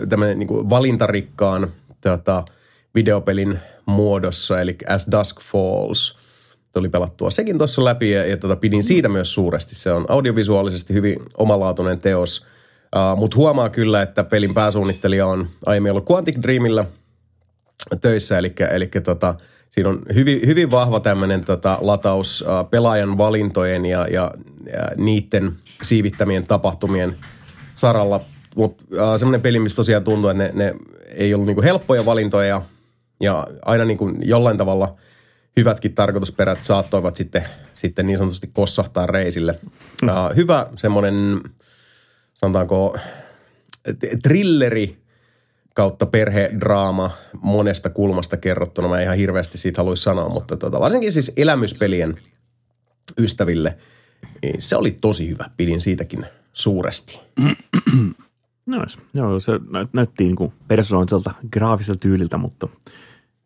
tämmöinen niin kuin valintarikkaan tota, videopelin muodossa, eli As Dusk Falls. Tuli pelattua sekin tuossa läpi ja, ja tota, pidin siitä myös suuresti. Se on audiovisuaalisesti hyvin omalaatuinen teos, uh, mutta huomaa kyllä, että pelin pääsuunnittelija on aiemmin ollut Quantic Dreamilla töissä, eli, eli tota, siinä on hyvin, hyvin vahva tämmöinen tota, lataus uh, pelaajan valintojen ja, ja, ja niiden siivittämien tapahtumien saralla. Mutta uh, semmoinen peli, missä tosiaan tuntuu, että ne, ne ei ollut niinku helppoja valintoja ja, ja aina niinku jollain tavalla hyvätkin tarkoitusperät saattoivat sitten, sitten niin sanotusti kossahtaa reisille. Uh, hyvä semmoinen, sanotaanko, trilleri kautta perhedraama monesta kulmasta kerrottuna. Mä en ihan hirveästi siitä haluaisi sanoa, mutta tota, varsinkin siis elämyspelien ystäville, niin se oli tosi hyvä. Pidin siitäkin suuresti. No, joo, se nä- näytti niin kuin persoonalliselta graafiselta tyyliltä, mutta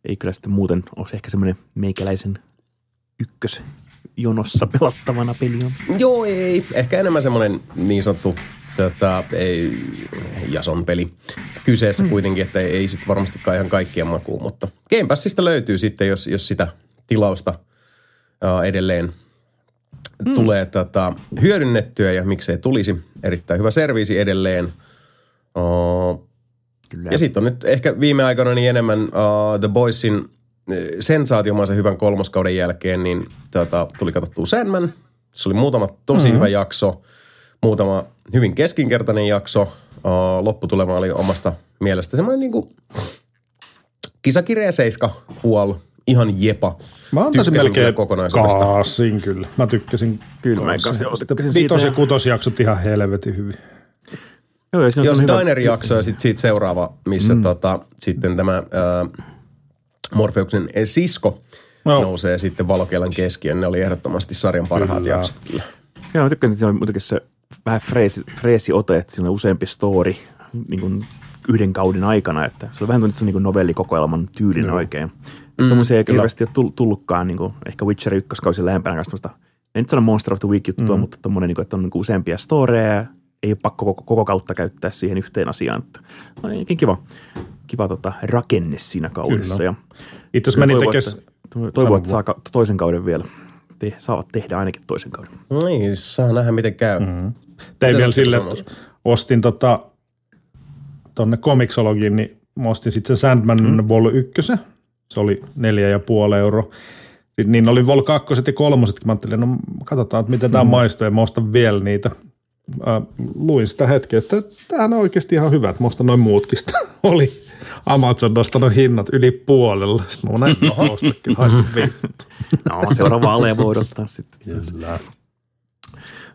ei kyllä sitten muuten olisi ehkä semmoinen meikäläisen ykkös jonossa pelattavana peli on. Joo, ei. Ehkä enemmän semmoinen niin sanottu tota, ei, Jason peli kyseessä mm. kuitenkin, että ei, ei sitten varmastikaan ihan kaikkien makuun, mutta Game Passista löytyy sitten, jos, jos sitä tilausta ää, edelleen mm. tulee tota, hyödynnettyä ja miksei tulisi. Erittäin hyvä serviisi edelleen. Uh, Kyllä. ja sitten on nyt ehkä viime aikoina niin enemmän uh, The Boysin uh, sensaatiomaisen hyvän kolmoskauden jälkeen, niin tota, tuli katsottua Sandman. Se oli muutama tosi mm-hmm. hyvä jakso, muutama hyvin keskinkertainen jakso. Uh, lopputulema oli omasta mielestä semmoinen niinku kisakirja seiska puol, ihan jepa. Mä antaisin Tykkäsin kyllä melkein kokonaisuudesta. kaasin kyllä. Mä tykkäsin. Kyllä, mä tykkäsin siitä Vitos ja ja- kutosjaksot ihan helvetin hyvin. Joo, ja on Jos hyvä- Diner-jakso ja sitten siitä seuraava, missä mm. tota, sitten tämä äh, Morfeuksen sisko Joo. nousee sitten valokeilan keskiöön. Ne oli ehdottomasti sarjan parhaat Kyllä. jaksot kyllä. Joo, mä tykkäsin, että siinä oli muutenkin se vähän freesi, freesi ote, että siinä on useampi story niin kuin yhden kauden aikana, että se on vähän tuonne niin novellikokoelman tyylin oikein. Mm, Tuommoisia ei hirveästi ole tull- tullutkaan, niin kuin ehkä Witcher 1 kausi lähempänä kanssa tämmöistä ei nyt sano Monster of the Week juttua, Mm. mutta tommonen, niin kuin, että on niin kuin useampia storeja, ei ole pakko koko, koko kautta käyttää siihen yhteen asiaan. Että, no niin, kiva, kiva tota, rakenne siinä kaudessa. Kyllä. Ja Itse asiassa menin tekes... että, toivon, että saa toisen kauden vielä. Te, saavat tehdä ainakin toisen kauden. Niin, saa nähdä miten käy. Mm. Tein vielä sille, että ostin tota, tonne komiksologiin, niin mä ostin sitten sen Sandman mm. Vol 1. Se oli neljä ja puoli euroa. Sitten niin oli Vol 2 ja 3. Mä ajattelin, no katsotaan, että miten tämä mm. maistuu ja mä ostan vielä niitä. Äh, luin sitä hetkeä, että tämähän on oikeasti ihan hyvä, että mä ostan noin muutkin. Sitä oli Amazon nostanut hinnat yli puolella. Sitten mä näin, että ostakin, haista vittu. No, seuraava ale voi odottaa sitten. Kyllä.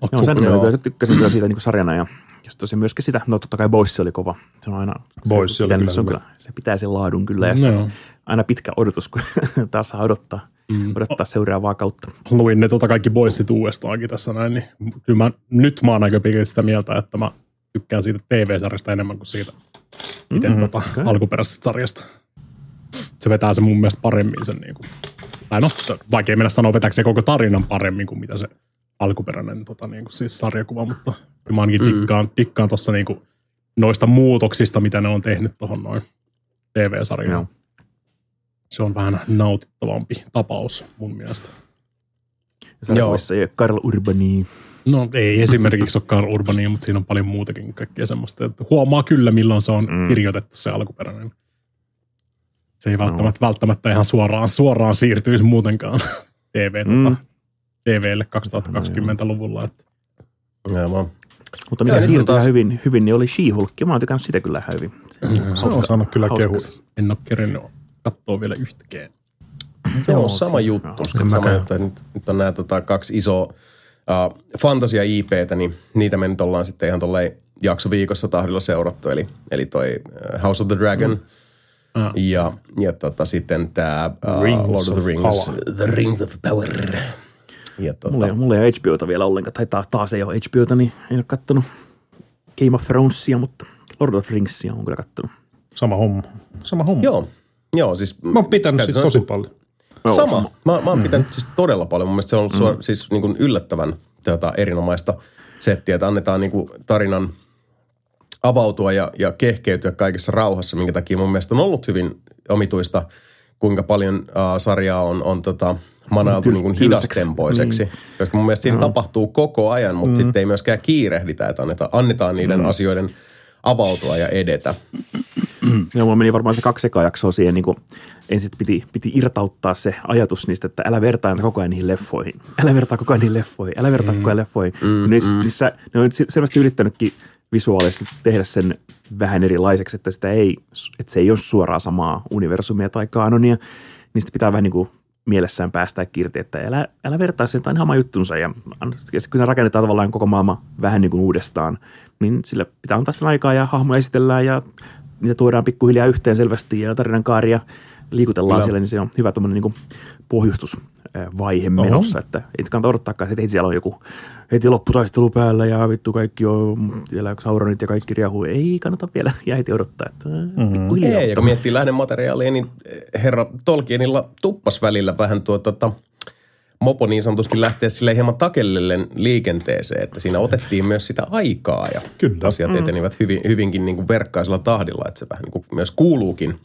Oot Joo, sen kyllä tykkäsin kyllä siitä niin sarjana ja jos tosiaan myöskin sitä, no totta kai Boys oli kova. Se on aina, Boys se, oli kyllä se, on kyllä, se pitää sen laadun kyllä ja Joo. aina pitkä odotus, kun taas saa odottaa, Mm. odottaa seuraavaa kautta. luin ne tota kaikki boissit uudestaankin tässä näin, niin kyllä mä, nyt mä oon aika sitä mieltä, että mä tykkään siitä TV-sarjasta enemmän kuin siitä itse Mm, tota, okei. alkuperäisestä sarjasta. Se vetää se mun mielestä paremmin sen, niin kuin, tai no, vaikea mennä sanoa, vetääkö se koko tarinan paremmin kuin mitä se alkuperäinen tota, niin kuin, siis sarjakuva, mutta kyllä mä ainakin tikkaan, tikkaan tuossa niin kuin, noista muutoksista, mitä ne on tehnyt tuohon noin TV-sarjaan. Joo. Se on vähän nautittavampi tapaus mun mielestä. Sarjassa ja Karl Urbani. No ei esimerkiksi ole Karl Urbania, mutta siinä on paljon muutakin kaikkea semmoista. Että huomaa kyllä, milloin se on Mm. kirjoitettu se alkuperäinen. Se ei välttämättä, välttämättä ihan suoraan, suoraan siirtyisi muutenkaan TV, Mm. tota, TVlle 2020-luvulla. Että Aivan. Mutta mikä on siirtyi taas- hyvin, hyvin, niin oli She-Hulk. Mä oon tykännyt sitä kyllä ihan hyvin. Se, Se on saanut kyllä kehuja. en ole kerinyt katsoa vielä yhtäkään. Joo, sama se- juttu. joo, Että en sama mäkään. juttu. että Nyt, nyt on nämä tota, kaksi isoa uh, fantasia-IPtä, niin niitä me nyt ollaan sitten ihan tolleen jakso viikossa tahdilla seurattu. Eli, eli toi House of the Dragon mm. Ah. ja, ja tota, sitten tämä uh, Lord of of the Rings. Power. The Rings of Power. Ja tota, Mulla ei, mulla ei ole HBOta vielä ollenkaan, tai taas, taas ei ole HBOta, niin en ole kattonut Game of Thronesia, mutta Lord of the Ringsia on kyllä kattonut. Sama homma. Sama homma. joo, joo, siis Mä oon pitänyt siitä tosi paljon. Joo, Sama. sama. Mä, mä oon pitänyt siis todella paljon. Mun mielestä se on ollut suor, siis niin kuin yllättävän tota, erinomaista settiä, että annetaan niin kuin tarinan avautua ja, ja kehkeytyä kaikessa rauhassa, minkä takia mun mielestä on ollut hyvin omituista, kuinka paljon uh, sarjaa on, on tota, manailtu niin kuin hidastempoiseksi. Niin. Koska mun mielestä siinä Joo. tapahtuu koko ajan, mutta mm. sitten ei myöskään kiirehditä, että annetaan, annetaan niiden mm. asioiden avautua ja edetä. Joo, mulla meni varmaan se kaksi ekaa jaksoa siihen, niin kuin, ensin piti, piti irtauttaa se ajatus niistä, että älä vertaa koko ajan niihin leffoihin. Älä vertaa koko ajan niihin leffoihin. Älä vertaa koko ajan leffoihin. Mm, niissä, mm. niissä, ne on selvästi yrittänytkin visuaalisesti tehdä sen vähän erilaiseksi, että, sitä ei, että se ei ole suoraan samaa universumia tai kanonia. Niistä pitää vähän niin kuin mielessään päästää irti, että älä, älä vertaa sen, ihan oma juttunsa. Ja ja kun se rakennetaan tavallaan koko maailma vähän niin kuin uudestaan, niin sillä pitää antaa sen aikaa ja hahmoja esitellään ja niitä tuodaan pikkuhiljaa yhteen selvästi ja tarinan kaaria liikutellaan Kyllä. siellä, niin se on hyvä tämmöinen niin pohjustusvaihe menossa, että ei kannata odottaakaan, että heti siellä on joku heti lopputaistelu päällä ja vittu kaikki on vielä sauronit ja kaikki riahuu. Ei kannata vielä ja heti odottaa, että pikkuhiljaa. Ei, ja kun miettii lähdemateriaalia, niin herra Tolkienilla tuppas välillä vähän tuo tota, mopo niin sanotusti lähteä sille hieman takellellen liikenteeseen, että siinä otettiin myös sitä aikaa ja Kyllä. asiat etenivät hyvin, hyvinkin niin kuin verkkaisella tahdilla, että se vähän niin kuin myös kuuluukin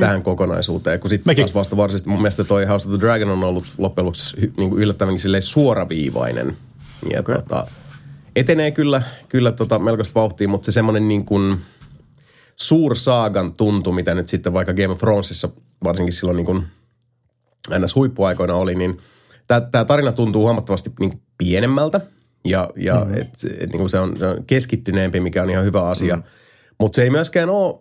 tähän kokonaisuuteen. Kun sitten Mekin- taas vasta varsinaisesti mun mielestä toi House of the Dragon on ollut loppujen lopuksi niin kuin yllättävänkin silleen suoraviivainen. Ja okay. tota, etenee kyllä, kyllä tota melkoista vauhtia, mutta se semmoinen niin kuin suursaagan tuntu, mitä nyt sitten vaikka Game of Thronesissa varsinkin silloin niin kuin ns. huippuaikoina oli, niin tämä tarina tuntuu huomattavasti niin pienemmältä ja, ja mm-hmm. et, et, niin kuin se, on, se on keskittyneempi, mikä on ihan hyvä asia. Mm. Mutta se ei myöskään ole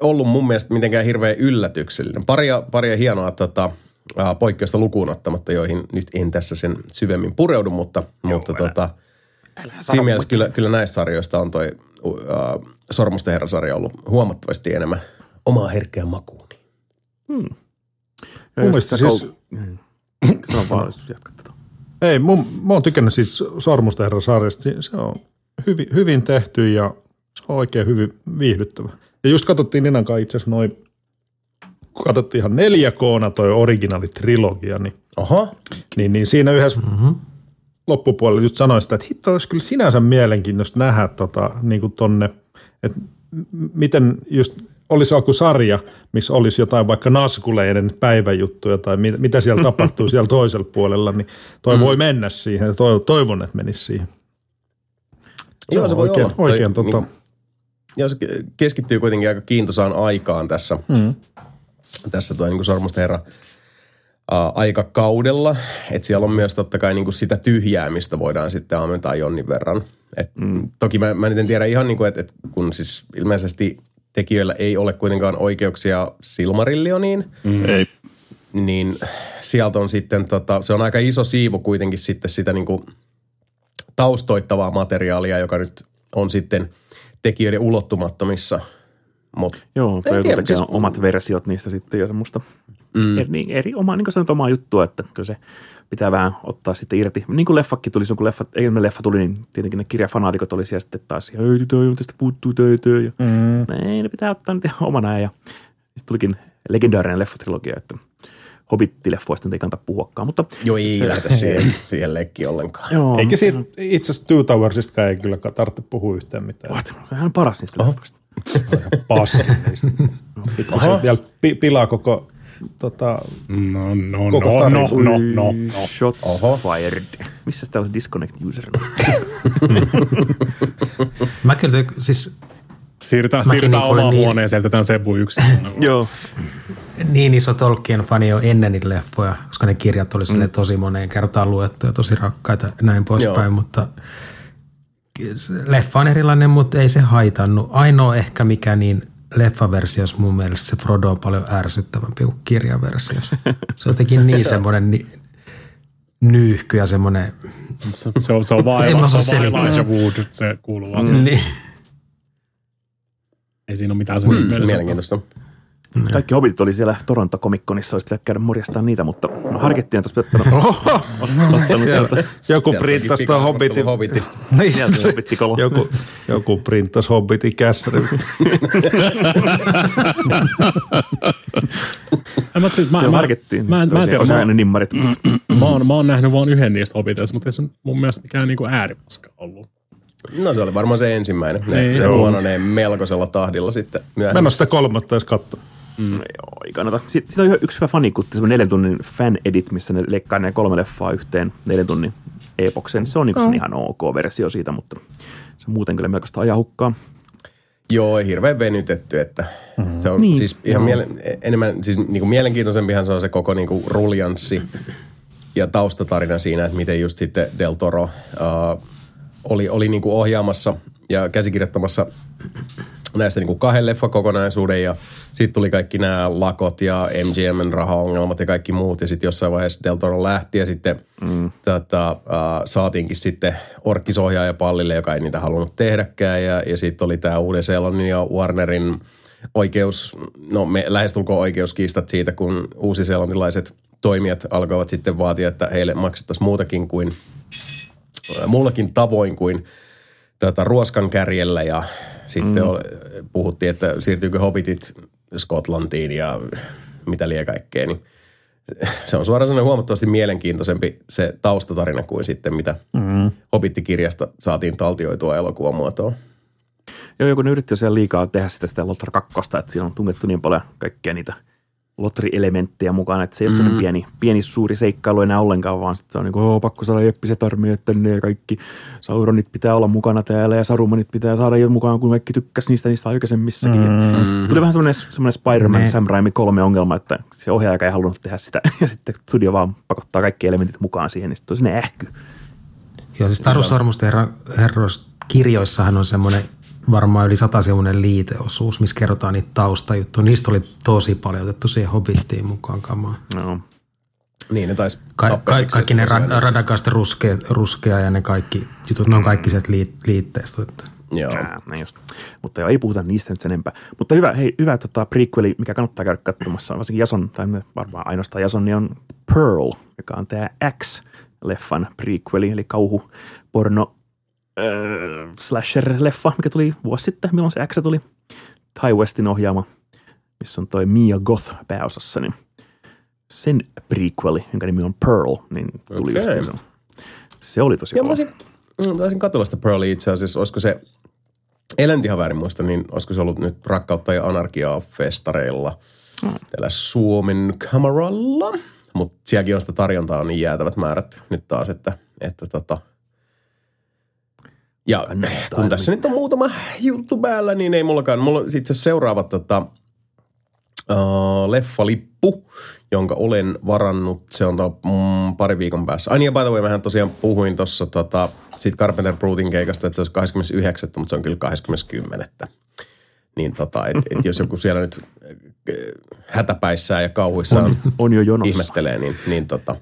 ollut mun mielestä mitenkään hirveän yllätyksellinen. Paria, paria hienoa tota, poikkeusta lukuun ottamatta, joihin nyt en tässä sen syvemmin pureudu, mutta, Joo, mutta tota, siinä mielessä kyllä, kyllä näistä sarjoista on toi ää, Sormusten herrasarja ollut huomattavasti enemmän omaa herkkää makuun. Hmm. Mun mielestä siis- Sano vaan, jos jatkat tätä. Ei, mun, mä oon tykännyt siis Sormusten herran sarjasta. Se on hyvin, hyvin tehty ja se on oikein hyvin viihdyttävä. Ja just katsottiin Ninan kanssa itse asiassa noin katsottiin ihan 4K toi originaalitrilogia, niin, Oho, niin, niin siinä yhdessä mm-hmm. loppupuolella just sanoin sitä, että hitto olisi kyllä sinänsä mielenkiintoista nähdä tota, niin kuin tonne, että miten just olisi joku sarja, missä olisi jotain vaikka naskuleiden päiväjuttuja tai mit, mitä siellä tapahtuu siellä toisella puolella, niin toi mm. voi mennä siihen toivon, toivon, että menisi siihen. Joo, se voi oikein, olla. Toi Oikein, tota, niinku- ja se keskittyy kuitenkin aika kiintosaan aikaan tässä, mm. tässä tuo niin Sormusten herra ää, aikakaudella. Että siellä on myös totta kai niin kuin sitä tyhjäämistä voidaan sitten ammentaa jonnin verran. Et, mm. Toki mä, mä en tiedä ihan niin kuin, että et kun siis ilmeisesti tekijöillä ei ole kuitenkaan oikeuksia Silmarillioniin, Mm. Ei. niin sieltä on sitten, tota, se on aika iso siivu kuitenkin sitten sitä niin kuin taustoittavaa materiaalia, joka nyt on sitten tekijöiden ulottumattomissa. Mut, Joo, tai tiedä, tekee siis- omat versiot niistä sitten ja semmoista mm, eri, niin, eri omaa, niin kuin sanoit, omaa juttua, että kyllä se pitää vähän ottaa sitten irti. Niin kuin leffakki tuli, kun leffa, ei, leffa tuli, niin tietenkin ne kirjafanaatikot oli siellä sitten taas, ei, on tästä puuttuu, toi. Ja, mm. ei, ne pitää ottaa nyt ihan omana. Ja sitten tulikin legendaarinen leffatrilogia, että Hobbit-leffoista ei kannata puhuakaan, mutta joo, ei lähdetä siihen, siihen leikkiin ollenkaan. joo. Eikä siitä itse asiassa Two Towersista ei kyllä tarvitse puhua yhtään mitään. What? Sehän on paras niistä leffoista. Paski niistä. Pikkusen vielä pi- pilaa koko tota, No, no, Koko no, no, no, no, no. Shots Oho. fired. Missä täällä on disconnect user? Mä kyllä, siis Siirrytään, Mäkin siirrytään olin omaan niin- huoneeseen, jätetään Sebu yksin. Joo. niin iso Tolkien-fani jo ennen niitä leffoja, koska ne kirjat oli mm. tosi moneen kertaan luettu ja tosi rakkaita ja näin poispäin, Joo. mutta leffa on erilainen, mutta ei se haitannut. Ainoa ehkä mikä niin leffaversiossa mun mielestä se Frodo on paljon ärsyttävämpi kuin kirjaversiossa. Se on jotenkin niin semmoinen ni, nyyhky ja semmoinen, Se, se on, se on mä se on Wood, se kuuluu vaan siihen. niin, Ei siinä ole mitään sen Mm, mielessä. mielenkiintoista. Kaikki hobbitit oli siellä Toronto Komikkonissa, olisi pitänyt käydä morjastaa niitä, mutta no, harkittiin, että olisi pitänyt ottanut joku printtasi tuon Hobbitin. Niin, joku, joku printtasi Hobbitin kässärin. En Mä, siis, mä, mä, harkittiin. mä, en- mä en tiedä, mä, ne nimmarit. mä, oon, mä oon nähnyt vaan yhden niistä Hobbiteista, mutta ei se mun mielestä mikään niinku ääripaska ollut. No se oli varmaan se ensimmäinen. Ne, Niin, ne huononee melkoisella tahdilla sitten Mä en myöhemmin. ole sitä kolmatta edes katsoa. Mm. Joo, ei kannata. Sitten, sitten on yksi hyvä fanikutti, semmoinen neljän tunnin fan edit, missä ne leikkaa ne kolme leffaa yhteen neljän tunnin epokseen. Se on niin mm. ihan ok versio siitä, mutta se on muuten kyllä melkoista ajahukkaa. Joo, hirveän venytetty, että mm. se on Niin, niin, siis ihan joo. mielen, enemmän, siis niinku mielenkiintoisempihan se on se koko niinku ruljanssi ja taustatarina siinä, että miten just sitten Del Toro uh, oli, oli niinku ohjaamassa ja käsikirjoittamassa näistä niinku kahden leffakokonaisuuden ja sitten tuli kaikki nämä lakot ja MGMn rahaongelmat ja kaikki muut ja sitten jossain vaiheessa Del Toro lähti ja sitten mm. tota, uh, saatiinkin sitten orkkisohjaaja pallille, joka ei niitä halunnut tehdäkään ja, ja sitten oli tämä Uuden Seelannin ja Warnerin oikeus, no me lähestulkoon oikeuskiistat siitä, kun uusiseelantilaiset toimijat alkoivat sitten vaatia, että heille maksettaisiin muutakin kuin, muullakin tavoin kuin tätä ruoskan kärjellä ja sitten mm. puhuttiin, että siirtyykö hobbitit Skotlantiin ja mitä liian kaikkea, niin se on suoraan sanoen huomattavasti mielenkiintoisempi se taustatarina kuin sitten mitä mm. Hobbittikirjasta saatiin taltioitua elokuvamuotoon. Joo, joku ne yritti siellä liikaa tehdä sitä, sitä Lotra 2, että siinä on tungettu niin paljon kaikkea niitä Lotri-elementtejä mukaan, että se ei ole mm. pieni, pieni suuri seikkailu enää ollenkaan, vaan sit se on niin kuin, oh, pakko saada jeppiset armeijat tänne ja kaikki Sauronit pitää olla mukana täällä ja Sarumanit pitää saada jo mukaan, kun kaikki tykkäs niistä niistä aikaisemmissakin. Mm. Tuli vähän semmoinen, semmoinen Spider-Man Ne. Sam Raimi kolme ongelma, että se ohjaaja ei halunnut tehdä sitä ja sitten studio vaan pakottaa kaikki elementit mukaan siihen, niin sitten on sinne ähky. Joo, siis Taru Sormusten herra, herroista kirjoissahan on semmoinen varmaan yli satasivuinen liiteosuus, missä kerrotaan niitä taustajuttuja. Niistä oli tosi paljon otettu siihen Hobbittiin mukaan kamaa. No. Niin ne taisi... Ka- ka- kaikki ne ra- ruskea, ruskea ja ne kaikki jutut, ne on kaikki sieltä liit- liitteestä. otettu. Joo. Näin just. Mutta joo, ei puhuta niistä nyt sen enempää. Mutta hyvä, hei, hyvä tota, prequeli, mikä kannattaa käydä katsomassa, varsinkin Jason, tai varmaan ainoastaan Jason, niin on Pearl, joka on tämä X-leffan prequeli, eli kauhu, porno, äh, slasher-leffa, mikä tuli vuosi sitten, milloin se X tuli. Ty Westin ohjaama. missä on toi Mia Goth pääosassa, niin sen prequeli, jonka nimi on Pearl, niin tuli okay. just se. Se oli tosi Ja mä kova. taisin, mä taisin katsella sitä Pearlia itse asiassa. Olisiko se, ellen ihan väärin muista, niin olisiko se ollut nyt Rakkautta ja Anarkiaa festareilla täällä Suomen kameralla. Mutta sielläkin on sitä tarjontaa on niin jäätävät määrät nyt taas, että, että tota, ja kun tässä nyt on muutama juttu päällä, niin ei mullakaan. Mulla on itse seuraava tota, uh, leffalippu, jonka olen varannut. Se on tuolla, mm, pari viikon päässä. Ai niin, by the way, mähän tosiaan puhuin tuossa tota, siitä Carpenter Brutin keikasta, että se olisi 29. mutta se on kyllä 20. Niin tota, et, et jos joku siellä nyt äh, hätäpäissään ja kauhuissaan On jo jonossa. ihmettelee, niin, niin tota,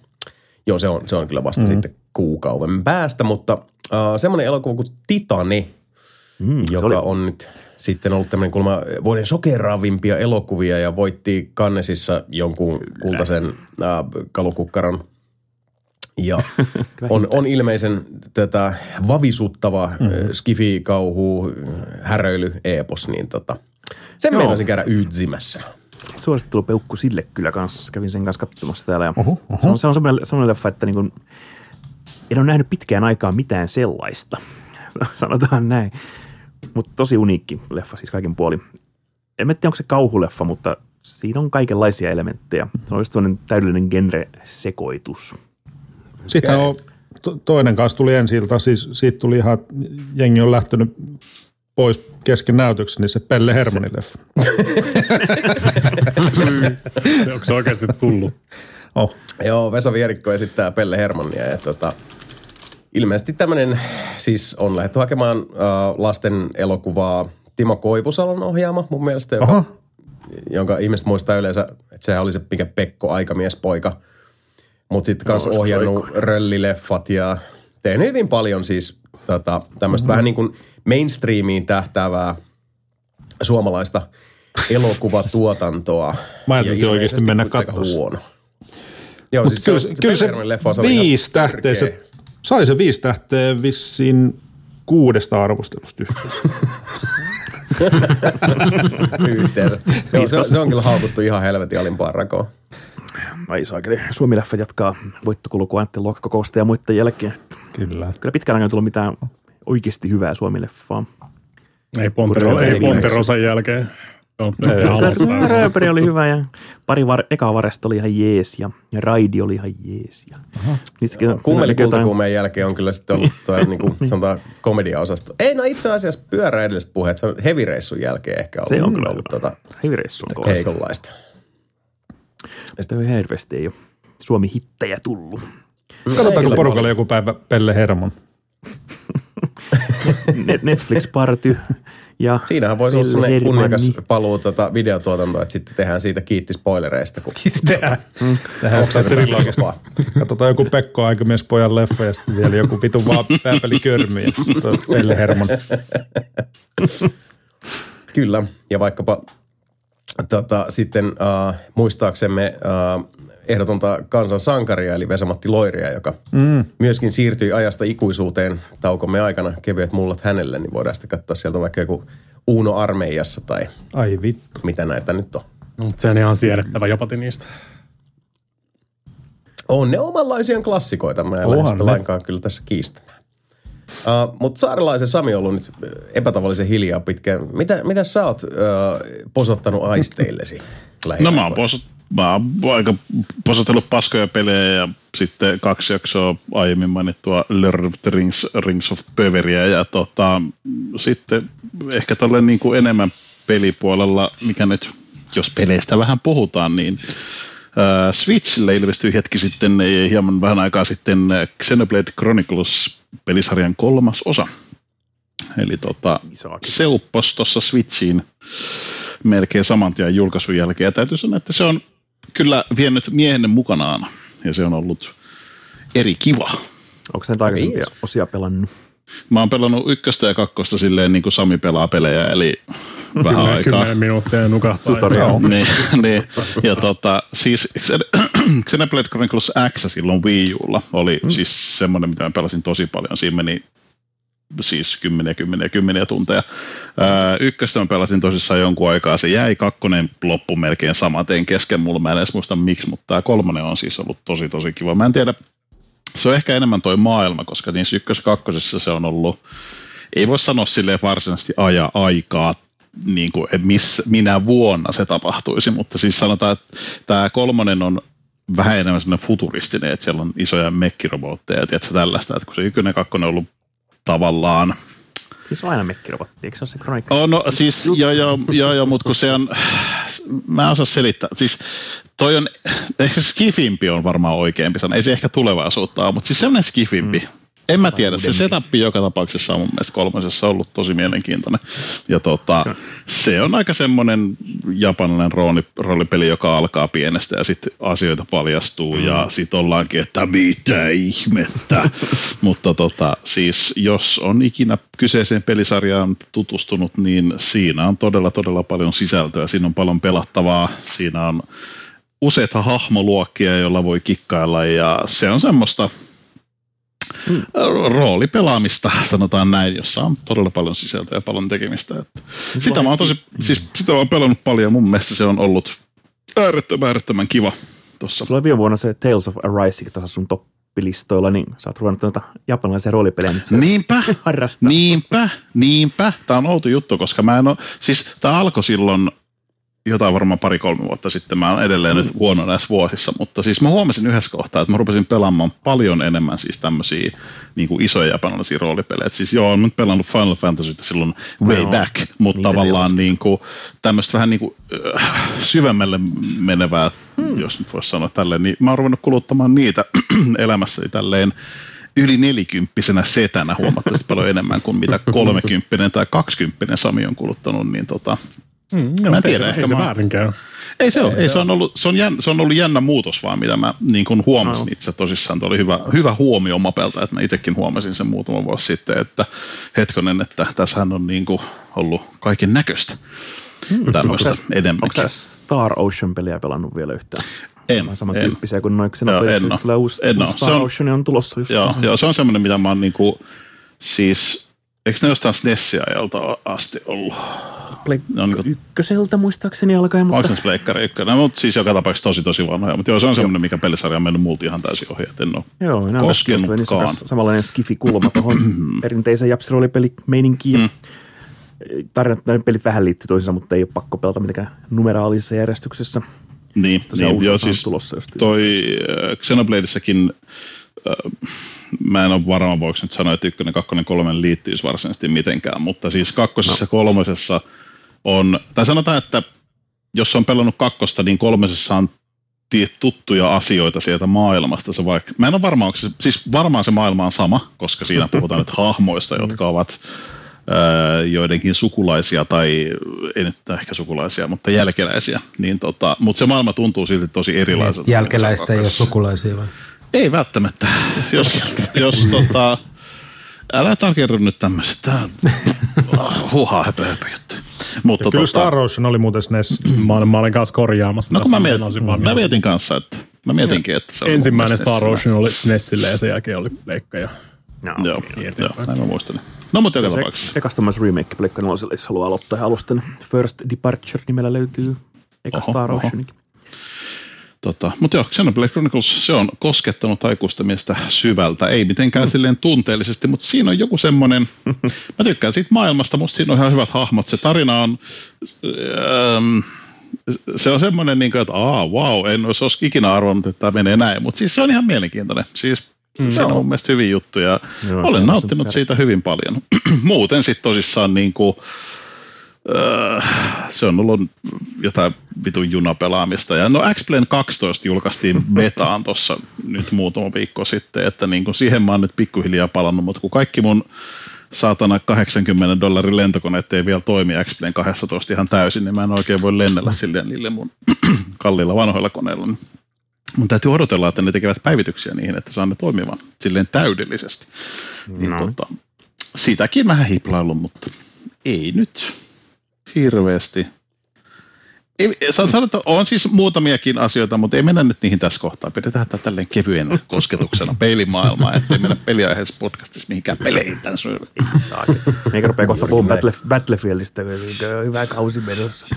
joo, se on, se on kyllä vasta mm. sitten kuukauden päästä, mutta uh, semmoinen elokuva kuin Titani, Mm, joka oli, on nyt sitten ollut tämmöinen kulma vuoden sokeraavimpia elokuvia ja voitti Kannesissa jonkun kultaisen äh, kalukukkaron. Ja on, on ilmeisen tätä vavisuttava mm. skifi-kauhu, häröily, epos, niin tota, sen Joo. meinasin käydä yytsimässä. Suosittelupeukku sille kyllä kanssa. Kävin sen kanssa katsomassa täällä. Ja oho, oho. Se on, se on semmoinen, semmoinen leffa, että niin kuin, en ole nähnyt pitkään aikaan mitään sellaista. Sanotaan näin. Mutta tosi uniikki leffa siis kaiken puoli. En tiedä, onko se kauhuleffa, mutta siinä on kaikenlaisia elementtejä. Se on just semmoinen täydellinen genre-sekoitus. Sitten on, to, toinen kanssa tuli ensi ilta, siis siitä tuli ihan, jengi on lähtenyt pois kesken näytöksen, niin se Pelle Hermanin leffa. Se, onko se oikeasti tullut? Oh. Joo, Vesa Vierikko esittää Pelle Hermannia ja tota, ilmeisesti tämmöinen, siis on lähdetty hakemaan äh, lasten elokuvaa Timo Koivusalon ohjaama mun mielestä, joka, Aha. jonka ihmiset muistaa yleensä, että sehän oli se mikä Pekko aikamiespoika. Mutta sitten kanssa olisiko ohjannut röllileffat ja tehnyt hyvin paljon siis tota, tämmöistä mm-hmm. vähän niin kuin mainstreamiin tähtäävää suomalaista elokuvatuotantoa. Mä ajattelin Ja oikeasti mennä katsomaan. huono. Joo, Mutta siis se, kyllä, se, se, kyllä se ihan viisi tähteä, se, sai se viisi tähteä vissiin kuudesta arvostelusta yhteensä. yhteensä. Joo, se, on- se on kyllä haukuttu ihan helvetin alimpaan rakoon. Ai saakeli. Suomi-leffa jatkaa voittokulkua näiden luokkakokousta ja muiden jälkeen. Kyllä. Kyllä pitkään aikaan ei tullut mitään oikeasti hyvää Suomi-leffaa. Ei Pontero, ei Pontero sen jälkeen. Rööperi oli hyvä ja pari var, eka varesta oli ihan jees ja, ja Raidi oli ihan jees. Ja, Kummeli kultakuumeen jälkeen on kyllä sitten ollut tuo niin kuin, sanotaan komediaosasto. Ei, no itse asiassa pyörä edelliset puheet, se on hevireissun jälkeen ehkä ollut, Se on kyllä ollut hyvä. tota, Hevireissu on kovassa. heikonlaista. Sitten on hirveästi ei ole Suomi-hittejä tullut. Katsotaanko Eikä- porukalle joku päivä Pelle Herman? Net- Netflix-party ja Siinähän voisi olla Pelle sellainen kunniakas paluu tota videotuotantoa, että sitten tehdään siitä kiitti spoilereista. Kun Tehdään, tehdään Onko se sitä trilogista. Katsotaan joku Pekko Aikamiespojan leffa ja sitten vielä joku vitun vaan pääpeli körmi ja sitten Pelle Herman. Kyllä, ja vaikkapa tota, sitten äh, muistaaksemme äh, ehdotonta kansan sankaria, eli Vesamatti Loiria, joka mm. myöskin siirtyi ajasta ikuisuuteen taukomme aikana. Kevyet mullat hänelle, niin voidaan sitten katsoa sieltä vaikka joku Uno Armeijassa tai Ai vittu. mitä näitä nyt on. Mutta se on ihan siedettävä jopati niistä. On ne omanlaisia klassikoita, mä en lähde sitä lainkaan kyllä tässä kiistämään. Uh, Mutta saarilaisen Sami on ollut nyt äh, epätavallisen hiljaa pitkään. Mitä, mitä sä oot uh, posottanut aisteillesi? No mä oon, posot, mä oon aika posotellut paskoja pelejä ja sitten kaksi jaksoa aiemmin mainittua Lord of the Rings, Rings of Poweria ja tota, sitten ehkä tälle niin kuin enemmän pelipuolella, mikä nyt, jos peleistä vähän puhutaan, niin äh, Switchille ilmestyi hetki sitten, hieman vähän aikaa sitten äh, Xenoblade Chronicles pelisarjan kolmas osa. Eli tota, se upposi tuossa Switchiin melkein saman tien julkaisun jälkeen. Ja täytyy sanoa, että se on kyllä vienyt miehen mukanaan ja se on ollut eri kiva. Onko sen aikaisempia osia pelannut? Mä oon pelannut ykköstä ja kakkosta silleen niin kuin Sami pelaa pelejä, eli vähän Kymmenen, aikaa. kymmenen minuuttia ja nukahtaa. Tutorial. niin, niin. Ja tota, siis Xen- Xenoblade Chronicles X silloin Wii Ulla oli mm. siis semmoinen, mitä mä pelasin tosi paljon. Siinä meni siis kymmeniä, kymmeniä, kymmeniä tunteja. Ää, ykköstä mä pelasin tosissaan jonkun aikaa, se jäi, kakkonen loppu melkein samaten kesken mulla, mä en edes muista miksi, mutta tämä kolmonen on siis ollut tosi tosi kiva. Mä en tiedä, se on ehkä enemmän toi maailma, koska niissä ykkös kakkosessa se on ollut, ei voi sanoa silleen varsinaisesti aja aikaa, niin kuin, miss, minä vuonna se tapahtuisi, mutta siis sanotaan, että tämä kolmonen on vähän enemmän sellainen futuristinen, että siellä on isoja mekkirobotteja ja tällaista, että kun se ykkönen kakkonen on ollut tavallaan Siis on aina mekkirobotti, eikö se ole se kronikka? Oh, no siis joo, joo, joo, joo mutta kun se on, mä en osaa selittää, siis toi on, ehkä se skifimpi on varmaan oikeampi sana, ei se ehkä tulevaisuutta ole, mutta siis semmoinen skifimpi, mm. En mä tiedä, se setup joka tapauksessa on mun mielestä kolmosessa ollut tosi mielenkiintoinen. Ja tota, se on aika semmoinen japanilainen rooli, roolipeli, joka alkaa pienestä ja sitten asioita paljastuu mm. ja sitten ollaankin, että mitä ihmettä. Mutta tota, siis jos on ikinä kyseiseen pelisarjaan tutustunut, niin siinä on todella todella paljon sisältöä, siinä on paljon pelattavaa, siinä on useita hahmoluokkia, joilla voi kikkailla ja se on semmoista mm. roolipelaamista, sanotaan näin, jossa on todella paljon sisältöä ja paljon tekemistä. Että sitä, mä oon tosi, siis, sitä mä oon pelannut paljon, mun mielestä se on ollut äärettömän, äärettömän kiva tuossa. Sulla oli viime vuonna se Tales of Arise tuossa sun toppilistoilla, niin sä oot ruvennut noita japanilaisia roolipelejä nyt niinpä, harrastaa. niinpä, niinpä. Tämä on outo juttu, koska mä en ole, siis tämä alkoi silloin jotain varmaan pari-kolme vuotta sitten. Mä oon edelleen mm. nyt huono näissä vuosissa, mutta siis mä huomasin yhdessä kohtaa, että mä rupesin pelaamaan paljon enemmän siis tämmöisiä niin kuin isoja japanilaisia roolipelejä. Et siis joo, olen nyt pelannut Final Fantasy silloin way no, back, mutta tavallaan niin kuin, tämmöistä vähän niin kuin, äh, syvemmälle menevää, hmm. jos nyt voisi sanoa tälleen, niin mä oon ruvennut kuluttamaan niitä elämässäni tälleen yli nelikymppisenä setänä huomattavasti paljon enemmän kuin mitä kolmekymppinen tai kaksikymppinen Sami on kuluttanut, niin tota, Mm, mä en tiedä, ei se, ei se väärin käy. Ei se, ei, ole, ei, se, on ollut, se, on jännä, se on ollut jännä muutos vaan, mitä mä niin kuin huomasin no. itse tosissaan. Tuo oli hyvä, hyvä huomio Mapelta, että mä itsekin huomasin sen muutama vuosi sitten, että hetkonen, että tässähän on niin kuin ollut kaiken näköistä. Hmm. Tämmöistä enemmänkin. Onko Star Ocean-peliä pelannut vielä yhtään? En, Saman en. tyyppisiä kuin noin Xenoblade. en Tulee uusi, en uusi Star se on, Ocean on tulossa just. Joo, joo, se on semmoinen, mitä mä oon niin kuin, siis, eikö ne jostain SNESin ajalta asti ollut? Pleikka no, niin ykköseltä muistaakseni alkaen. Mutta... Onko se Pleikkari ykkönen? No, mutta siis joka tapauksessa tosi tosi vanhoja. Mutta joo, se on semmoinen, mikä pelisarja on mennyt multi ihan täysin ohi, että en ole Joo, nämä on samanlainen skifi-kulma tuohon perinteisen japsiroolipeli meininkiin. Mm. Tarinat, pelit vähän liittyy toisiinsa, mutta ei ole pakko pelata mitenkään numeraalisessa järjestyksessä. Niin, niin joo, siis tulossa toi äh, Xenobladessakin äh, mä en ole varma, voiko nyt sanoa, että ykkönen, kakkonen, kolmen liittyisi varsinaisesti mitenkään, mutta siis kakkosessa no. kolmosessa on, tai sanotaan, että jos on pelannut kakkosta, niin kolmosessa on tuttuja asioita sieltä maailmasta. Se vaikka, mä en ole varma, onko se, siis varmaan se maailma on sama, koska siinä puhutaan nyt hahmoista, jotka ovat ää, joidenkin sukulaisia tai ei nyt ehkä sukulaisia, mutta jälkeläisiä. Niin tota, mutta se maailma tuntuu silti tosi erilaiselta. Jälkeläistä ei ole sukulaisia vai? Ei välttämättä. jos, jos tota, älä takerru nyt tämmöiset. Tää huhaa höpö, höpö juttu. Mutta ja kyllä tota, Star Ocean oli muuten SNES. Mä olin, mä olin kanssa korjaamassa. No kun mä, mietin, mä mietin kanssa, että mä mietinkin, että se Ensimmäinen Star Ocean oli SNESille ja sen jälkeen oli Pleikka. Ja... No, joo, joo, näin mä muistelin. No mutta joka tapauksessa. Ekas tämmöisen remake Pleikka 0, jos haluaa aloittaa alusta, First Departure nimellä löytyy eka oho, Star Oceanikin. Tota, mutta joo, Xenoblade Chronicles, se on koskettanut aikuista miestä syvältä. Ei mitenkään mm. silleen tunteellisesti, mutta siinä on joku semmoinen, mä tykkään siitä maailmasta, musta siinä on ihan hyvät hahmot. Se tarina on, ähm, se on semmoinen, niin kuin, että aa, wow, en olisi, olisi ikinä arvannut, että tämä menee näin, mutta siis se on ihan mielenkiintoinen. Siis mm, se on mun mielestä hyvin juttu ja joo, olen nauttinut siitä hyvin paljon. Muuten sitten tosissaan niin kuin, Öö, se on ollut jotain vitun junapelaamista. Ja no X-Plane 12 julkaistiin betaan tuossa nyt muutama viikko sitten, että niin kuin siihen mä oon nyt pikkuhiljaa palannut, mutta kun kaikki mun saatana 80 dollarin lentokoneet ei vielä toimi X-Plane 12 ihan täysin, niin mä en oikein voi lennellä silleen niille mun kalliilla vanhoilla koneilla. Mun täytyy odotella, että ne tekevät päivityksiä niihin, että saan ne toimimaan silleen täydellisesti. Niin no. tota, sitäkin vähän hiplaillut, mutta ei nyt hirveästi Ei, sanotaan, että on siis muutamiakin asioita, mutta ei mennä nyt niihin tässä kohtaa. Pidetään tätä tälleen kevyen kosketuksena peilimaailmaa, ettei mennä peliaiheessa podcastissa mihinkään peleihin tämän. Saakin. Meikä rupeaa kohta puhumaan Battle, Battlefieldistä, hyvä kausi menossa.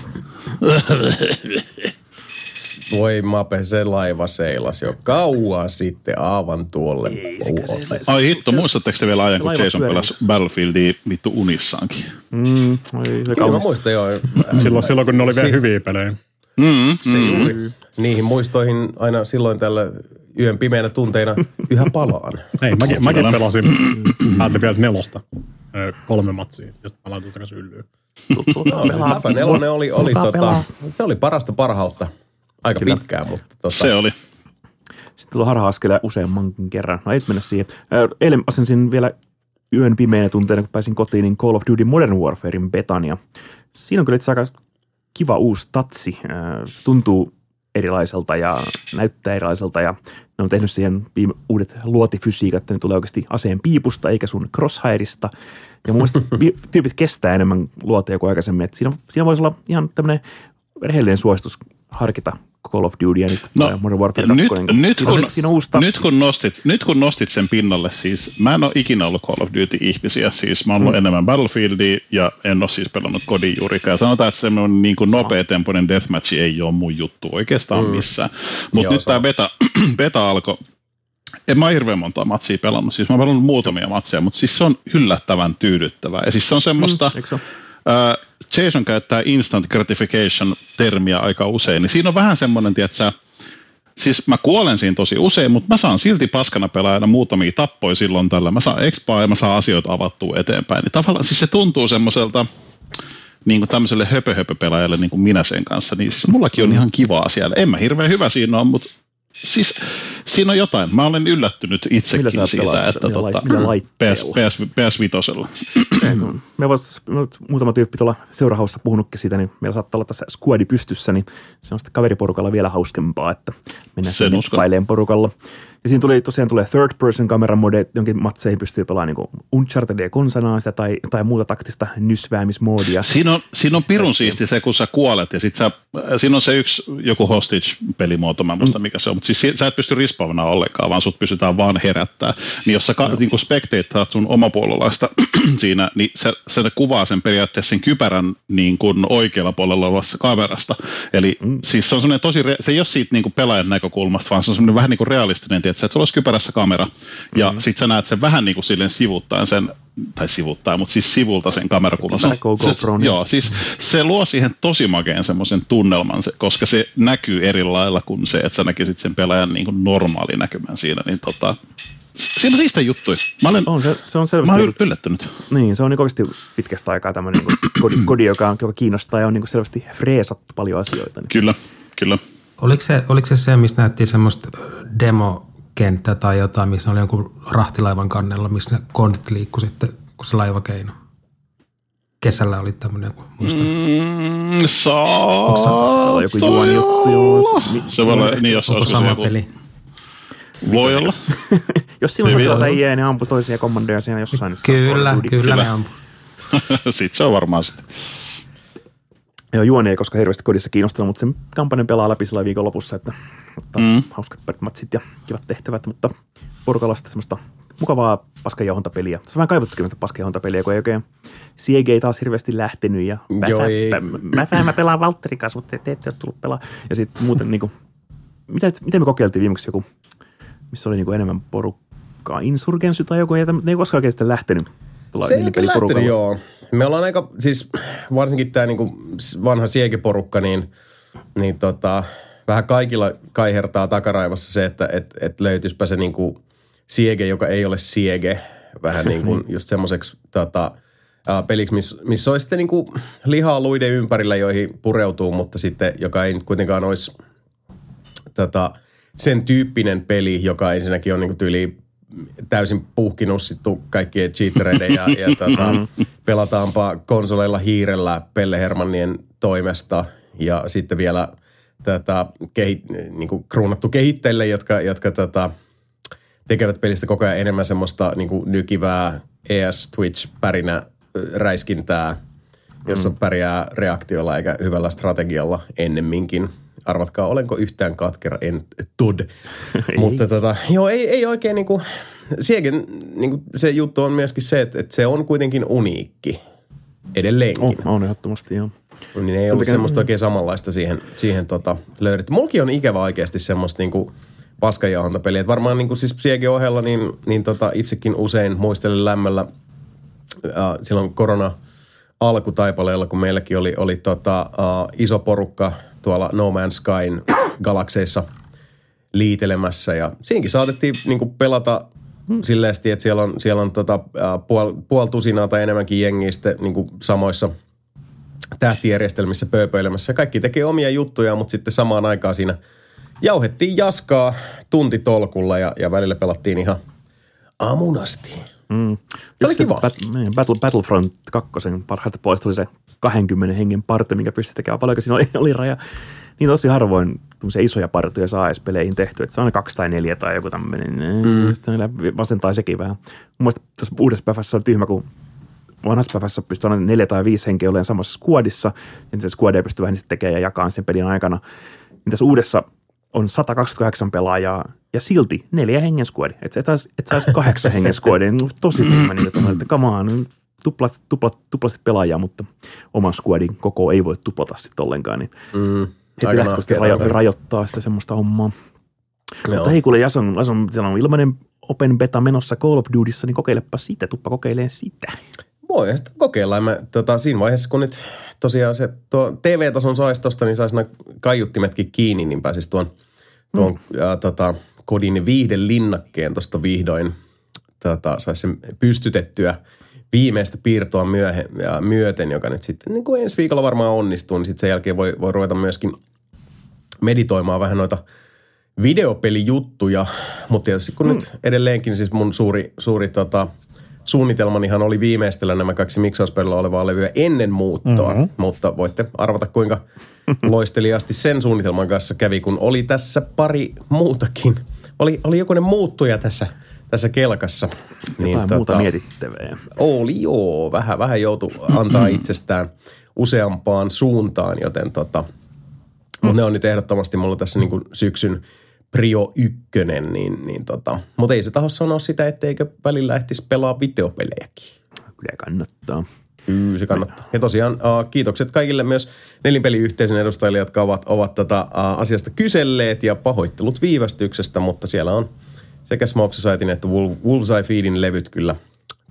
Voi mape, se laiva seilasi jo kauan sitten aivan tuolle Ei, se- puolelle. se- se- Ai hitto, se- muistatteko te vielä ajan, kun Jason pelasi. Battlefieldia vittu unissaankin? Mm, oi, se Kyllä mä muistan joo. Silloin, silloin kun ne oli vielä Si- hyviä pelejä. Mm, Se juuri. Niihin muistoihin aina silloin tällä yön pimeänä tunteina yhä palaan. Ei, mäkin, mäkin pelasin Battlefield 4 ö, kolme matsia, josta mä laitoin sen kanssa yllyyn. Läpä nelonen oli, oli tota, se oli parasta parhautta aika Kyllä. pitkään, mutta tota, Se oli. Sitten tullut harha-askelia useammankin kerran. No ei mennä siihen. Eilen asensin vielä yön pimeänä tunteina, kun pääsin kotiin, niin Call of Duty Modern Warfarein betan. Ja siinä on kyllä itse aika kiva uusi tatsi. Se tuntuu erilaiselta ja näyttää erilaiselta ja ne on tehnyt siihen viime, uudet luotifysiikat, että ne tulee oikeasti aseen piipusta eikä sun crosshairista. Ja mun mielestä tyypit kestää enemmän luoteja kuin aikaisemmin. Et siinä, siinä voisi olla ihan tämmöinen rehellinen suositus harkita Call of Duty ja nyt No, Modern Warfare nyt, 2. nyt, kun, on, siinä on uusi tatsi. nyt, kun nostit, nyt kun nostit sen pinnalle, siis mä en ole ikinä ollut Call of Duty-ihmisiä, siis mä oon ollut Mm. enemmän Battlefieldia ja en ole siis pelannut kodin juurikaan. Sanotaan, että semmoinen niin kuin nopeatempoinen deathmatch ei ole mun juttu oikeastaan mm. missään. Mutta nyt tämä beta, beta alkoi, en mä hirveän monta matsia pelannut, siis mä oon pelannut muutamia matseja, mutta siis se on yllättävän tyydyttävää. Ja siis se on semmoista, Mm, se? Ää, Jason käyttää instant gratification-termiä aika usein, niin siinä on vähän semmoinen, tietsä, siis mä kuolen siinä tosi usein, mutta mä saan silti paskana pelaajana muutamia tappoja silloin tällä. Mä saan expaa ja mä saan asioita avattua eteenpäin. Niin tavallaan siis se tuntuu semmoiselta, niin kuin tämmöiselle höpö-höpö-pelaajalle niin kuin minä sen kanssa, niin siis mullakin on ihan kivaa siellä. En mä hirveän hyvä siinä ole, mutta siis siinä on jotain. Mä olen yllättynyt Millä itsekin sä siitä, pelaat että Millä lai- tota, millä PS? PS, PS Vitosella. me vois, muutama tyyppi tuolla seurahaussa puhunutkin siitä, niin meillä saattaa olla tässä squadi pystyssä, niin se on sitten kaveriporukalla vielä hauskempaa, että mennään Sen sinne porukalla. Ja siinä tuli, tosiaan tulee third person camera mode, jonkin matseihin pystyy pelaamaan niin Unchartedia konsanaan sitä tai, tai muuta taktista nysväämismoodia. Siinä on, siinä on pirun siisti se, kun sä kuolet ja sit sä, siinä on se yksi joku hostage-pelimuoto, mä en muista mikä se on, mutta siis si- sä et pysty rispaavana ollenkaan, vaan sut pystytään vaan herättää. Niin jos sä ka- niin spectateat sun omapuolelaista siinä, niin se, se kuvaa sen periaatteessa sen kypärän niin kuin oikealla puolella olevassa kamerasta. Eli mm. siis se on semmoinen tosi, re- se ei ole siitä niin kuin pelaajan näkökulmasta, vaan se on semmoinen vähän niin kuin realistinen, tiedätkö, että sulla olisi kypärässä kamera ja mm. sit sä näet sen vähän niin kuin silleen sivuttaen sen, tai sivuttaa, mutta siis sivulta sen kamerakuvan. Se- GoProon, Joo, siis se luo siihen tosi makeen semmoisen tunnelman, se, koska se näkyy eri lailla kuin se, että sä näkisit sen pelaajan niin kuin normaali näkymän siinä. Niin tota, siinä on siistä juttuja. Mä olen, On se, se on mä selvästi, olen ollut- yllättynyt. niin, se on niin oikeasti pitkästä aikaa tämmöinen niin kodi, kodi joka, on, joka kiinnostaa ja on niin selvästi freesattu paljon asioita. Niin. Kyllä, kyllä. Oliko se, oliko se se, missä näyttiin semmoista ö, demokenttää tai jotain, missä oli jonkun rahtilaivan kannella, missä ne kontit liikkui sitten, kun se laiva keino? Kesällä oli tämmöinen joku, muista. Mm, on joku juoni juttu, joo. Se voi olla, niin jos se sama joku, peli? voi olla. Jos siinä on äijää, niin ampu toisia kommandoja siinä jossain. niin Kyllä, kyllä, Kyllä. ne ampuu. Sitten se on varmaan sitten. Joo, juoni ei koska hirveästi kodissa kiinnostanut, mutta sen kampanjan pelaa läpi sillä viikonlopussa, että ottaa mm. hauskat parit matsit ja kivat tehtävät, mutta porukalla sitten semmoista mukavaa paskajohontapeliä. Se on vähän kaivattukin sitä paskajohontapeliä, kun ei oikein Siege ei taas hirveästi lähtenyt ja mä, Joo, ei. mä, mä, mä, pelaan Valtterin kanssa, mutta te, te ette ole tullut pelaa. Ja sitten muuten niinku, mitä, miten me kokeiltiin viimeksi joku, missä oli niinku enemmän porukkaa, Insurgensy tai joku, ja täm- ne ei koskaan oikein sitten lähtenyt. Tuolla Se ei lähtenyt, joo. Me ollaan aika, siis varsinkin tämä niinku vanha siegeporukka, niin, niin tota, vähän kaikilla kaihertaa takaraivossa se, että et, et löytyisipä se niinku siege, joka ei ole siege, vähän niin kuin just semmoiseksi tota, peliksi, missä miss olisi sitten niinku lihaa luiden ympärillä, joihin pureutuu, mutta sitten joka ei nyt kuitenkaan olisi tota, sen tyyppinen peli, joka ensinnäkin on niinku tyyli täysin puhkinussittu kaikkien cheatereiden ja, ja tota, pelataanpa konsoleilla hiirellä Pelle Hermannien toimesta. Ja sitten vielä tätä kehi, niinku kruunattu kehittäjille, jotka, jotka tota, tekevät pelistä koko ajan enemmän semmoista niinku nykivää ES Twitch pärinä ö, räiskintää jossa pärjää reaktiolla eikä hyvällä strategialla ennemminkin. Arvatkaa, olenko yhtään katkera, en tod. Mutta tota, joo, ei, ei oikein niinku, sielläkin niinku, se juttu on myöskin se, että, että se on kuitenkin uniikki edelleenkin. On, on ehdottomasti, joo. Niin ei ollut semmoista oikein samanlaista siihen, siihen tota, löydetty. Mulki on ikävä oikeasti semmoista niinku paskajauhantapeliä. Varmaan niinku siis sielläkin ohella niin, niin tota, itsekin usein muistelen lämmöllä äh, silloin korona alkutaipaleella, kun meilläkin oli, oli tota, äh, iso porukka tuolla No Man's Skyn galakseissa liitelemässä. Ja siinäkin saatettiin niinku pelata silleen, että siellä on, siellä on tota, puol, puol tusinaa tai enemmänkin jengiä sitten niinku samoissa – tähtijärjestelmissä pööpöilemässä. Kaikki tekee omia juttuja, mutta sitten samaan aikaan siinä jauhettiin jaskaa tuntitolkulla ja, ja välillä pelattiin ihan aamuun asti. Mm. Oli kiva. Bat- niin, Battle, Battlefront 2 parhaista puolesta oli se 20 hengen party, mikä pystyi tekemään. Paljonko siinä oli, oli raja. Niin tosi harvoin isoja partuja saa edes peleihin tehty. Että se on aina kaksi tai neljä tai joku tämmöinen. Mm. Sitten aina masentaa sekin vähän. Mun mielestä tuossa uudessa päivässä on tyhmä, kun vanhassa päivässä pystyy aina neljä tai viisi henkeä olemaan samassa squadissa. Ja se squadia pystyy vähän sitten tekemään ja jakamaan sen pelin aikana. Niin tässä uudessa on 128 pelaajaa ja silti neljä hengen squadi. Että et sais, et sais kahdeksan hengen squadi. Niin Tosi tyhmä niin, että, että come on, tuplasti, tupla, tuplasti pelaajaa, mutta oman squadin koko ei voi tuplata sitten ollenkaan. Niin Mm, heti nahkeeta rajo, rajoittaa sitä semmoista hommaa. Joo. Mutta hei kuule, Jason, Jason, siellä on ilmainen open beta menossa Call of Dutyssa, niin kokeilepa sitä, tuppa kokeileen sitä. Voi sitä kokeilla. Mä, tota, siinä vaiheessa, kun nyt tosiaan se tuo TV-tason saisi tosta, niin saisi nämä kaiuttimetkin kiinni, niin pääsisi tuon, tuon mm. ja, tota, kodin viihden linnakkeen tuosta vihdoin, tota, saisi sen pystytettyä viimeistä piirtoa myöhe, ja myöten, joka nyt sitten niin kuin ensi viikolla varmaan onnistuu, niin sitten sen jälkeen voi, voi ruveta myöskin meditoimaan vähän noita videopelijuttuja, mutta tietysti kun mm. nyt edelleenkin siis mun suuri, suuri tota, suunnitelmanihan oli viimeistellä nämä kaksi miksauspelillä olevaa levyä ennen muuttoa, mm-hmm. mutta voitte arvata kuinka loisteliasti sen suunnitelman kanssa kävi, kun oli tässä pari muutakin. Oli, oli jokunen muuttuja tässä, tässä kelkassa. Niin, Jotain muuta mietittävää. Oli joo, vähän, vähän joutui antaa itsestään useampaan suuntaan, joten tota, mutta ne on nyt ehdottomasti mulla tässä niin kuin syksyn prio ykkönen, niin, niin tota, mutta ei se taho sanoa sitä, etteikö välillä ehtis pelaa videopelejäkin. Kyllä kannattaa. Kyllä se kannattaa. Ja tosiaan uh, kiitokset kaikille myös nelinpeliyhteisön edustajille, jotka ovat, ovat tätä uh, asiasta kyselleet ja pahoittelut viivästyksestä, mutta siellä on sekä Smoke Societyn että Wol- Wolfseye Feedin levyt kyllä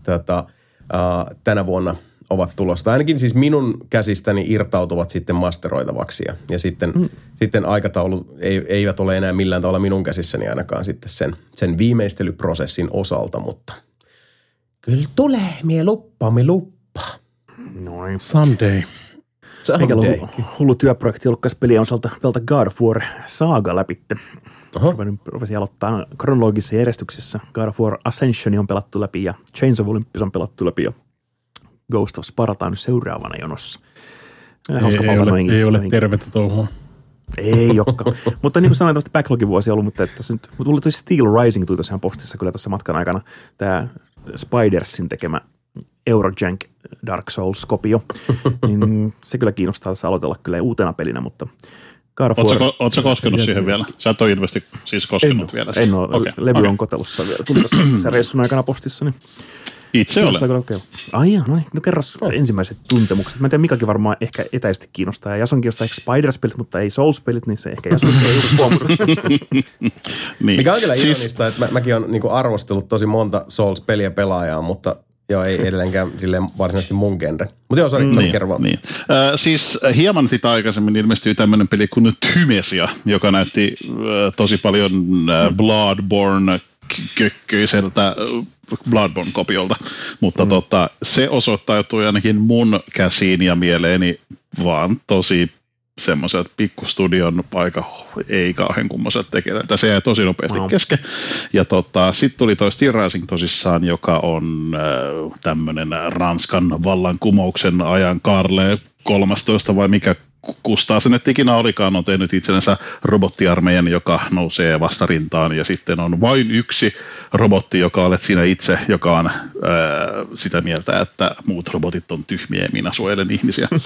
tätä, uh, tänä vuonna ovat tulossa. Tai ainakin siis minun käsistäni irtautuvat sitten masteroitavaksi ja, ja sitten, mm. sitten aikataulut ei, eivät ole enää millään tavalla minun käsissäni ainakaan sitten sen, sen viimeistelyprosessin osalta, mutta kyllä tulee, mie luppa, me Noin. Someday. Eikä Someday. ollut hullu työprojekti ollutkaan pelien osalta pelata God of War Saga läpitte. Oho. Rupesin, rupesin aloittaa kronologisessa järjestyksessä. God of War Ascension on pelattu läpi ja Chains of Olympus on pelattu läpi ja Ghost of Sparta on nyt seuraavana jonossa. Ei, Hauska ei, ole, noinkin- ei ole tervettä touhua. Ei olekaan. mutta niin kuin sanoin, tämmöistä backlogin vuosia ollut, mutta että tässä nyt, mutta tuli Steel Rising tuli tosiaan postissa kyllä tuossa matkan aikana. Tämä Spidersin tekemä Eurojank Dark Souls-kopio. niin se kyllä kiinnostaa tässä aloitella kyllä uutena pelinä, mutta God of War... Oletko, koskenut siihen vielä? Sä et ole ilmeisesti siis en koskenut ole, vielä. en ole. Okei, Levy okei. on kotelussa vielä. Tuli sen reissun aikana postissa, niin Itse olen. kokeilla. Ai jaa, no niin, no kerros ensimmäiset tuntemukset. Mä en tiedä, Mikakin varmaan ehkä etäisesti kiinnostaa. Ja Jason kiinnostaa ehkä Spiders-pelit, mutta ei Souls-pelit, niin se ehkä Jason ei juuri huomannut. Niin. Mikä on kyllä Siis- ironista, että mä, mäkin olen niin arvostellut tosi monta Souls-peliä pelaajaa, mutta joo, ei edelleenkään silleen varsinaisesti mun genre. Mutta joo, sori, mm, Niin, kerro niin. Äh, siis äh, hieman sitä aikaisemmin ilmestyi tämmöinen peli kuin Tymesia, joka näytti äh, tosi paljon äh, Bloodborne kökkyiseltä äh, Bloodborne-kopiolta, mutta mm. tota, se osoittautui ainakin mun käsiin ja mieleeni vaan tosi semmoiselta pikkustudion aika ei kauhean kummoiselta tekijältä. Se jäi tosi nopeasti Wow. kesken. Ja tota, sitten tuli toi Steel Rising tosissaan, joka on äh, tämmöinen Ranskan vallankumouksen ajan Karle 13 vai mikä kustaa se nyt ikinä olikaan, on tehnyt itsellensä robottiarmeijan, joka nousee vastarintaan, ja sitten on vain yksi robotti, joka olet sinä itse, joka on ää, sitä mieltä, että muut robotit on tyhmiä ja minä suojelen ihmisiä.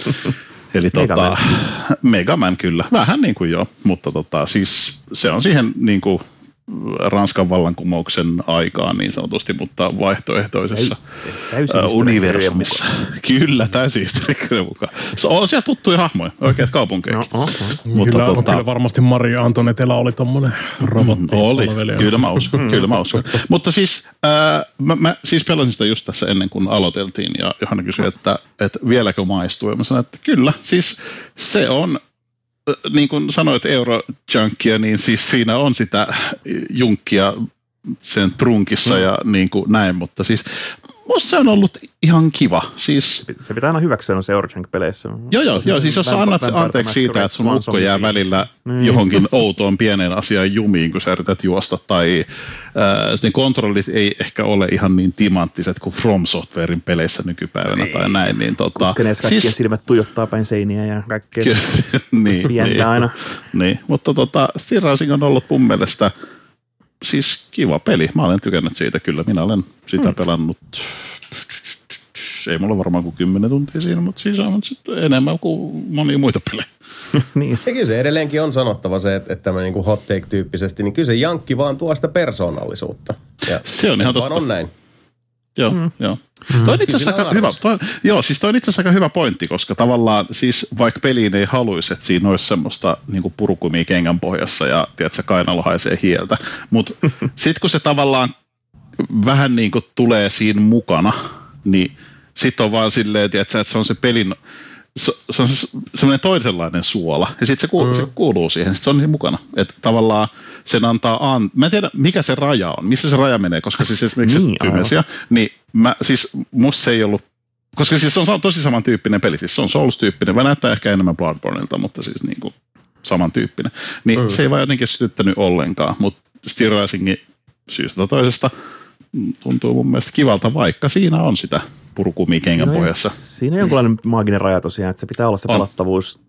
Eli tota, Megaman siis. Megaman kyllä, vähän niin kuin joo, mutta tota, siis se on siihen niin kuin Ranskan vallankumouksen aikaan niin sanotusti, mutta vaihtoehtoisessa universumissa. Kyllä, täysin mukaan. Se on siellä tuttuja hahmoja, oikeat kaupunkeja. No, oh. Mutta kyllä, tota, kyllä varmasti Maria Antonetella oli tommonen robotti. oli, palvelija. kyllä mä uskon, kyllä mä uskon. Mutta siis, ää, mä, mä, siis pelasin sitä just tässä ennen kuin aloiteltiin ja Johanna kysyi, että, että vieläkö maistuu. Ja mä sanoin, että kyllä, siis se on, äh, niin kuin sanoit Eurojunkia, niin siis siinä on sitä junkkia sen trunkissa ja niin kuin näin, mutta siis musta se on ollut ihan kiva. Siis Se pitää aina hyväksyä noissa Eurojunk-peleissä. Joo, joo, joo. Siis jos sä annat anteeksi siitä, että sun ukko jää välillä Niin. johonkin outoon pieneen asiaan jumiin, kun sä yrität juosta, tai äh, ne kontrollit ei ehkä ole ihan niin timanttiset kuin From Softwarein peleissä nykypäivänä tai näin. Niin, tota, siis... silmät tuijottaa päin seiniä ja kaikkea. Kyllä, niin, niin, aina. Niin, mutta tota, Steel Rising on ollut mun mielestä siis kiva peli. Mä olen tykännyt siitä kyllä. Minä olen sitä Hmm. pelannut, ei mulla varmaan kuin 10 tuntia siinä, mutta siis on sitten enemmän kuin monia muita pelejä. niin. Ja kyllä se edelleenkin on sanottava se, että, että tämä niin hot take-tyyppisesti, niin kyllä se jankki vaan tuo sitä persoonallisuutta. Ja Se on ihan vaan totta. on näin. Joo, mm. joo. Mm. Toi on itse asiassa aika hyvä, toi, joo, siis toi on itse asiassa aika hyvä pointti, koska tavallaan siis vaikka peliin ei haluaisi, että siinä olisi semmoista niin purukumia kengän pohjassa ja tiedätkö, kainalo haisee hieltä, mutta sitten kun se tavallaan vähän niin kuin tulee siinä mukana, niin sitten on vaan silleen, tiedätkö, että se on se pelin, se, on se- semmoinen toisenlainen suola, ja sitten se, kuuluu, mm. se kuuluu siihen, sit se on siinä mukana. Että tavallaan sen antaa, an... mä en tiedä mikä se raja on, missä se raja menee, koska siis esimerkiksi Niin, niin, Tymesia, niin mä, siis musta se ei ollut, koska siis se on tosi samantyyppinen peli, siis se on Souls-tyyppinen, vai näyttää ehkä enemmän Bloodborneilta, mutta siis niin kuin samantyyppinen. Niin mm. se ei vaan jotenkin sytyttänyt ollenkaan, mutta Steel Risingin syystä toisesta tuntuu mun mielestä kivalta, vaikka siinä on sitä purukumia kengän pohjassa. Siinä on jonkinlainen maaginen raja tosiaan, että se pitää olla se On. pelattavuus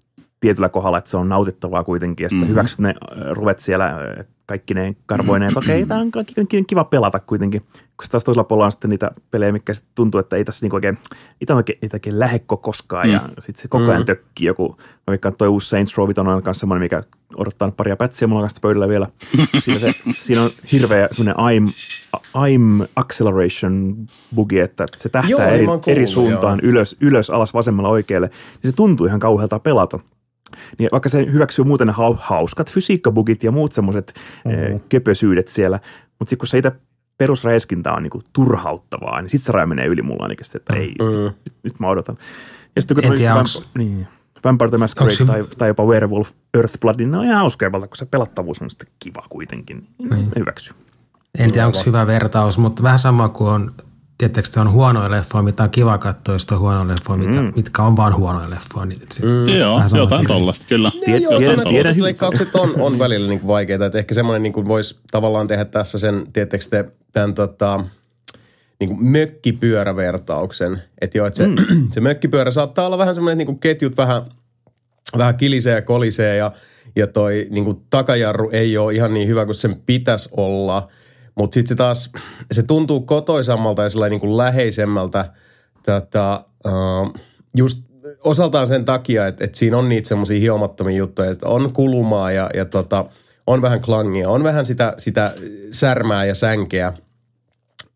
tietyllä kohdalla, että se on nautittavaa kuitenkin. Ja sitten Mhm. mm-hmm. hyväksyt ne äh, ruvet siellä äh, kaikki ne karvoineen, että okei, tämä on kaikki kiva pelata kuitenkin. Kun taas toisella puolella on sitten niitä pelejä, mikä sitten tuntuu, että ei tässä niinku oikein, ei tämä oikein, ei oikein lähde koskaan. Mm. Ja sitten se koko ajan Mm. tökkii joku, mä veikkaan, toi uusi Saints Row on kanssa semmoinen, mikä odottaa nyt paria pätsiä mulla kanssa pöydällä vielä. Siinä, se, siinä on hirveä semmoinen I'm, I'm acceleration bugi, että se tähtää Joo, eri, kuullut, eri suuntaan, joo. ylös, ylös, alas, vasemmalla, oikealle. Niin se tuntuu ihan kauhealta pelata. Niin vaikka se hyväksyy muuten hauskat fysiikkabugit ja muut semmoiset mm-hmm. köpösyydet siellä, mutta sitten kun se itse perusräiskintä on niinku turhauttavaa, niin sitten se raja menee yli mulla ainakin, sitten, että ei, Mm. nyt, nyt mä odotan. Ja sitten kun En on onks- niin, Vampire the Masquerade Onks se- tai, tai jopa Werewolf Earthblood, niin ne on ihan hauskoja kun se pelattavuus on sitten kiva kuitenkin. Niin. Ne hyväksyy. En tiedä, onko hyvä vertaus, mutta vähän sama kuin on, tietysti on huonoja leffoja, mitä on kiva katsoa, sitten on huonoja leffoja, mitä, Mm. mitkä on vaan huonoja leffoja. Niin sit, Mm. Joo, jotain tollasta, kyllä. Tied- joo, tiedän- tiedän, leikkaukset on, on välillä niin kuin vaikeita. Että ehkä semmoinen niin kuin voisi tavallaan tehdä tässä sen, tiettekö te, tämän tota, niin kuin mökkipyörävertauksen. Että joo, että se, mm. se mökkipyörä saattaa olla vähän semmoinen, että niin kuin ketjut vähän, vähän kilisee ja kolisee ja, ja toi niin kuin takajarru ei ole ihan niin hyvä kuin sen pitäisi olla. Mutta sitten se taas, se tuntuu kotoisammalta ja sellainen niin kuin läheisemmältä tota, uh, just osaltaan sen takia, että, että siinä on niitä semmoisia hiomattomia juttuja, että on kulumaa ja, ja tota, on vähän klangia, on vähän sitä, sitä särmää ja sänkeä,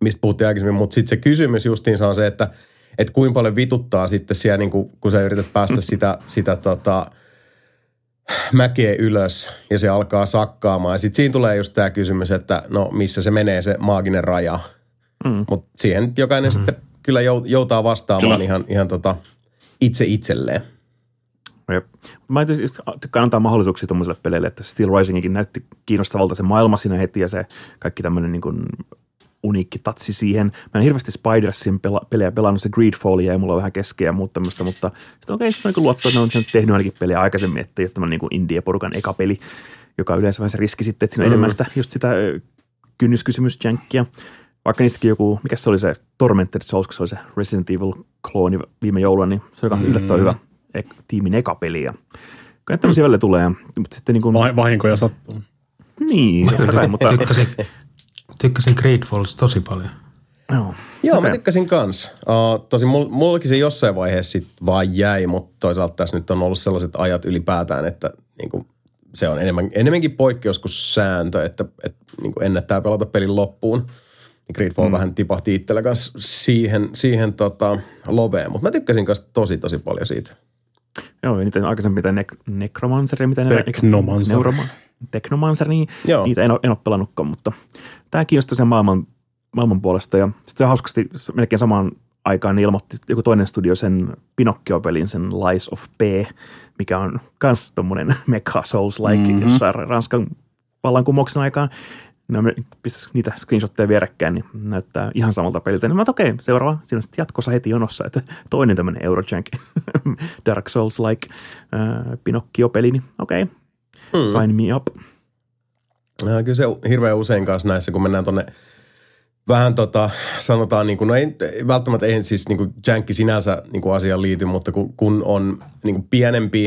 mistä puhuttiin aikaisemmin, mutta sitten se kysymys justiinsa on se, että, että kuinka paljon vituttaa sitten siellä, niin kun, kun sä yrität päästä sitä, sitä tota, mäkeä ylös ja se alkaa sakkaamaan. Ja sitten siinä tulee just tämä kysymys, että no missä se menee se maaginen raja. Mm. Mutta siihen jokainen mm-hmm. sitten kyllä jou- joutaa vastaamaan Kyllä. ihan, ihan tota itse itselleen. Jep. Mä just tykkään antaa mahdollisuuksia tuommoiselle peleille, että Steel Risingikin näytti kiinnostavalta se maailma siinä heti ja se kaikki tämmöinen niin uniikki tatsi siihen. Mä en hirveästi Spidersin pela- pelejä pelannut, se Greedfallia ja mulla on vähän keskeä ja muuta tämmöistä, mutta sitten okei, sitten niin luottaa, että ne on sen tehnyt ainakin pelejä aikaisemmin, että ei ole tämmöinen niin indie-porukan eka peli, joka on yleensä vähän se riski sitten, että siinä on Mm. enemmän sitä, just sitä kynnyskysymysjänkkiä. Vaikka niistäkin joku, mikä se oli se Tormented Souls, kun se oli se Resident Evil klooni viime jouluna, niin se on mm. yllättävän hyvä. ek, tiimin eka peli. Ja kyllä tämmöisiä välillä tulee, mutta sitten niin kuin, Va- vahinkoja sattuu. niin, kai, mutta Tykkäsin, tykkäsin Great Falls tosi paljon. joo. Joo, mä Okei. tykkäsin kans. Uh, tosin mul, mullakin se jossain vaiheessa sit vaan jäi, mutta toisaalta tässä nyt on ollut sellaiset ajat ylipäätään, että niinku, se on enemmän, enemmänkin poikkeus kuin sääntö, että, että niinku ennättää pelata pelin loppuun. Niin Gridfall mm. vähän tipahti itsellä kanssa siihen, siihen tota, loveen, mutta mä tykkäsin kanssa tosi tosi paljon siitä. Joo, ja niitä aikaisemmin mitä nek- Necromancer, mitä ne Technomancer. Neuroma, Technomancer, niin Joo. niitä en ole, en ole pelannutkaan, mutta tämä kiinnostaa sen maailman, maailman puolesta. Ja sitten hauskasti melkein samaan aikaan niin ilmoitti joku toinen studio sen Pinocchio-pelin, sen Lies of P, mikä on myös tuommoinen Mecha Souls-like, mm-hmm. jossa Ranskan vallankumouksen aikaan ne on- pistäisi niitä screenshotteja vierekkäin, niin näyttää ihan samalta peliltä. Niin mä okei, okay, seuraava, siinä on sitten jatkossa heti jonossa, että toinen tämmöinen Eurojank Dark Souls-like äh, Pinocchio-peli, niin okei, okay, Mm. sign me up. Ja kyllä se hirveän usein kanssa näissä, kun mennään tonne vähän tota, sanotaan, niin kuin, no ei, välttämättä eihän siis niin kuin jänkki sinänsä niin kuin asiaan liity, mutta kun, kun on niin kuin pienempi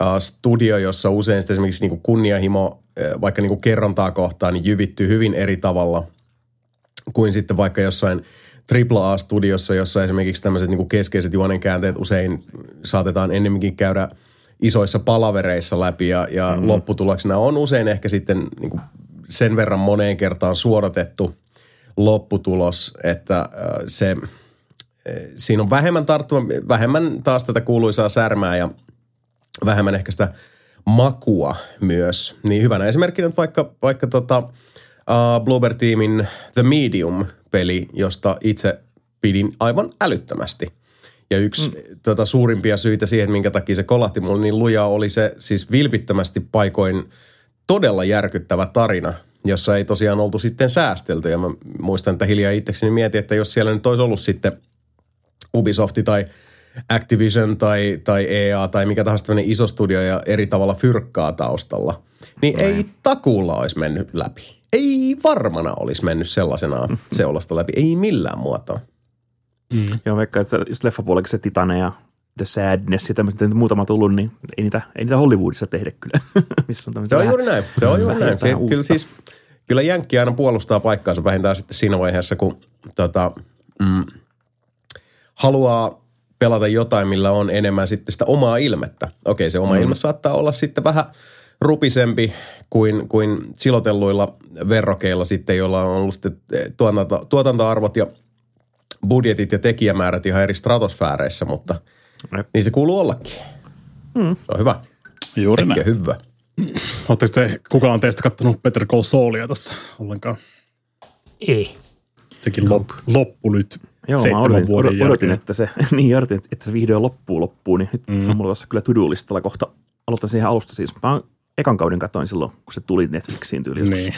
uh, studio, jossa usein sitten esimerkiksi niin kuin kunnianhimo eh, vaikka niin kuin kerrontaa kohtaan, niin jyvittyy hyvin eri tavalla kuin sitten vaikka jossain AAA-studiossa, jossa esimerkiksi tämmöiset niin kuin keskeiset juonenkäänteet usein saatetaan ennemminkin käydä isoissa palavereissa läpi ja, ja mm. lopputuloksena on usein ehkä sitten niin kuin sen verran moneen kertaan suodatettu lopputulos, että se, siinä on vähemmän tarttuma, vähemmän taas tätä kuuluisaa särmää ja vähemmän ehkä sitä makua myös. Niin hyvänä esimerkkinä nyt vaikka, vaikka tota, uh, Bloober Teamin The Medium-peli, josta itse pidin aivan älyttömästi. Ja yksi mm. tota, suurimpia syitä siihen, minkä takia se kolahti mulle niin lujaa, oli se siis vilpittömästi paikoin todella järkyttävä tarina, jossa ei tosiaan oltu sitten säästelty. Ja mä muistan, että hiljaa itsekseni mietin, että jos siellä nyt olisi ollut sitten Ubisofti tai Activision tai, tai EA tai mikä tahansa tämmöinen iso studio ja eri tavalla fyrkkaa taustalla, niin ei takuulla olisi mennyt läpi. Ei varmana olisi mennyt sellaisenaan seulasta läpi. Ei millään muotoa. Mm. Joo, vaikka että just leffapuolellakin se Titane ja The Sadness ja tämmöistä muutama tullut, niin ei niitä, ei niitä Hollywoodissa tehdä kyllä. Missä on Se on vähän- juuri näin. Se on juuri vähän näin. Se, jotain kyllä siis, kyllä Jänkki aina puolustaa paikkaansa vähintään sitten siinä vaiheessa, kun tota, mm, haluaa pelata jotain, millä on enemmän sitten sitä omaa ilmettä. Okei, se oma mm. ilme saattaa olla sitten vähän rupisempi kuin, kuin silotelluilla verrokeilla sitten, joilla on ollut sitten eh, tuotanto, tuotantoarvot ja budjetit ja tekijämäärät ihan eri stratosfääreissä, mutta Jep. niin se kuuluu ollakin. Mm. Se on hyvä. Juuri näin. hyvä. Oletteko te, kukaan teistä kattonut Better Call Saulia tässä ollenkaan? Ei. Sekin lop, loppu nyt Joo, mä odotin, vuoden odotin, odotin jälkeen. että se, niin odotin, että se vihdoin loppuu loppuu, niin nyt mm. se on mulla tuossa kyllä to-do-listalla kohta. Aloitan siihen alusta siis. Mä oon ekan kauden katoin silloin, kun se tuli Netflixiin tyyli joskus Niin.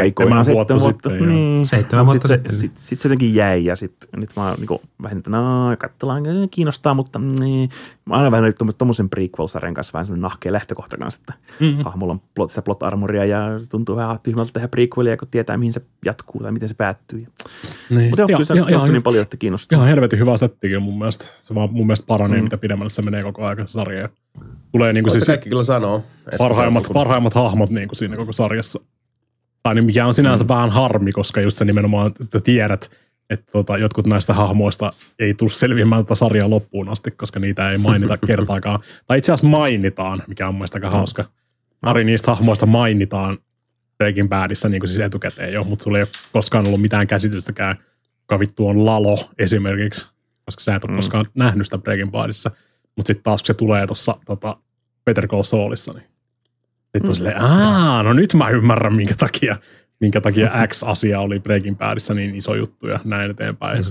aikoinaan Seitsemän vuotta sitten. Niin. Seitsemän vuotta sit sitten. Se, sit, sit se jotenkin jäi ja sit, nyt mä oon niinku vähän, että no, katsellaan, kiinnostaa, mutta niin. Mä oon aina vähän tommosen, tommosen prequel-sarjan kanssa vähän semmoinen nahkea lähtökohta kanssa, että mm-hmm. hahmolla on plot, sitä plot armoria ja tuntuu vähän tyhmältä tehdä prequelia, kun tietää, mihin se jatkuu tai miten se päättyy. Niin. Mutta joo, kyllä se ja- niin paljon, että kiinnostaa. Ihan helvetin hyvä setti kyllä mun mielestä. Se vaan mun mielestä paranee, mm. mitä pidemmälle se menee koko ajan se sarja. Tulee niinku Siis siis kaikki kyllä sanoo. että parhaimmat, se on- parhaimmat hahmot niinku siinä koko sarjassa. Tai niin mikä on sinänsä mm. vähän harmi, koska just se nimenomaan, että tiedät, että tota, jotkut näistä hahmoista ei tule selviämään tätä sarjaa loppuun asti, koska niitä ei mainita kertaakaan. Tai itse asiassa mainitaan, mikä on mun mielestä aika hauska. Pari niistä hahmoista mainitaan Breaking Badissa niin kuin siis etukäteen jo, mutta sulla ei ole koskaan ollut mitään käsitystäkään, kuka vittu on Lalo esimerkiksi, koska sä et ole mm. koskaan nähnyt sitä Breaking Badissa. Mutta sitten taas kun se tulee tuossa tota, Better Call Saulissa, niin sitten on silleen, aah, no nyt mä ymmärrän, minkä takia, minkä takia X-asia oli Breaking Badissa niin iso juttu ja näin eteenpäin.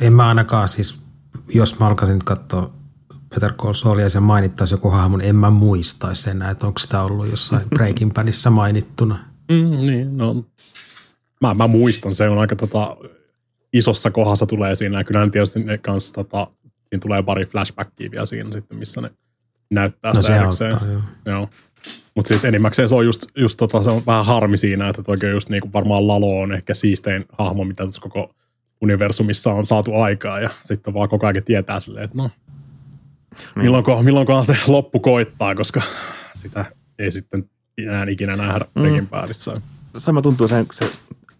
En mä ainakaan siis, jos mä alkaisin katsoa Peter Call Saulia ja se mainittaisi joku hahmo, niin en mä muistaisi enää, että onko sitä ollut jossain Breaking Badissa mainittuna. Mm, niin, no. Mä, mä muistan, se on aika tota, isossa kohdassa tulee siinä. Ja kyllä tietysti ne kanssa, tota, siinä tulee pari flashbackia vielä siinä sitten, missä ne näyttää No sitä se erikseen. auttaa, joo. Joo. Mutta siis enimmäkseen se on just, just tota, se on vähän harmi siinä, että oikein just niinku varmaan Lalo on ehkä siistein hahmo, mitä tässä koko universumissa on saatu aikaa ja sitten vaan koko ajan tietää silleen, että no, milloinko, milloinkohan se loppu koittaa, koska sitä ei sitten enää ikinä nähdä mm. Badissa. Sama tuntuu se, se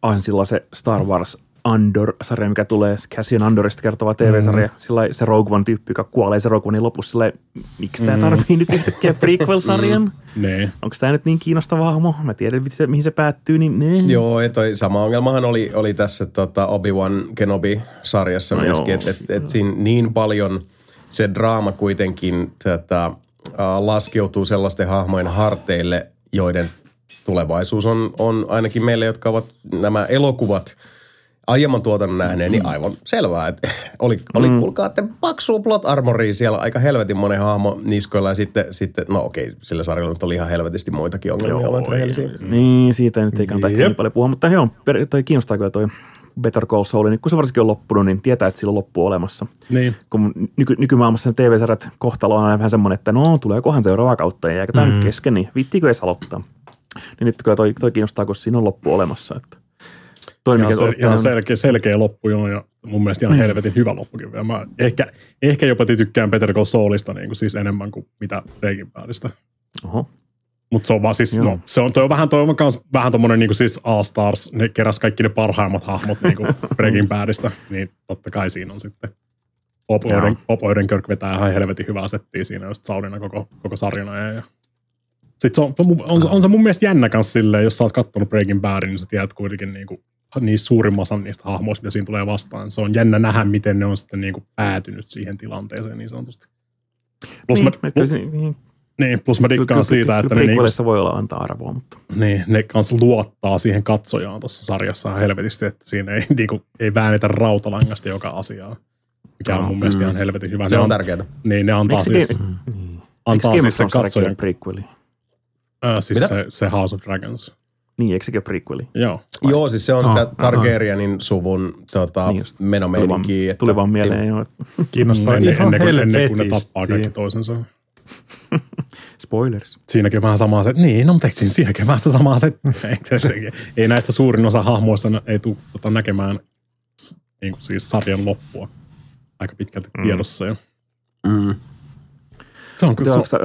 on silloin se Star Wars Andor-sarja, mikä tulee Cassian Andorista kertova TV-sarja. Mm. Sillä se Rogue One-tyyppi, joka kuolee se Rogue Onein lopussa. Sillä miksi tämä tarvii nyt yhtäkkiä prequel-sarjan? Mm. Nee. Onko tämä nyt niin kiinnostava hahmo? Mä tiedän, mihin se, mihin se päättyy, niin nee. Joo, ja toi sama ongelmahan oli, oli tässä tota Obi-Wan Kenobi-sarjassa No myöskin, että et, et siinä niin paljon se draama kuitenkin tätä, äh, laskeutuu sellaisten hahmojen harteille, joiden tulevaisuus on, on ainakin meille, jotka ovat nämä elokuvat aiemman tuotannon nähneen, niin aivan selvää, että oli, oli mm. kuulkaa, että paksua plot armoria siellä aika helvetin monen hahmo niskoilla ja sitten, sitten no okei, sillä sarjalla nyt oli ihan helvetisti muitakin ongelmia, rehellisiä. Niin, siitä nyt ei kannata Jep. niin paljon puhua, mutta joo, per- toi kiinnostaa kyllä toi Better Call Saul, niin kun se varsinkin on loppunut, niin tietää, että sillä on loppu olemassa. Niin. Kun nyky- nykymaailmassa TV-sarjat kohtalo on aina vähän semmoinen, että no, tuleekohan seuraava kautta ja jääkö tämä mm. nyt kesken, niin viittiinkö edes aloittaa. Niin nyt kyllä toi, toi kiinnostaa, kun siinä on loppu olemassa. Että Ihan, sel, ihan on- selkeä, selkeä loppu joo, ja mun mielestä ihan helvetin hyvä loppukin vielä. Mä ehkä, ehkä jopa tykkään Peter Call Saulista niin kuin siis enemmän kuin mitä Breaking Badista. Oho. Mutta se on vaan siis, Joo. no, se on, toi on vähän, toi on kans, vähän tommonen niinku siis All Stars, ne keräs kaikki ne parhaimmat hahmot niinku Breaking Badista, niin totta kai siinä on sitten Bob. Oden, Bob Odenkirk vetää ihan helvetin hyvää settiä siinä just Saulina koko, koko sarjana. Ja, ja. Sitten se on, on, on, on, se mun mielestä jännä kans silleen, jos sä oot kattonut Breaking Badin, niin sä tiedät kuitenkin niinku, niin suurimman osan niistä hahmoista, mitä siinä tulee vastaan. Se on jännä nähdä, miten ne on sitten niinku päätynyt siihen tilanteeseen niin sanotusti. Plus, Niin, mä, se- niin, niin, plus mä dikkaan siitä, että ne prequelissa voi olla antaa arvoa, mutta niin, ne kanssa luottaa siihen katsojaan tuossa sarjassa helvetisti, että siinä ei, niinku, ei väännetä rautalangasta joka asiaa. Mikä on mun mielestä mm. ihan helvetin hyvä. Se Ne on an- tärkeää. Niin, ne antaa Miksi siis, niin. antaa Game siis of sen Thrones katsojan, prequeli? äh, siis Mitä? se, se House of Dragons. Niin, eikö sekin prequeli? Joo. Joo, siis se on Ah, sitä ah, Targaryenin suvun tota, Niin niin just. Tuli vaan, menomeininkiä. tuli vaan mieleen, joo. että- Kiinnostaa ennen, ihan ennen, kuin, ennen kuin ne tappaa kaikki toisensa. Spoilers. Siinäkin on vähän samaa se, niin, no mutta eikö siinä, siinäkin on vähän sitä samaa se, ei, näistä suurin osa hahmoista ei tule tota, näkemään niin kuin siis sarjan loppua aika pitkälti Mm. tiedossa jo. Mm. Se on kyllä, Joo, se,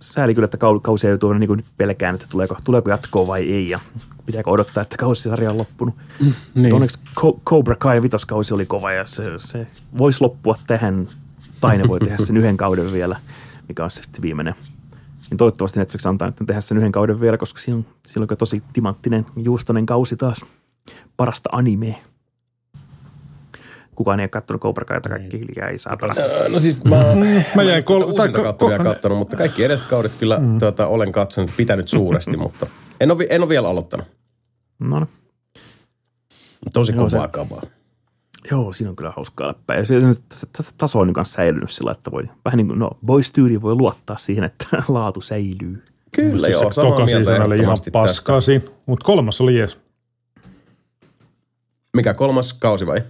sääli kyllä, että kau- kausia joutuu niin kuin nyt pelkään, että tuleeko, tuleeko jatkoa vai ei, ja pitääkö odottaa, että kausisarja on loppunut. niin. Niin. Onneksi Co- Cobra Kai vitoskausi oli kova, ja se, se voisi loppua tähän, tai ne voi tehdä sen yhden kauden vielä, mikä on se sitten viimeinen. Niin toivottavasti Netflix antaa nyt tehdä sen yhden kauden vielä, koska siinä on, siinä on tosi timanttinen juustonen kausi taas. Parasta animea. Kukaan ei ole katsonut Cobra Kaita, kaikki hiljaa ei. Äh, No siis mä, Mä jäin kol- kol- tai uusinta ko- kautta ko- vielä kattonut, mutta kaikki edelliset kaudet kyllä mm. tuota, olen katsonut, pitänyt suuresti, mutta en ole, en ole vielä aloittanut. No, no. Tosi Joo, se- kovaa kavaa. Joo, siinä on kyllä hauskaa läppää. Ja se, se, se taso on myös säilynyt sillä, että voi, vähän niin kuin, no, Boys Studio voi luottaa siihen, että laatu säilyy. Kyllä joo, se samaa toka mieltä oli ihan ehdottomasti tästä. paskaa siinä, mutta kolmas oli jees. Mikä kolmas kausi vai?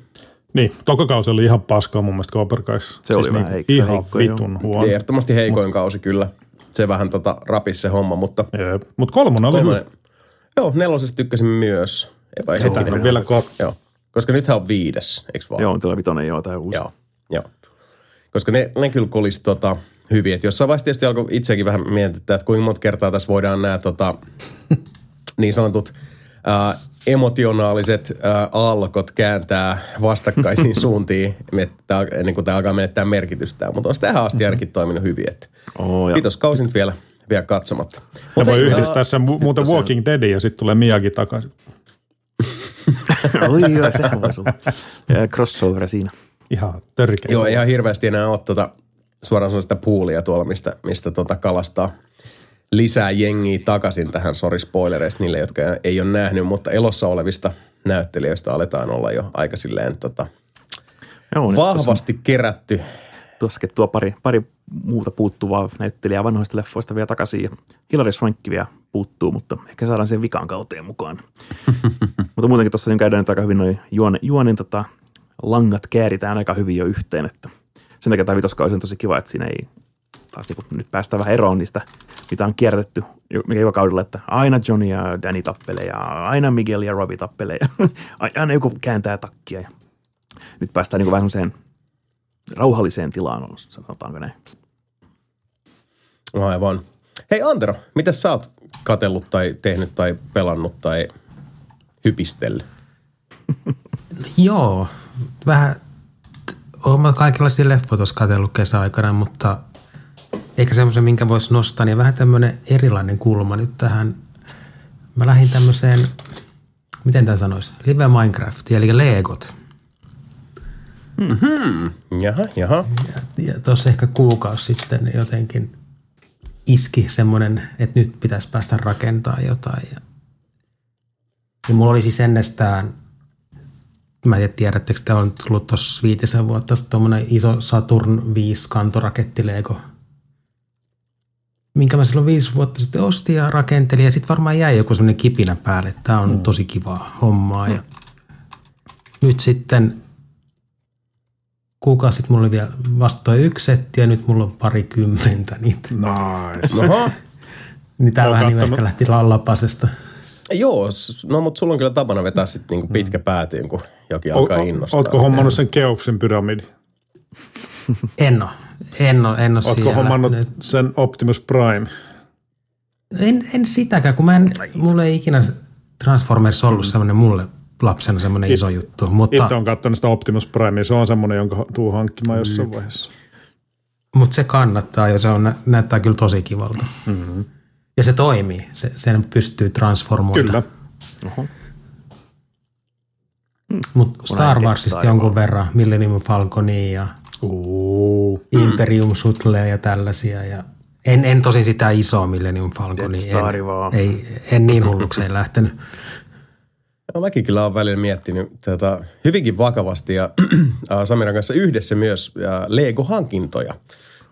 Niin, toka kausi oli ihan paskaa mun mielestä Cobra Kais. Se oli vähän heikko- Ihan heikko, vitun huono. Ehdottomasti heikoin kausi kyllä. Se vähän tota, rapisi se homma, mutta Mutta kolmonen oli kolmonen, hyvä. joo, nelosesta tykkäsin myös. Ei vai Sitä ole vielä kat... Joo, koska nythän on viides, eikö vaan? Joo, on tuolla vitonen joo, tai uusi. Joo, joo. Koska ne, ne kyllä kolisi tota, hyvin. Et jossain vaiheessa tietysti alkoi itsekin vähän mietittää, että kuinka monta kertaa tässä voidaan nämä tota, niin sanotut ää, emotionaaliset ää, aallokot kääntää vastakkaisiin suuntiin, että, ennen kuin tämä alkaa menettää merkitystään. Mutta on se tähän asti ainakin toiminut hyvin. Että Oo, ja kiitos kausin vielä, vielä katsomatta. Ja Mutta voi ei, yhdistää sen mu- muuten tosiaan. Walking Deadin ja sitten tulee Miyagi takaisin. Oi joo, sehän voisi olla. Ja crossover siinä. Ihan törkeä. Joo, ihan hirveästi enää ole tota, suoraan sellaista poolia tuolla, mistä, mistä tota kalastaa lisää jengiä takaisin tähän. Sori spoilereista niille, jotka ei ole nähnyt, mutta elossa olevista näyttelijöistä aletaan olla jo aika silleen tota, Joo, vahvasti kerätty. Tuossa, tuossakin tuo pari, pari muuta puuttuvaa näyttelijää vanhoista leffoista vielä takaisin. Ja Hilary Swank vielä puuttuu, mutta ehkä saadaan sen vikaan kauteen mukaan. mutta muutenkin tuossa niin käydään nyt aika hyvin noin juon, juonin tota, langat kääritään aika hyvin jo yhteen, että sen takia tämä vitoskausi on tosi kiva, että siinä ei taas niin nyt päästään vähän eroon niistä, mitä on kierrätetty, jo- mikä joka kaudella, että aina Johnny ja Danny tappelee ja aina Miguel ja Robbie tappelee ja aina joku kääntää takkia ja nyt päästään niin vähän semmoiseen rauhalliseen tilaan, sanotaanko näin. Aivan. Hei Antero, mitä sä oot katellut tai tehnyt tai pelannut tai hypistellyt? Joo, vähän olen kaikenlaisia leffoja tuossa katsellut kesäaikana, mutta eikä semmoisen, minkä voisi nostaa, niin vähän tämmöinen erilainen kulma nyt tähän. Mä lähdin tämmöiseen, miten tämä sanoisi, Live Minecraft, eli Legot. Jaha, jaha. Ja, ja tuossa ehkä kuukausi sitten jotenkin iski semmoinen, että nyt pitäisi päästä rakentaa jotain. Ja, ja mulla oli siis ennestään, mä en tiedä tiedättekö, te on tullut tuossa viitisen vuotta tuommoinen iso Saturn 5 kantoraketti Lego, minkä mä silloin viisi vuotta sitten ostin ja rakentelin. Ja sitten varmaan jäi joku semmoinen kipinä päälle, että tämä on mm. tosi kivaa hommaa. Ja nyt sitten kuukausi sitten mulla oli vielä vasta toi yksi setti ja nyt mulla on parikymmentä niitä. Nice. Oho. Niin tää Oon vähän niin ehkä lähti lallapasesta. Joo, no mutta sulla on kyllä tapana vetää sitten niinku pitkä päätyyn, kun jokin O- alkaa innostaa. Ootko hommannut sen Keopsin pyramidin? En oo. En oo, en oo Ootko siihen hommannut lähtenyt. sen Optimus Prime? En, en sitäkään, kun mä en, mulla ei ikinä Transformers ollut semmoinen mulle lapsena semmoinen iso juttu. Mutta, Itse on katsonut sitä Optimus Primea. Se on semmoinen, jonka tuu hankkimaan jossain vaiheessa. mutta se kannattaa jo, se on, nä- näyttää kyllä tosi kivalta. Mm-hmm. Ja se toimii, se, sen pystyy transformoimaan. Kyllä. Mutta Star Warsista jonkun verran, Millennium Falconia ja Uu. Imperium Sutlea ja tällaisia. Ja en, en tosin sitä isoa Millennium Falconia. En, vaan. ei, en niin hullukseen lähtenyt. No, mäkin kyllä olen välillä miettinyt tätä hyvinkin vakavasti ja äh, Samiran kanssa yhdessä myös äh, Lego-hankintoja,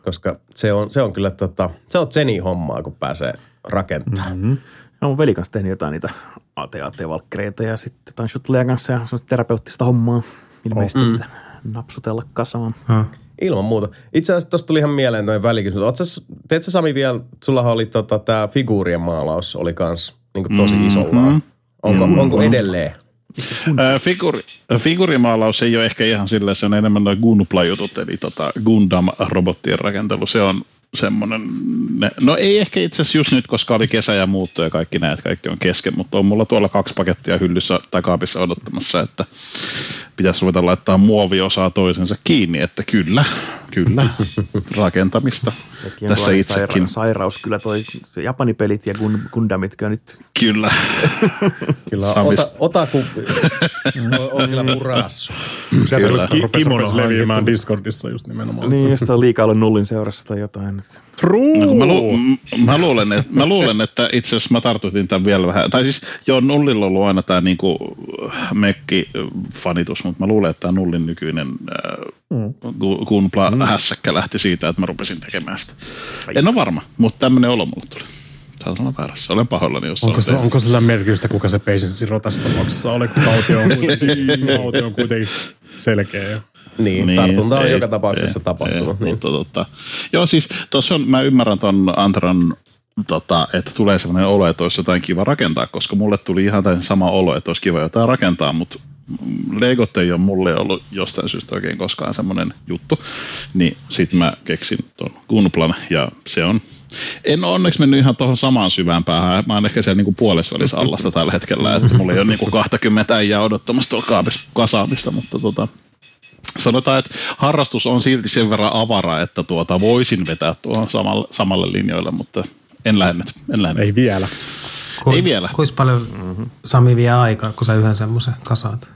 koska se on, se on kyllä tota, se on Zeni hommaa, kun pääsee rakentamaan. Mm-hmm. Ja mun veli kanssa tehnyt jotain niitä AT-AT-valkkereita ja sitten jotain shuttlea kanssa ja semmoista terapeuttista hommaa. Ilmeisesti oh. niitä napsutella kasaan. Ah. Ilman muuta. Itse asiassa tuosta tuli ihan mieleen noin välikysymys. Oot sä, teet sä Sami vielä, sullahan oli tota, tämä figuurien maalaus oli kans niin tosi mm-hmm. isollaan. Onko, mm-hmm. onko edelleen? Ää, Figuri, figurimaalaus ei ole ehkä ihan silleen, se on enemmän noin Gunpla-jutut, eli tota Gundam-robottien rakentelu. Se on semmoinen, ne, no ei ehkä itse asiassa just nyt, koska oli kesä ja muutto ja kaikki näet, kaikki on kesken, mutta on mulla tuolla kaksi pakettia hyllyssä tai kaapissa odottamassa, että pitäisi ruveta laittaa muoviosaa toisensa kiinni, että kyllä, kyllä, rakentamista. Sekin Tässä itsekin, Saira- sairaus kyllä toi se Japanipelit ja Gun- Gundamit nyt kyllä. Kyllä, Samis- ota, otaku on, on kyllä murassu. Sieltä Kyllä. ki- kimono leviämään. Discordissa just nimenomaan. Niin, jos on liikaa ollut nullin seurassa tai jotain. No, kun mä, lu- m- mä, luulen, että, mä luulen, että itse asiassa mä tartutin tämän vielä vähän. Tai siis joo, Nullilla on ollut aina tämä niinku mekki-fanitus, mutta mä luulen, että tämä Nullin nykyinen äh, Gu- Gunpla hässäkkä lähti siitä, että mä rupesin tekemään sitä. En ole varma, mutta tämmöinen olo mulle tuli. Saat olla väärässä. Olen pahoillani, jos Onko, se, tehnyt. onko sillä merkitystä, kuka se Patience Zero tässä tapauksessa oli, kun tauti on kuitenkin, tauti on kuitenkin selkeä. Ja Niin, niin, tartunta on joka tapauksessa ei, tapahtunut. Ei, niin. mutta, tota, joo, siis tuossa on, mä ymmärrän ton Antran, tota, että tulee sellainen olo, että olisi jotain kiva rakentaa, koska mulle tuli ihan täysin sama olo, että olisi kiva jotain rakentaa, mutta Legot ei ole mulle ollut jostain syystä oikein koskaan semmoinen juttu, niin sitten mä keksin ton Gunplan ja se on en ole onneksi mennyt ihan tuohon samaan syvään päähän. Mä oon ehkä siellä niinku puolesvälissä allasta tällä hetkellä, että mulla ei ole niinku 20 äijää odottamassa tuolla kaapissa kasaamista, mutta tota, sanotaan, että harrastus on silti sen verran avara, että tuota voisin vetää tuohon samalle, samalle linjoille, mutta en lähde nyt. En lähde nyt. ei vielä. Ku, Ei vielä. Kuinka paljon Sami vie aikaa, kun sä yhden semmoisen kasaat?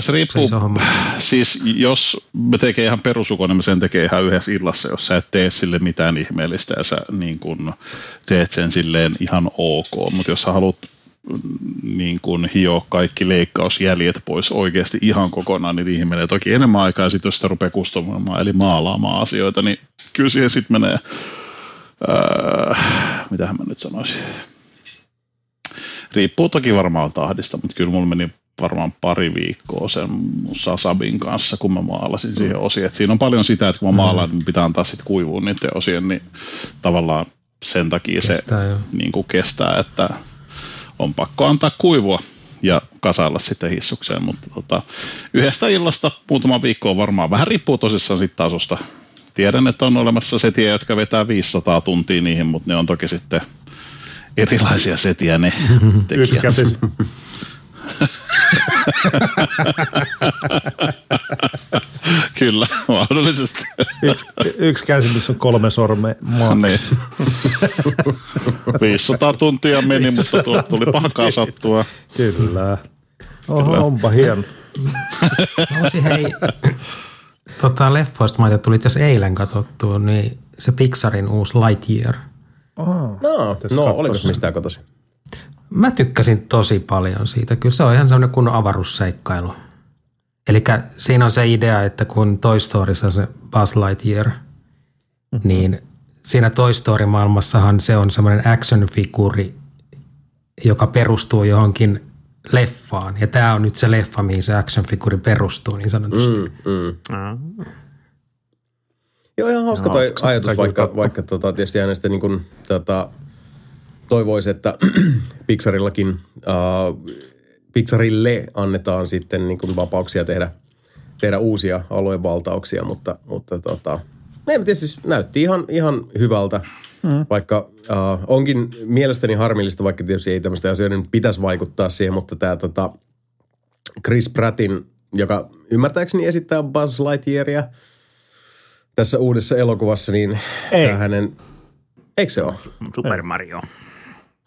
Se riippuu, homma. siis jos me tekee ihan perusuko, niin me sen tekee ihan yhdessä illassa, jos sä et tee sille mitään ihmeellistä ja sä niin kun teet sen silleen ihan ok, mutta jos sä haluat mm, niin kun hio kaikki leikkausjäljet pois oikeasti ihan kokonaan, niin niihin menee toki enemmän aikaa, ja sitten jos sitä rupeaa kustomoimaan, eli maalaamaan asioita, niin kyllä siihen sitten menee, ää, mitähän mä nyt sanoisin, riippuu toki varmaan tahdista, mutta kyllä mulla meni varmaan pari viikkoa sen Sasabin kanssa, kun mä maalasin siihen osiin. Et siinä on paljon sitä, että kun mä maalaan, niin pitää antaa sitten kuivua niiden osien, niin tavallaan sen takia Kestää, se niin kuin kestää, että on pakko antaa kuivua. ja kasailla sitten hissukseen, mutta tota, yhdestä illasta muutama viikko on varmaan, vähän riippuu tosissaan sitten tasosta. Tiedän, että on olemassa setiä, jotka vetää 500 tuntia niihin, mutta ne on toki sitten erilaisia setiä ne tekijät. Kyllä, mahdollisesti. Yksi, yksi käsi, missä on kolme sormea max. Niin. 500 tuntia meni, mutta tuo tuli paha kasattua. Kyllä. Oho, onpa hieno. Voisi hei, tota, leffoista mä tuli itse asiassa eilen katsottua, niin se Pixarin uusi Lightyear. No, no oliko se mistään kotosi? Mä tykkäsin tosi paljon siitä. Kyllä se on ihan semmoinen kunnon avaruusseikkailu. Eli siinä on se idea, että kun Toy Storyssa on se Buzz Lightyear, mm-hmm. niin siinä Toy Story-maailmassahan se on semmoinen action-figuuri, joka perustuu johonkin leffaan. Ja tämä on nyt se leffa, mihin se action-figuri perustuu niin sanotusti. Mm, mm. Joo, ihan hauska No, toi hauska. ajatus, vaikka, vaikka tota, tietysti aina sitten niin kuin, tota, toivoisi, että Pixarillakin, uh, Pixarille annetaan sitten niin kuin vapauksia tehdä, tehdä uusia aluevaltauksia, mutta, mutta tota, en mä tiedä, siis näytti ihan, ihan hyvältä, mm. vaikka uh, onkin mielestäni harmillista, vaikka tietysti ei tämmöistä asioiden pitäisi vaikuttaa siihen, mutta tämä tota, Chris Prattin, joka ymmärtääkseni esittää Buzz Lightyearia tässä uudessa elokuvassa, niin Ei. tää hänen... Eikö se ole? Super Mario.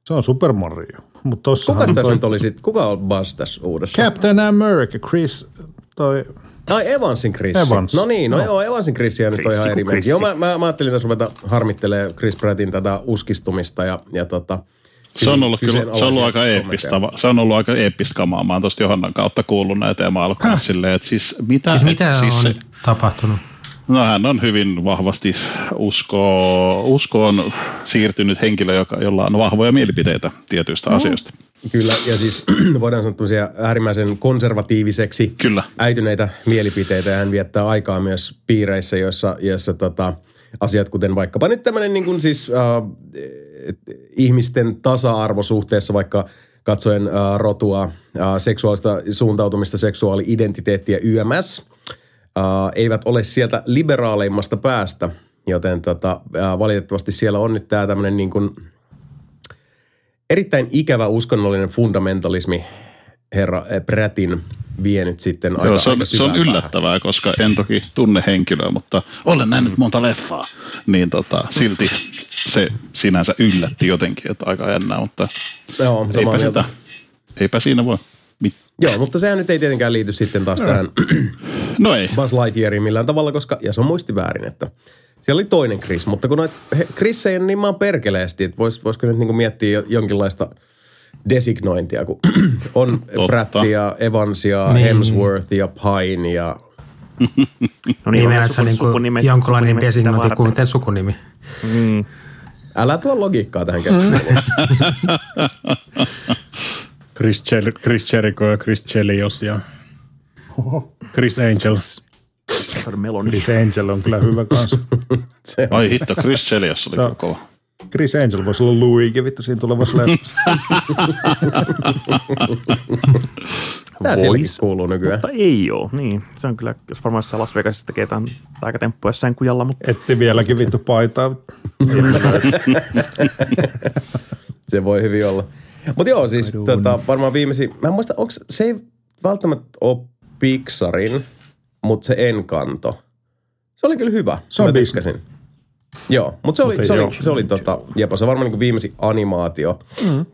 Se on Super Mario. Mutta tossa Kuka tässä nyt oli sit? Kuka on Buzz tässä uudessa? Captain America, Chris, toi Ai Evansin Chris. Evans. No niin, no, No. joo, Evansin Chris nyt on ihan eri merkki. Joo, mä, mä, mä, ajattelin tässä ruveta harmittelee Chris Prattin tätä uskistumista ja, ja tota, Se on ollut, kyllä, se on ollut aika eeppistä, se on ollut aika eeppistä kamaa. Mä oon tosta Johannan kautta kuullut näitä ja mä alkoin silleen, että siis mitä, Siis mitä et, siis on se, tapahtunut? No hän on hyvin vahvasti usko, uskoon siirtynyt henkilö, joka, jolla on vahvoja mielipiteitä tietyistä Mm. asioista. Kyllä, ja siis voidaan sanoa tämmöisiä äärimmäisen konservatiiviseksi Kyllä. äityneitä mielipiteitä, ja hän viettää aikaa myös piireissä, joissa, joissa tota, asiat, kuten vaikkapa nyt tämmöinen niin kuin siis äh, ihmisten tasa-arvo suhteessa vaikka katsoen äh, rotua, äh, seksuaalista suuntautumista, seksuaali-identiteettiä YMS, eivät ole sieltä liberaaleimmasta päästä, joten tota, äh, valitettavasti siellä on nyt tämä tämmöinen niin kuin erittäin ikävä uskonnollinen fundamentalismi herra eh, Prätin vienyt sitten aika, Joo, se on, aika se on yllättävää, koska en toki tunne henkilöä, mutta olen nähnyt monta leffaa. Niin tota, silti se sinänsä yllätti jotenkin, että aika jännää, mutta päähän. Joo, eipä, mieltä. sitä, eipä siinä voi. mit- Joo, mutta sehän nyt ei tietenkään liity sitten taas tähän No ei, Buzz Lightyeariin millään tavalla, koska, ja se on muisti väärin, että siellä oli toinen Chris, mutta kun noit he- Chris ei ole niin maan perkeleesti, että vois, voisiko nyt niinku miettiä jo- jonkinlaista designointia, kun on Pratt ja Evans ja Niin. Hemsworth ja Pine ja No Niin niin, meinaat sä niinku jonkunlainen designointi kuin sukunimi? älä tuo logiikkaa tähän keskusteluun. Chris, Jer- Chris Jericho ja Chris Chelios ja Chris Angels. Meloni. Chris Angel on kyllä hyvä kanssa. Se on ai hitto, Chris Chelios oli kyllä kova. Chris Angel voisi olla Louiskin vittu siinä tulevassa leffassa. Tää silläkin Vois. kuuluu nykyään. Mutta ei oo, niin. Se on kyllä, jos varmaan jossain Las Vegasissa tekee jotain taikatemppuja jossain kujalla, mutta Etti vieläkin vittu paitaa. Se voi hyvin olla. Mutta joo, siis tota, varmaan viimeisin, mä en muista, onko se ei välttämättä ole Pixarin, mutta se Encanto. Se oli kyllä hyvä. Se on mä Disney. Joo, mutta se oli, Mut se oli, oo. se oli tota, jepa, se varmaan niin viimeisin animaatio, mm.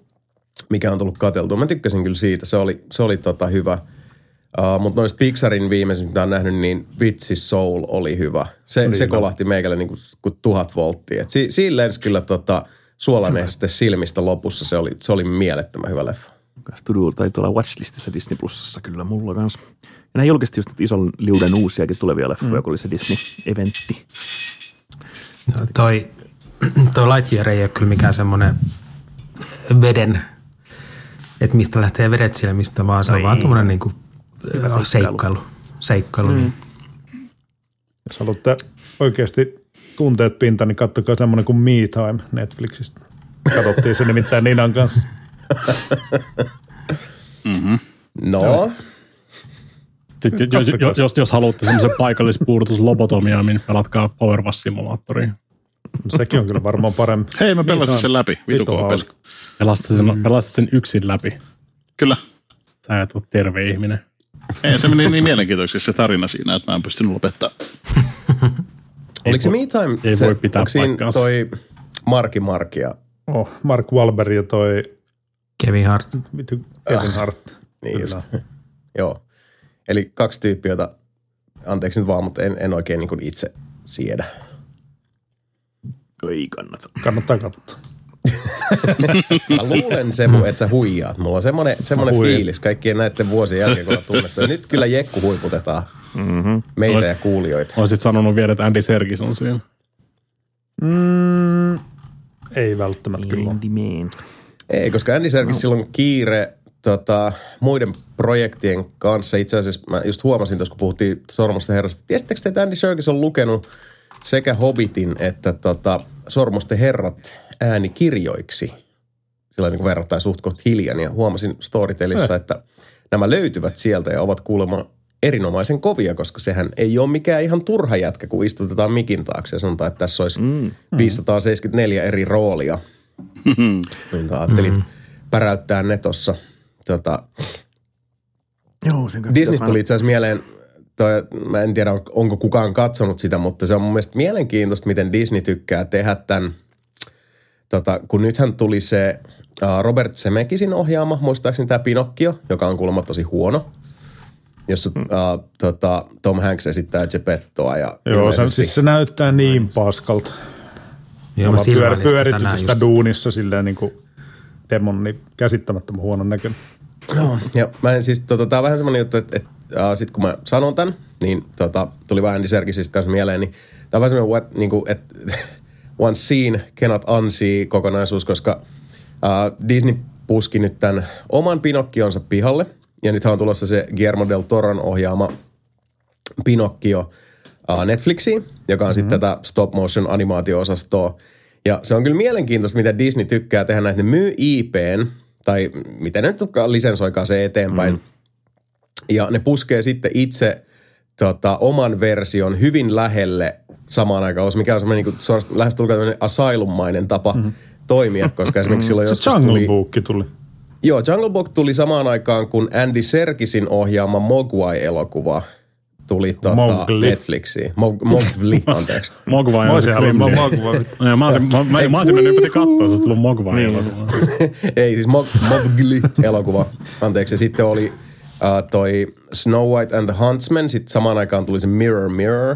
mikä on tullut katseltua. Mä tykkäsin kyllä siitä, se oli, se oli tota hyvä. Uh, mutta noista Pixarin viimeisin, mitä on nähnyt, niin Vitsi Soul oli hyvä. Se, se kolahti meikälle niin kuin, kuin tuhat volttia. Et si, siinä lensi kyllä tota, suolaneste silmistä lopussa. Se oli, se oli mielettömän hyvä leffa. Studio tai tuolla Watchlistissa Disney Plusassa kyllä mulla kanssa. Ja nämä julkisti just nyt ison liuden uusiakin tulevia leffoja, mm. kun oli se Disney-eventti. No, toi, toi Lightyear ei ole kyllä mikään semmoinen veden, että mistä lähtee vedet silmistä, vaan se on No vaan tuommoinen niinku, äh, seikkailu. seikkailu. Seikkailu. Mm. Jos haluatte oikeasti tunteet pinta, niin kattokaa semmoinen kuin Me Time Netflixistä. Katsottiin se nimittäin Ninan kanssa. Mm-hmm. No, Sitten, jos, jos, jos, jos haluatte semmoisen paikallispuudutuslobotomiaa, niin pelatkaa Power Wash Simulatoria. Sekin on kyllä varmaan parempi. Hei, mä pelasin sen läpi. Vitu Vitu kova peli. hauska. Pelastat sen, sen yksin läpi. Kyllä. Sä et ole terve ihminen. Ei, se meni niin mielenkiintoiseksi se tarina siinä, että mä en pystynyt lopettaa. oliko se Me Time? ei se, voi pitää paikkaansa. toi Marki Markia? Oh, Mark Wahlberg ja toi Kevin Hart. Kevin Hart. Niin Kyllä. just. Joo. Eli kaksi tyyppiä, jota, anteeksi nyt vaan, mutta en, en oikein niin kuin itse siedä. Ei kannata. Kannattaa katsoa. Mä luulen Semu, että sä huijaat. Mulla on semmoinen, semmoinen fiilis kaikkien näiden vuosien jälkeen, kun on tunnettu. Nyt kyllä Jekku huiputetaan Mm-hmm. meitä ja kuulijoita. Olisit sanonut vielä, että Andy Serkis on siinä. Mm, ei välttämättä kyllä. ole. Ei, koska Andy Serkis silloin kiire tota, muiden projektien kanssa. Itse asiassa mä just huomasin tuossa, kun puhuttiin Sormusten herrasta. Tiesittekö te, että Andy Serkis on lukenut sekä Hobbitin että tota, Sormusten herrat äänikirjoiksi? Sillä niin verrattain suht koht hiljan. Ja huomasin Storytelissa, että nämä löytyvät sieltä ja ovat kuulemma erinomaisen kovia, koska sehän ei ole mikään ihan turha jätkä, kun istutetaan mikin taakse ja sanotaan, että tässä olisi mm. 574 eri roolia. Niin ajattelin mm. päräyttää ne tuossa. Tota, Joo, sen Disney tuli itse asiassa mieleen, toi, mä en tiedä on- onko kukaan katsonut sitä, mutta se on mun mielestä mielenkiintoista, miten Disney tykkää tehdä tämän. Tota, kun nythän tuli se uh, Robert Zemekisin ohjaama, muistaakseni tämä Pinocchio, joka on kuulemma tosi huono, jossa uh, tota, Tom Hanks esittää Geppettoa. Ja Joo, se, siis se näyttää niin paskalta. Joo, pyör, tänään sitä just. duunissa silleen niin kuin demon, niin käsittämättömän huonon näköinen. Joo, ja mä en siis, tota, tää on vähän semmoinen juttu, että, että äh, sit kun mä sanon tän, niin tota, tuli vähän Andy Serkisistä kanssa mieleen, niin tää on vähän semmoinen, what, niin kuin, että one scene cannot unsee kokonaisuus, koska äh, Disney puski nyt tämän oman Pinokkionsa pihalle, ja nythän on tulossa se Guillermo del Toron ohjaama Pinokkio Netflixiin, joka on mm-hmm. sitten tätä stop motion animaatio-osastoa. Ja se on kyllä mielenkiintoista, mitä Disney tykkää tehdä näitä. Ne myy IPn, tai miten ne nyt lisensoikaa se eteenpäin. Mm-hmm. Ja ne puskee sitten itse tota, oman version hyvin lähelle samaan aikaan, mikä on semmoinen niin suorastaan lähestulkoon tämmöinen asylum-mainen tapa mm-hmm. toimia, koska esimerkiksi silloin Se joskus Jungle tuli... Book tuli. Joo, Jungle Book tuli samaan aikaan, kun Andy Serkisin ohjaama Mogwai-elokuva tuli tota Mowgli. Netflixiin. Mog- Mowgli, anteeksi. Mogwai Mä on. Joo, Mä olisin, mä, mä, mä olisin mennyt piti katsoa, se olisi tullut Mogwai. Niin. elokuva. Ei, siis Mog- Mowgli-elokuva. Anteeksi, ja sitten oli uh, toi Snow White and the Huntsman. Sitten samaan aikaan tuli se Mirror Mirror.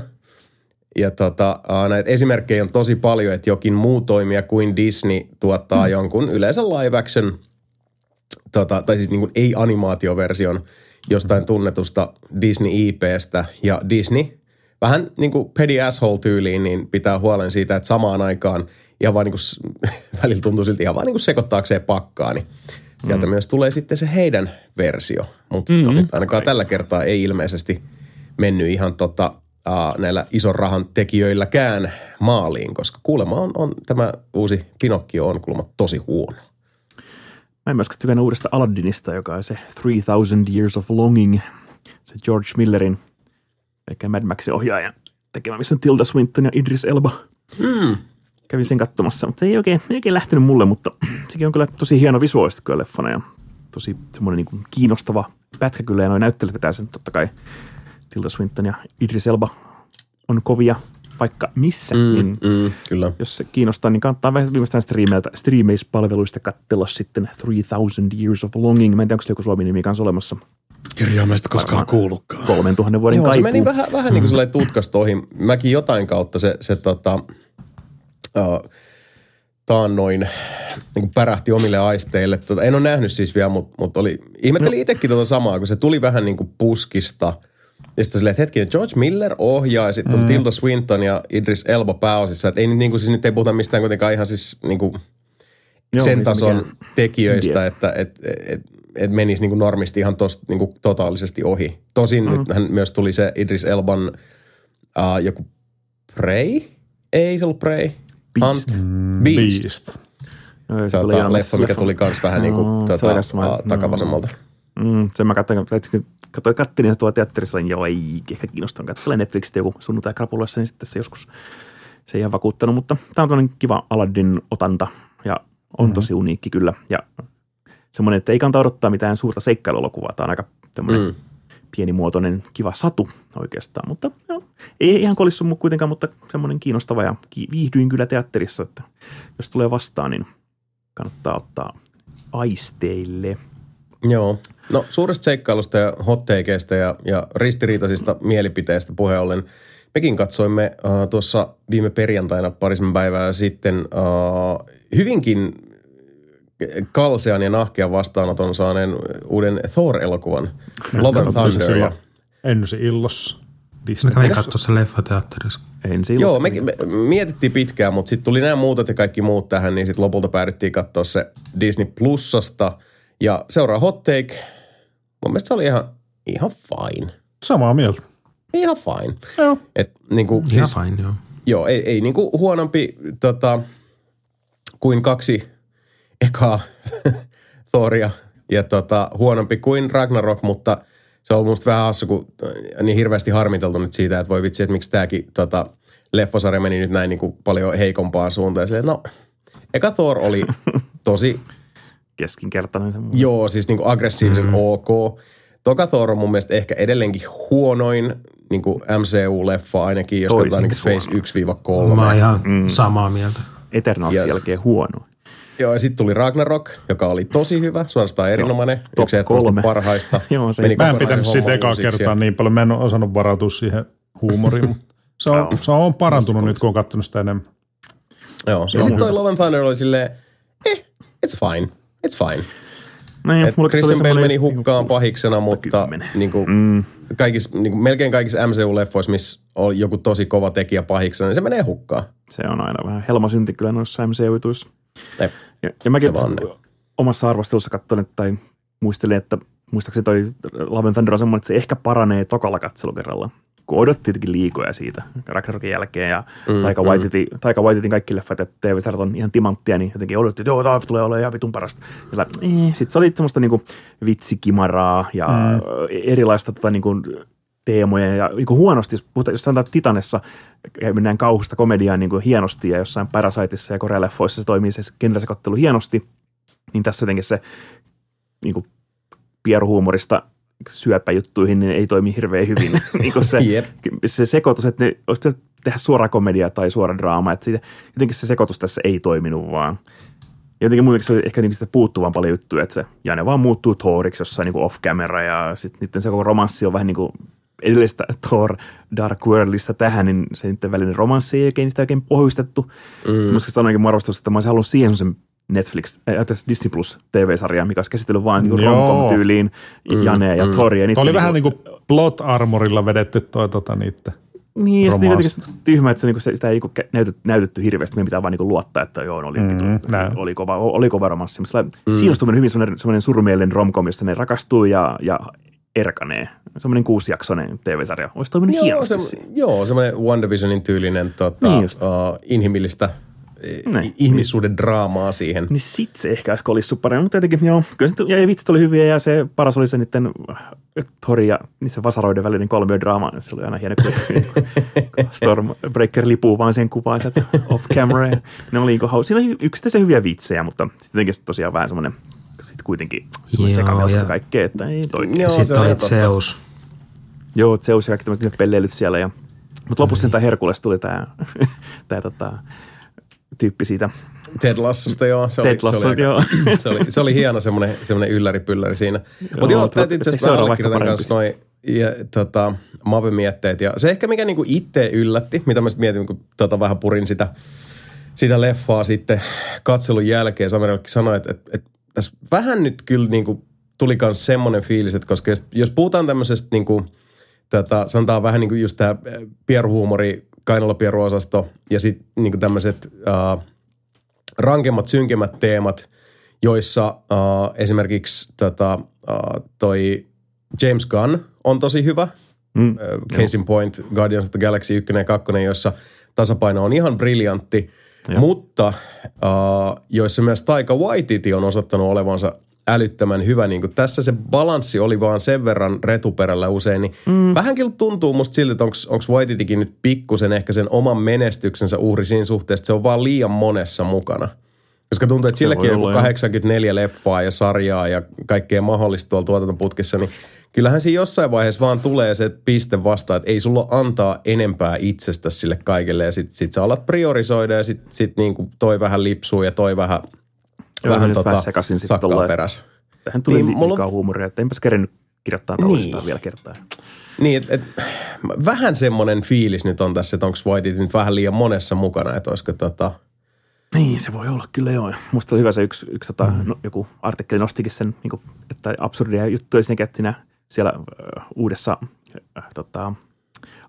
Ja tota, uh, näitä esimerkkejä on tosi paljon, että jokin muu toimija kuin Disney tuottaa mm. jonkun yleensä live action, tota, tai siis niin kuin ei-animaatioversion jostain tunnetusta Disney IPstä. Ja Disney, vähän niin kuin Petty Asshole-tyyliin, niin pitää huolen siitä, että samaan aikaan ihan vaan niin kuin, välillä tuntuu siltä ihan vaan niin kuin sekoittaakseen pakkaa, niin sieltä mm. myös tulee sitten se heidän versio. Mutta mm-hmm. ainakaan tällä kertaa ei ilmeisesti mennyt ihan tota, uh, näillä ison rahan tekijöilläkään maaliin, koska kuulemma on, on tämä uusi Pinokkio on kuulemma tosi huono. Mä en myöskään tykännyt uudesta Aladdinista, joka on se 3000 Years of Longing. Se George Millerin, eikä Mad Maxin ohjaaja tekemä, missä on Tilda Swinton ja Idris Elba. Mm. Kävin sen katsomassa, mutta se ei oikein, ei oikein lähtenyt mulle, mutta sekin on kyllä tosi hieno visuaalisesti kyllä leffana ja tosi semmoinen niin kuin kiinnostava pätkä kyllä ja noin näyttelijät vetää sen totta kai. Tilda Swinton ja Idris Elba on kovia vaikka missä, mm, niin Mm, kyllä. jos se kiinnostaa, niin kannattaa vähän viimeistään striimeiltä, striimeispalveluista katsella sitten 3000 Years of Longing. Mä en tiedä, onko se joku suomi-nimi kanssa olemassa. Kirjaimesta koskaan kuullutkaan. 3000 vuoden Joo, se kaipuu. meni vähän, vähän niin kuin sellainen tutkasta ohi. Mäkin jotain kautta se, se tota, uh, taannoin niin kuin pärähti omille aisteille. Tota, en ole nähnyt siis vielä, mutta mut oli, ihmettelin itsekin tota samaa, kun se tuli vähän niin kuin puskista. Ja sitten silleen, että hetkinen, George Miller ohjaa ja sitten on Tilda Swinton ja Idris Elba pääosissa. Että ei, nyt niin kuin, siis nyt ei puhuta mistään kuitenkaan ihan siis niin kuin Joo, sen tason mikään tekijöistä, indie. että et, et, et menisi niin kuin normisti ihan tosta, niin kuin totaalisesti ohi. Tosin mm. nyt hän myös tuli se Idris Elban uh, joku Prey? Ei se ollut Prey. Beast. Hunt. Beast. Beast. Joo, se Tota, oli ihan leffa, mikä tuli kans vähän niin Joo, kuin tota, mä- uh, takavasemmalta. Mm, sen mä katsoin, katsoin, katsoin kattelin se tuolla teatterissa, niin joo, ei ehkä kiinnostanut. Katselen Netflixistä joku sunnuntai krapulassa, niin sitten se joskus se ei ihan vakuuttanut, mutta tämä on toinen kiva Aladdin otanta ja on tosi uniikki kyllä. Ja semmoinen, että ei kannata odottaa mitään suurta seikkailuelokuvaa. Tämä on aika tämmöinen mm. pienimuotoinen kiva satu oikeastaan, mutta joo, ei ihan kolissu kuitenkaan, mutta semmoinen kiinnostava ja viihdyin kyllä teatterissa, että jos tulee vastaan, niin kannattaa ottaa aisteille. Joo. No suuresta seikkailusta ja hotteikeista ja, ja ristiriitaisista mielipiteistä puheen ollen. Mekin katsoimme uh, tuossa viime perjantaina parisen päivää sitten uh, hyvinkin kalsean ja nahkean vastaanoton saaneen uuden Thor-elokuvan Love and Thunder. Ja, ensi illossa Mä Disney. kävin katsoa sen leffateatterissa. Ensi joo, me, me mietittiin pitkään, mutta sitten tuli nämä muutot ja kaikki muut tähän, niin sitten lopulta päädyttiin katsoa se Disney Plusasta. Ja seuraa hot take. Mun mielestä se oli ihan, ihan fine. Samaa mieltä. Ihan fine. Joo. Et, niinku, Ihan siis, fine, joo. Joo, ei, ei niinku huonompi tota, kuin kaksi ekaa Thoria ja tota, huonompi kuin Ragnarok, mutta se on musta vähän hassu, kun äh, niin hirveästi harmiteltu nyt siitä, että voi vitsi, että miksi tämäkin tota, leffosarja meni nyt näin niinku paljon heikompaan suuntaan. Ja silleen, no, eka Thor oli tosi Keskinkertainen semmoinen. Joo, siis niinku aggressiivisen mm. ok. Toka Thor on mun mielestä ehkä edelleenkin huonoin niinku MCU-leffa ainakin, jos katsotaan niinku Toisinkin Phase 1-3. Mä oon ihan mm. samaa mieltä. Eternalsin Yes. jälkeen huono. Joo, ja sitten tuli Ragnarok, joka oli tosi hyvä, suorastaan erinomainen. Yksi kolme. parhaista. Joo, se- Meni Mä en pitänyt se siitä homma ekaa kertaa ja- niin paljon. Mä en ole osannut varautua siihen huumoriin, mutta se on, se on parantunut nyt, kun on katsonut sitä enemmän. Joo, ja on sitten toi. Love and Thunder oli silleen, eh, it's fine, it's fine. Niin, Et Christian Bale meni hukkaan pahiksena, mutta kymmenen. niinku, mm. kaikis, niinku, melkein kaikissa MCU-leffoissa, missä on joku tosi kova tekijä pahiksena, niin se menee hukkaan. Se on aina vähän helmasynti kyllä noissa MCU-jutuissa. Jep. Ja, ja mäkin omassa arvostelussa katson, että, tai muistelin, että muistaakseni toi Love and Thunder on semmoinen, että se ehkä paranee tokalla katselukerralla. Kun odotti jotenkin liikoja siitä Ragnarokin jälkeen ja mm, Taika, mm. Waititi, Taika Waititin kaikki leffat ja tv on ihan timanttia, niin jotenkin odotti, että joo, tämä tulee olemaan ihan vitun parasta. Ja eh, sitten se oli semmoista niinku vitsikimaraa ja mm. erilaista tota, niinku, teemoja ja niin kuin huonosti, jos, puhutaan, jos sanotaan Titanessa mennään kauhusta komediaan niin kuin hienosti ja jossain Parasiteissa ja korealeffoissa se toimii se genresekoittelu hienosti, niin tässä jotenkin se niin kuin pieruhuumorista syöpäjuttuihin niin ei toimi hirveän hyvin. niin kuin se, Jep. se sekoitus, että ne olisi pitänyt tehdä suora komedia tai suora draama, että siitä, jotenkin se sekoitus tässä ei toiminut vaan. Jotenkin muutenkin se oli ehkä niin sitä puuttuvan paljon juttuja, että se, ja ne vaan muuttuu Thoriksi jossain niin off-camera ja sitten niiden se koko romanssi on vähän niin kuin edellistä Thor Dark Worldista tähän, niin se niiden välinen romanssi ei oikein sitä oikein pohjustettu. Mm. Musta sanoinkin mun että mä olisin halunnut siihen sen Netflix, äh, Disney Plus TV-sarja, mikä olisi käsitellyt vaan niin romcom-tyyliin Jane ja Thoria. Tuo oli vähän niin kuin plot armorilla vedetty toi tota niitä. Niin, ja sitten romanssi. jotenkin tyhmä, että se, niinku, se, sitä ei niinku näytetty, näytetty hirveästi. Meidän pitää vaan niinku luottaa, että joo, oli, mm, näin. oli, kova, oli kova romanssi. Mutta mm. siinä on hyvin semmoinen, semmoinen surumielinen romcom, jossa ne rakastuu ja, ja erkanee. Semmoinen kuusijaksoinen TV-sarja. Olisi toiminut Joo, hienosti. se, joo, semmoinen WandaVisionin tyylinen tota, Niin just. uh, inhimillistä Näin. i- ihmissuuden draamaa siihen. Niin sit se ehkä olisi kolissu paremmin, mutta jotenkin joo, kyllä se, ja vitsit oli hyviä ja se paras oli se niiden äh, Tori ja niissä vasaroiden välinen kolmiodraama. Se oli aina hieno, kun Stormbreaker lipuu vaan sen kuvaan sieltä off camera. Ne oli niin hauska. Siinä oli yksittäisiä hyviä vitsejä, mutta sitten jotenkin tosiaan vähän semmoinen sitten kuitenkin sekamelska ja- kaikkea, että ei toimi. Joo, se Sitten oli. Zeus. Joo, Zeus ja kaikki tämmöiset pelleilyt siellä. Ja, mutta lopussa tämä Herkules tuli tämä, tämä tota, tyyppi siitä Ted Lassosta, joo. Se Ted oli, se, Lasso, oli, joo. se, oli, se oli hieno semmoinen, semmoinen ylläri-pylläri siinä. Mutta joo, täytyy itse asiassa allekirjoitan kanssa noin ja, tota, Mape-mietteet. Ja se ehkä mikä niinku itse yllätti, mitä mä sitten mietin, kun tota, vähän purin sitä, sitä leffaa sitten katselun jälkeen. Samerellekin sanoi, että, että, että tässä vähän nyt kyllä niinku tuli myös semmoinen fiilis, että koska jos, jos puhutaan tämmöisestä niinku, tota, sanotaan vähän niin kuin just tämä pieruhuumori, kainalopieruosasto ja sitten niin tämmöiset uh, rankemmat, synkemmät teemat, joissa uh, esimerkiksi tota, uh, toi James Gunn on tosi hyvä. Mm, Uh, case in point, Guardians of the Galaxy 1 ja 2, jossa tasapaino on ihan briljantti, Joo. mutta uh, joissa myös Taika Waititi on osoittanut olevansa älyttömän hyvä. Niin kuin tässä se balanssi oli vaan sen verran retuperällä usein, niin mm. vähän kyllä tuntuu musta siltä, että onko Waititikin nyt pikkusen ehkä sen oman menestyksensä uhri siinä suhteessa, että se on vaan liian monessa mukana. Koska tuntuu, että silläkin on joku olla, joo. 84 leffaa ja sarjaa ja kaikkea mahdollista tuolla tuotantoputkissa, niin kyllähän siinä jossain vaiheessa vaan tulee se piste vastaan, että ei sulla antaa enempää itsestä sille kaikille ja sit, sit sä alat priorisoida ja sit, sit niinku toi vähän lipsuu ja toi vähän, Joo, vähän tota, vähän sekaisin sit sakkaa tolleen. perässä. Tähän tuli Niin, niin, mulla liikaa huumoria, että enpäs kerennyt kirjoittaa Niin. vielä kertaa. Niin, et, et, vähän semmoinen fiilis nyt on tässä, että onko Whiteit nyt vähän liian monessa mukana, että olisiko tota, Niin, se voi olla kyllä joo. Musta oli hyvä se yksi, yksi tota, no, joku artikkeli nostikin sen, niin kuin, että absurdia juttuja siinä, että siinä siellä ö, uudessa ö, tota,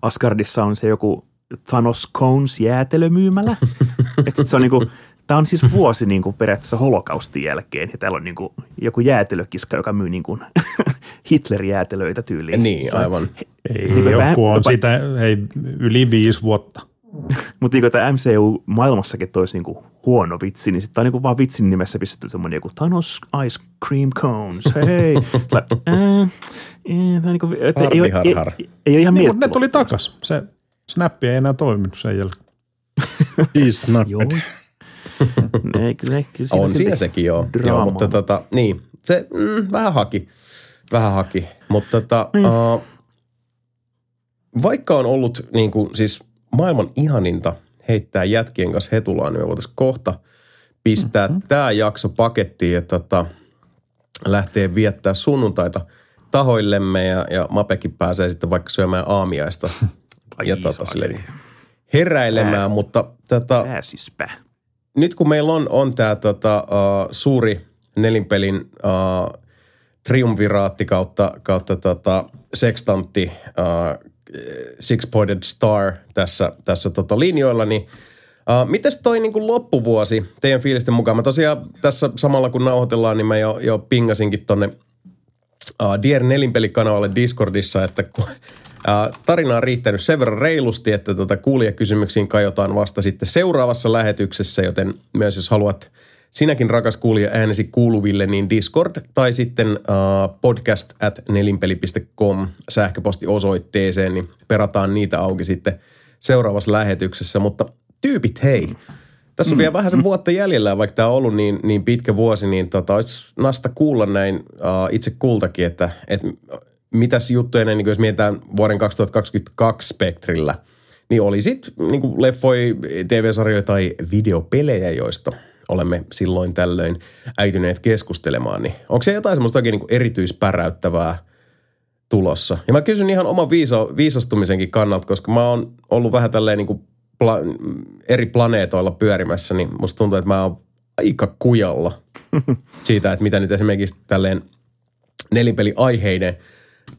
Asgardissa on se joku Thanos Cones jäätelömyymälä. että se on niinku, Tämä on siis vuosi niin kuin periaatteessa holokaustin jälkeen, ja täällä on niin kuin joku jäätelökiska, joka myy niin kuin Hitler-jäätelöitä tyyliin. niin aivan. Ei Niin, joku vähän- on jopa- siitä ei, yli viisi vuotta. Mutta niin tämä MCU-maailmassakin toisi niinku huono vitsi, niin sitten on niinku vaan vitsin nimessä pistetty semmoinen joku Thanos Ice Cream Cones, hei. Ää, ää, niinku, et ei, ei, har har. ei, ei ole ihan Niin, mutta ne tuli takas. Se snappi ei enää toiminut sen jälkeen. He's snapped. Joo. ei, kyllä, kyllä siinä On siinä sekin joo. joo mutta tota, niin, se mm, vähän haki. Vähän haki. Mutta tota, Niin. uh, vaikka on ollut niin kuin, siis maailman ihaninta heittää jätkien kanssa hetulaan, niin me voitaisiin kohta pistää mm-hmm. tämä jakso pakettiin ja tota, lähtee viettää sunnuntaita tahoillemme ja, ja Mapekin pääsee sitten vaikka syömään aamiaista Ai ja tota, silleen heräilemään, mutta tota, Pääsispä. Nyt kun meillä on, on tämä tota, uh, suuri nelinpelin uh, triumviraatti kautta, kautta tota, sextantti uh, Six Pointed Star tässä, tässä tota linjoilla, niin uh, mites toi niin loppuvuosi teidän fiilisten mukaan? Mä tosiaan tässä samalla kun nauhoitellaan, niin mä jo, jo pingasinkin tonne uh, Dier nelinpelikanavalle Discordissa, että tarina on riittänyt sen verran reilusti, että tota kuulijakysymyksiin kajotaan vasta sitten seuraavassa lähetyksessä, joten myös jos haluat sinäkin rakas kuulija äänesi kuuluville, niin Discord tai sitten uh, podcast at nelinpeli.com sähköpostiosoitteeseen, niin perataan niitä auki sitten seuraavassa lähetyksessä. Mutta tyypit, hei, tässä on vielä vähän sen vuotta jäljellä, vaikka tämä on ollut niin, niin pitkä vuosi, niin tota, olisi nasta kuulla näin uh, itse kultakin, että, että mitäs juttuja, niin jos mietitään vuoden 2022 spektrillä, niin oli sitten niin leffoi, TV-sarjoja tai videopelejä, joista olemme silloin tällöin äityneet keskustelemaan, niin onko se jotain semmoista oikein niin erityispäräyttävää tulossa? Ja mä kysyn ihan oman viisa, viisastumisenkin kannalta, koska mä oon ollut vähän tälleen niin kuin pla- eri planeetoilla pyörimässä, niin musta tuntuu, että mä oon aika kujalla siitä, että mitä nyt esimerkiksi tälleen nelinpeliaiheiden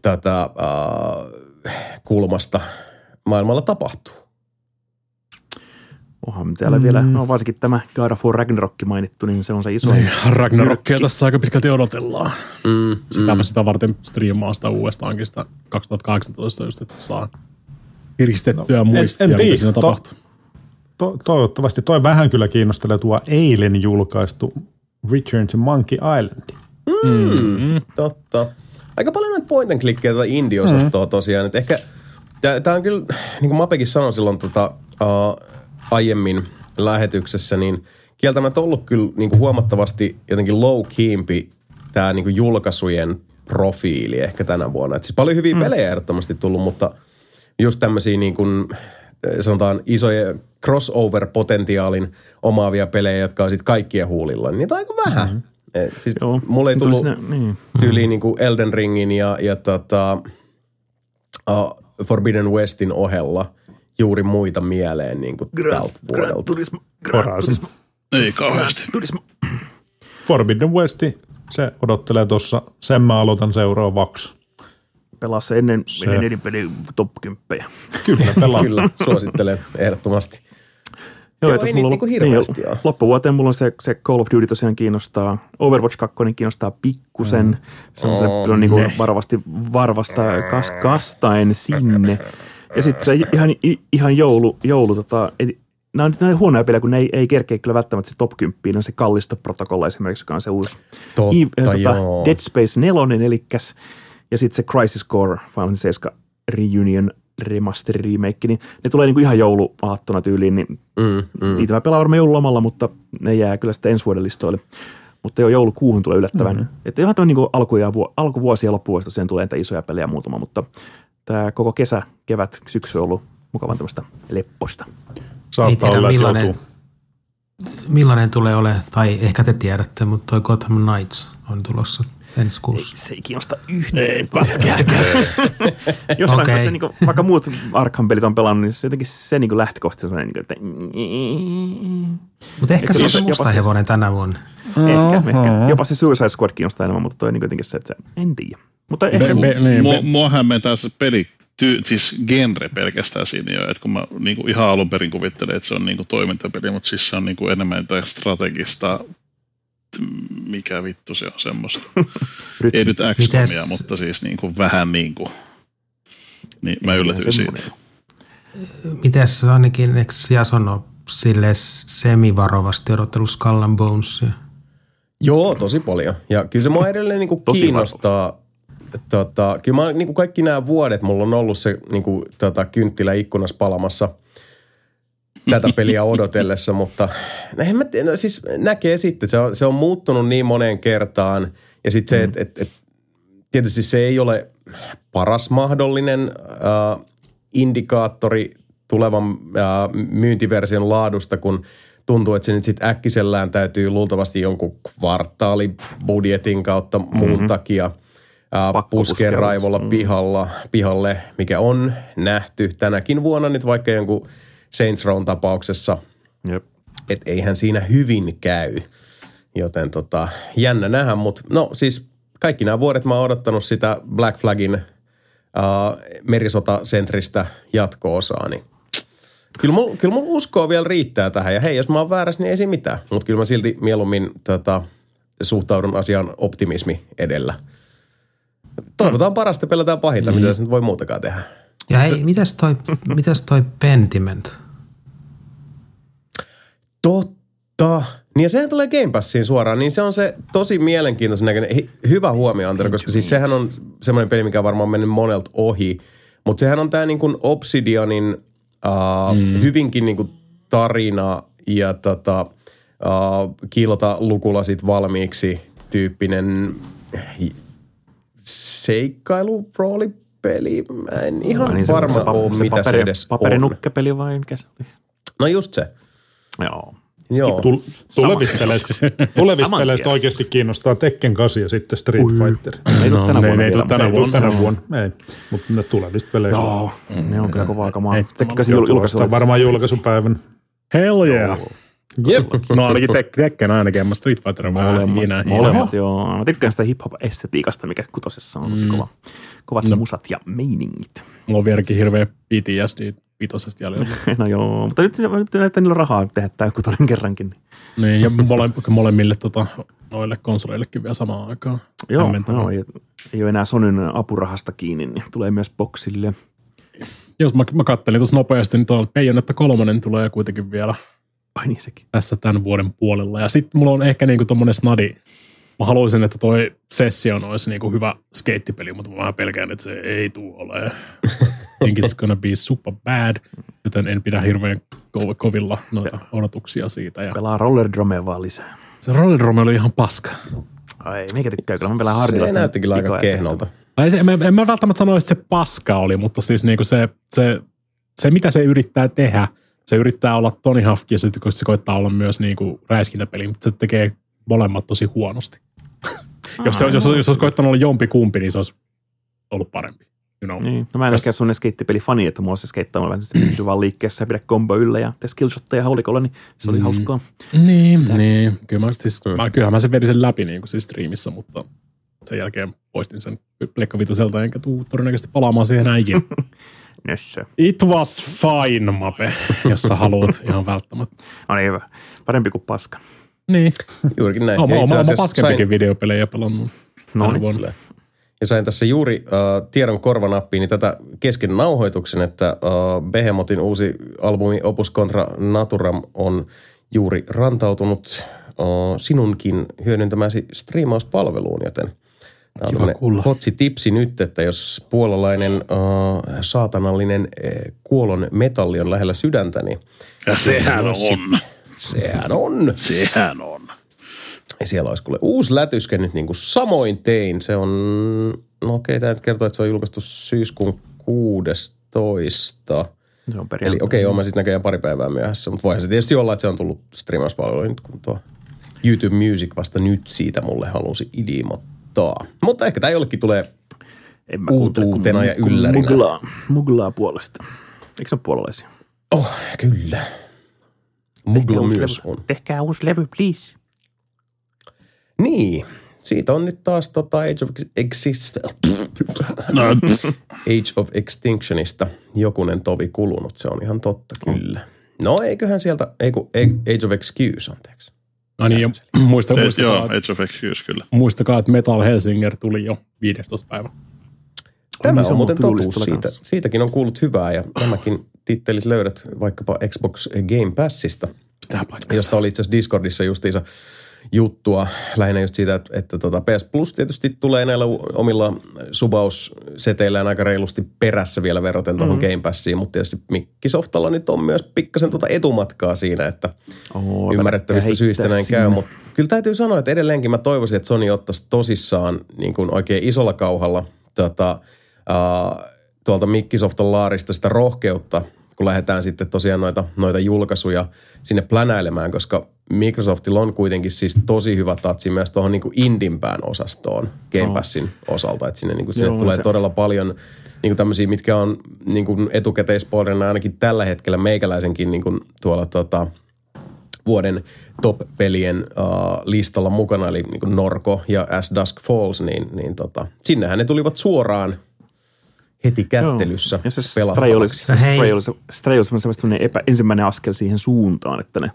tätä, äh, kulmasta maailmalla tapahtuu. Onhan täällä mm. vielä, no varsinkin tämä God of War Ragnarok mainittu, niin se on se iso. Niin, Ragnarokia tässä aika pitkälti odotellaan. Mm, Sitä, mm. sitä varten striimaa sitä uudestaankin sitä 2018, just että saa kiristettyä no, muistia, en mitä tiedä. siinä tapahtuu. To, toivottavasti toi vähän kyllä kiinnostelee tuo eilen julkaistu Return to Monkey Island. Mm, totta. Aika paljon näitä point and clickkejä tätä indie-osastoa mm. tosiaan. Että ehkä tämä on kyllä, niin kuin Mapekin sanoi silloin tota, uh, aiemmin lähetyksessä, niin kieltämättä ollut kyllä niin kuin huomattavasti jotenkin low keempi tämä niin kuin julkaisujen profiili ehkä tänä vuonna. Et siis paljon hyviä mm. pelejä ehdottomasti tullut, mutta just tämmöisiä niin kuin, sanotaan isoja crossover-potentiaalin omaavia pelejä, jotka on sitten kaikkien huulilla, niin niitä on aika vähän. Mm. Et siis Joo. mulle ei Tuli tullut sinne- niin. tyyliin niin kuin Elden Ringin ja, ja tota, uh, Forbidden Westin ohella juuri muita mieleen niin kuin tältä vuodelta. Turismo, Gran Horizon. Turismo, Ei kauheasti. Turismo. Forbidden West, se odottelee tuossa, sen mä aloitan seuraavaksi. Pelaa se ennen, Se- ennen nelinpeli top 10. Kyllä pelaa. Kyllä, suosittelen ehdottomasti. Joo, Joo, ei mulla niitä on- niinku hirveästi niin, ole. Loppuvuoteen mulla on se, se Call of Duty tosiaan kiinnostaa. Overwatch 2 kiinnostaa pikkusen. Mm. Se on se Oh, kyllä niin kuin varovasti varvasta kas, kastaen sinne. Ja sitten se ihan, i- ihan joulu, joulu tota, nämä on, nämä on huonoja pelejä, kun ne ei, ei kerkeä kyllä välttämättä se top 10. Ne on se kallistoprotokolla esimerkiksi, joka on se uusi Totta, Eve- äh, joo. Dead Space 4, elikkäs, ja sitten se Crisis Core Final Fantasy 7 Reunion remaster remake, niin ne tulee niinku ihan jouluaattona tyyliin, niin Mm, mm. niitä mä pelaan varmaan joululomalla, mutta ne jää kyllä sitten ensi vuoden listoille. Mutta jo joulukuuhun tulee yllättävän. Mm-hmm. Että ihan niin alku- ja vuo, alkuvuosi ja loppuvuosi tosiaan tulee näitä isoja pelejä muutama, mutta tämä koko kesä, kevät, syksy on ollut mukavan tämmöistä lepposta. Saattaa olla, millainen- joutuu. Millainen tulee ole, tai ehkä te tiedätte, mutta toi Gotham Knights on tulossa ensi kuussa. Se ei kiinnosta yhtään pätkääkään. Jostain okay. se, niin vaikka muut Arkham-pelit on pelannut, niin se jotenkin se niin lähtökohtaisesti on sellainen, niin että Mutta ehkä se on se musta se- hevonen tänä vuonna. ehkä, ehkä. Jopa se Suicide Squad kiinnostaa enemmän, mutta toi niin jotenkin se, että se, en tiedä. Mutta ehkä, niin, Mua, hämmentää se peli, ty, siis genre pelkästään siinä jo, että kun mä niinku ihan alun perin kuvittelin, että se on niinku toimintapeli, mutta siis se on niinku enemmän jotain strategista, mikä vittu se on semmoista. Ei nyt Mites- mutta siis niinku vähän niinku, niin mä yllätyin siitä. Mites ainakin, eikö Jason ole sille semivarovasti odotellut Skull and Bonesia? Joo, tosi paljon. Ja kyllä se mua edelleen niinku Tosi kiinnostaa. Tota, kyllä mä, niinku kaikki nämä vuodet mulla on ollut se niinku, tota, kynttilä ikkunas palamassa tätä peliä odotellessa, mutta no en mä tiedä, no, siis näkee sitten, se on, se on muuttunut niin moneen kertaan ja sitten se, että et, et, tietysti se ei ole paras mahdollinen äh, indikaattori tulevan äh, myyntiversion laadusta, kun tuntuu, että se nyt sitten äkkisellään täytyy luultavasti jonkun kvartaalibudjetin kautta muun mm-hmm. takia äh, puskea raivolla pihalla, pihalle, mikä on nähty tänäkin vuonna nyt vaikka jonkun Saints Rown tapauksessa, Jep. että eihän siinä hyvin käy. Joten tota, jännä nähdä, mutta no siis kaikki nämä vuodet mä oon odottanut sitä Black Flagin uh, merisotasentristä jatko-osaa, niin kyllä mulla, kyllä mulla uskoa vielä riittää tähän. Ja hei, jos mä oon väärässä, niin ei siinä mitään. Mutta kyllä mä silti mieluummin tota, suhtaudun asian optimismi edellä. Toivotaan parasta, pelataan pahinta, mitä tässä nyt voi muutakaan tehdä. Ja hei, mitäs toi, mitäs toi Pentiment? Totta. Niin ja sehän tulee Game Passiin suoraan, niin se on se tosi mielenkiintoisen näköinen. Hyvä huomio, Antero, koska siis sehän on semmoinen peli, mikä on varmaan mennyt monelta ohi. Mutta sehän on tämä niin kuin Obsidianin uh, mm. hyvinkin niin kuin tarina ja tota, uh, kiilota lukulasit valmiiksi tyyppinen seikkailu, roolipeli. Mä en ihan Niin se- varma se, pa- ole, se mitä paperi, se edes on. Paperinukkepeli vai mikä se oli? No just se. Joo. Joo. Tul- tulevista peleistä, tulevista peleistä oikeasti kiinnostaa Tekken 8 ja sitten Street Fighter. Ei tule tänä ne- vuonna ei vielä, tule tänä vuonna. tänä vuonna, ei. Mutta ne tulevista peleistä. Joo, ne on kyllä kovaa kamaa. Ei, Tekkikäs Joutuu julkaisu. ostamaan varmaan julkaisupäivän. Hell yeah. Jep. No ainakin tek- Tekken ainakin, mä Street Fighter on vähän Molemmat, molemmat joo. Mä tykkään sitä hip-hop-estetiikasta, mikä kutosessa on tosi kova. Kovat No. musat ja meiningit. Mulla on vieläkin hirveä PTSD vitosesta jäljellä. No joo, mutta nyt, nyt näyttää niillä rahaa tehdä tämä kutonen kerrankin. niin, ja mole, molemmille tota, noille konsoleillekin vielä samaan aikaan. Joo, joo ei, ei ole enää Sonyn apurahasta kiinni, niin tulee myös boksille. Jos mä, mä kattelin tuossa nopeasti, niin tuolla Bayonetta kolmonen tulee kuitenkin vielä Ai niin sekin. tässä tämän vuoden puolella. Ja sitten mulla on ehkä niinku tommonen snadi. Mä haluaisin, että toi Session olisi niinku hyvä skeittipeli, mutta mä vähän pelkään, että se ei tule olemaan. think it's gonna be super bad, joten en pidä hirveän ko- kovilla noita odotuksia siitä. Ja Pelaa rollerdromea vaan lisää. se Rollerdrome oli ihan paska. Ai, meikä tykkää kyllä. Mä pelaan hardilla. Se näytti kyllä aika kehnolta. Tai se, en, en mä välttämättä sanoisi, että se paska oli, mutta siis niinku se, se, se, mitä se yrittää tehdä, se yrittää olla Tony Hawk ja sitten se koittaa olla myös niinku räiskintäpeli, mutta se tekee molemmat tosi huonosti. jos, se, jos, jos, jos olisi koittanut olla jompi kumpi, niin se olisi ollut parempi. You know. Niin, no mä en Jos- ole semmoinen skeittipeli fani, että mulla se skeittaamalla vähän se pysyy vaan liikkeessä ja pidä kombo yllä ja tee skillshotteja haulikolla, niin se oli Mm. hauskaa. Niin, niin. Kyllä mä, siis, mä, kyllähän mä sen vedin sen läpi niin kuin siis striimissä, mutta sen jälkeen poistin sen Pleikka Vitoselta, enkä tuu todennäköisesti palaamaan siihen enää ikinä. Nössö. It was fine, Mape, jos sä haluat ihan välttämättä. No niin hyvä. Parempi kuin paska. Niin. Juurikin näin. Oma, oma, oma asiassa paskempikin sain- videopelejä pelannut. No niin. Ja sain tässä juuri uh, tiedon korvanappiin niin tätä kesken nauhoituksen, että uh, Behemotin uusi albumi Opus Contra Naturam on juuri rantautunut uh, sinunkin hyödyntämäsi striimauspalveluun, joten Kiva kuulla. hotsi tipsi nyt, että jos puolalainen uh, saatanallinen uh, kuolon metalli on lähellä sydäntä, niin Ja sehän No, on. sehän on. Sehän on. Ja siellä olisi kuule uusi lätyskä nyt niin kuin samoin tein. Se on, no okei, tämä nyt kertoo, että se on julkaistu syyskuun 16. Se on Eli okei, okay, mä sitten näköjään pari päivää myöhässä, mutta voihan se tietysti olla, että se on tullut striimauspalveluihin nyt, kun tuo YouTube Music vasta nyt siitä mulle halusi idimottaa. Mutta ehkä tämä jollekin tulee En mä uutuutena ja yllärinä. Muglaa, muglaa puolesta. Eikö se ole puolalaisia? Oh, kyllä. Mugla myös levy. on. Tehkää uusi levy, please. Niin, siitä on nyt taas tota Age of Exist... No, Age of Extinctionista jokunen tovi kulunut, se on ihan totta kyllä. No eiköhän sieltä, ei kun Age of Excuse, anteeksi. No niin, ja muista, et, joo, muistakaa, että, Age of Excuse kyllä. muistakaa, että Metal Helsinger tuli jo 15. päivä. Tämä on on muuten totuus, siitä, siitäkin on kuullut hyvää ja nämäkin tittelit löydät vaikkapa Xbox Game Passista, Pitää josta oli itse asiassa Discordissa justiinsa juttua lähinnä just siitä, että, että tota PS Plus tietysti tulee näillä omilla subausseteillään aika reilusti perässä vielä veroten tuohon Mhm. mm. Game Passiin, mutta tietysti Microsoftalla nyt on myös pikkasen tuota etumatkaa siinä, että Oo, ymmärrettävistä syistä näin sinne. käy, mutta kyllä täytyy sanoa, että edelleenkin mä toivoisin, että Sony ottaisi tosissaan niin kuin oikein isolla kauhalla tota, uh, tuolta Microsoftin laarista sitä rohkeutta, kun lähdetään sitten tosiaan noita, noita julkaisuja sinne plänäilemään, koska Microsoftilla on kuitenkin siis tosi hyvä tatsi myös tuohon niin indimpään osastoon Game Passin osalta, että sinne niin kuin sinne Joo, tulee se- todella paljon niin kuin tämmöisiä, mitkä on niin kuin etukäteispoilina ainakin tällä hetkellä meikäläisenkin niin kuin tuolla tota, vuoden top-pelien uh, listalla mukana, eli niin kuin Norko ja As Dusk Falls, niin, niin tota, sinnehän ne tulivat suoraan heti kättelyssä Joo. Ja se Stray oli, se. Stray oli, se, Stray oli semmoinen epä, ensimmäinen askel siihen suuntaan, että ne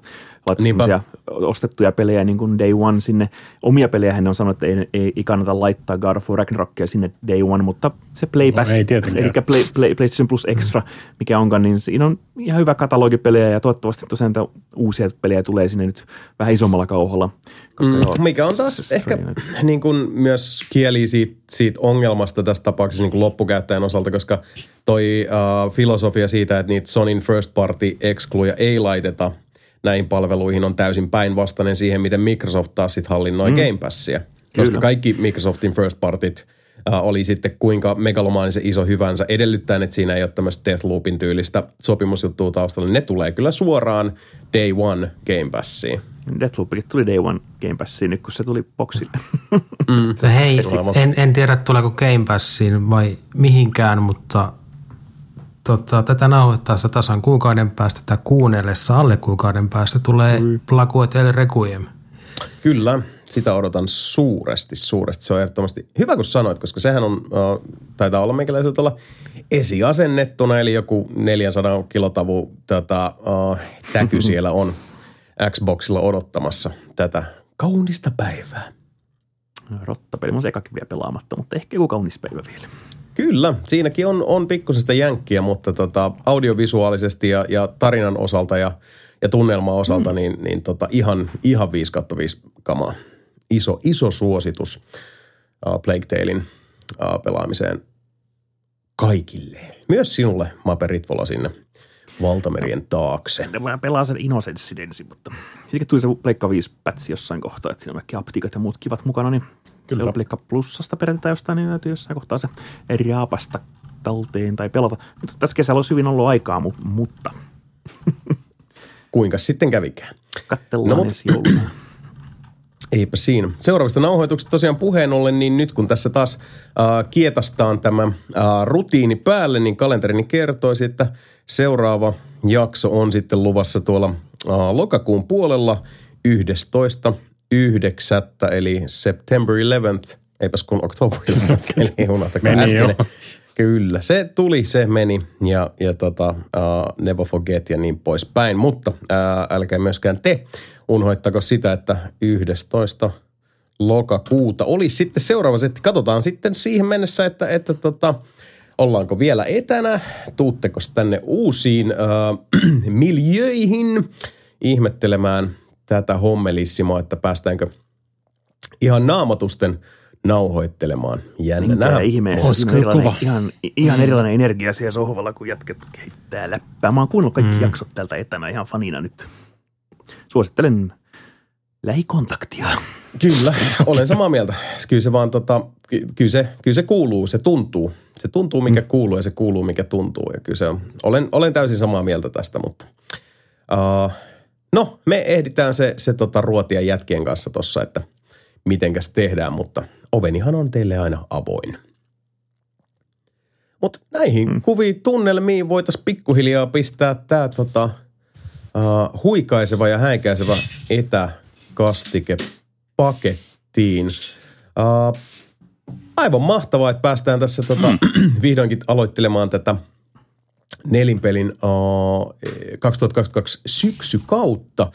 semmoisia ostettuja pelejä niin kuin Day One sinne. Omia pelejä ne on sanonut, että ei, ei, ei kannata laittaa God of War Ragnarokia sinne Day One, mutta se Play No Pass, ei tietenkään. eli Play, Play, PlayStation Plus Extra, mikä onkaan, niin siinä on ihan hyvä katalogi pelejä ja toivottavasti tosiaan uusia pelejä tulee sinne nyt vähän isommalla kauhalla. Koska joo, Mm, Mikä on taas ehkä niin kuin myös kieli siitä, siitä ongelmasta tässä tapauksessa niin kuin loppukäyttäjän osalta, koska toi uh, filosofia siitä, että niitä Sonin first party excluja ei laiteta näihin palveluihin on täysin päinvastainen siihen, miten Microsoft taas sitten hallinnoi mm. Game Passia. Koska Kyllä. kaikki Microsoftin first partit uh, oli sitten kuinka megalomaanisen iso hyvänsä edellyttäen, että siinä ei ole tämmöistä Deathloopin tyylistä sopimusjuttua taustalla. Ne tulee kyllä suoraan day one Game Passiin. Deathloopikin tuli Day One Game Passiin nyt, kun se tuli boksille. Mutta hei, en, en tiedä tuleeko Game Passiin vai mihinkään, mutta tota, tätä nauhoittaessa tasan kuukauden päästä tai kuunnellessa alle kuukauden päästä tulee Plague Tale Requiem. Kyllä, sitä odotan suuresti, suuresti. Se on ehdottomasti hyvä, kun sanoit, koska sehän on, uh, taitaa olla meikäläiseltä olla esiasennettuna, eli joku 400 kilotavu tota, uh, täky siellä on Xboxilla odottamassa tätä kaunista päivää. Rottapeli, mun se ekakin vielä pelaamatta, mutta ehkä joku kaunis päivä vielä. Kyllä, siinäkin on, on pikkusesta jänkkiä, mutta tota, audiovisuaalisesti ja, ja tarinan osalta ja, ja tunnelman osalta mm. niin, niin tota, ihan, ihan 5 kautta 5 kamaa. Iso, iso suositus uh, Plague Talein uh, pelaamiseen kaikille. Myös sinulle, Mape Ritvola, sinne valtamerien taakse. Ne vaan pelaa sen Innocencein ensin, mutta siitäkin tuli se Pleikka 5 pätsi jossain kohtaa, että siinä on kaikki aptiikat ja muut kivat mukana, niin Kyllä. se on Pleikka Plussasta periaatteessa jostain, niin täytyy jossain kohtaa se raapasta talteen tai pelata. Mutta tässä kesällä olisi hyvin ollut aikaa, mu- mutta Kuinka sitten kävikään? katsellaan No, ensi jouluna. Eipä siinä. Seuraavista nauhoituksista tosiaan puheen ollen, niin nyt kun tässä taas äh, kietastaan tämä äh, rutiini päälle, niin kalenterini kertoisi, että seuraava jakso on sitten luvassa tuolla äh, lokakuun puolella 11. 9. eli September 11th, eipäs kun October 11th, eli unohtakaa äskeinen. Kyllä, se tuli, se meni ja, ja tota, uh, Never Forget ja niin poispäin. Mutta uh, älkää myöskään te unhoittako sitä, että 11. lokakuuta olisi sitten seuraava setti. Katsotaan sitten siihen mennessä, että, että tota, ollaanko vielä etänä, tuutteko tänne uusiin äh, miljöihin ihmettelemään tätä hommelissimoa, että päästäänkö ihan naamatusten nauhoittelemaan. Jännä Minkä nähdä. ihmeessä. Siinä kyllä kova. ihan, ihan erilainen energia siellä sohvalla, kun jätket kehittää läppää. Mä oon kuunnellut kaikki mm. jaksot täältä etänä ihan fanina nyt. Suosittelen lähikontaktia. Kyllä, olen samaa mieltä. Kyllä se vaan tota, ky- kyllä se, kyllä se kuuluu, se tuntuu. Se tuntuu, mikä mm. kuuluu ja se kuuluu, mikä tuntuu. Ja kyllä se on, olen, olen täysin samaa mieltä tästä, mutta uh, no, me ehditään se, se tota ruotia jätkien kanssa tossa, että mitenkäs tehdään, mutta ovenihan on teille aina avoin. Mutta näihin mm. kuviin tunnelmiin voitaisiin pikkuhiljaa pistää tämä tota, uh, huikaiseva ja häikäisevä etäkastike pakettiin. Uh, aivan mahtavaa, että päästään tässä tota, vihdoinkin aloittelemaan tätä nelinpelin uh, 2022 syksykautta,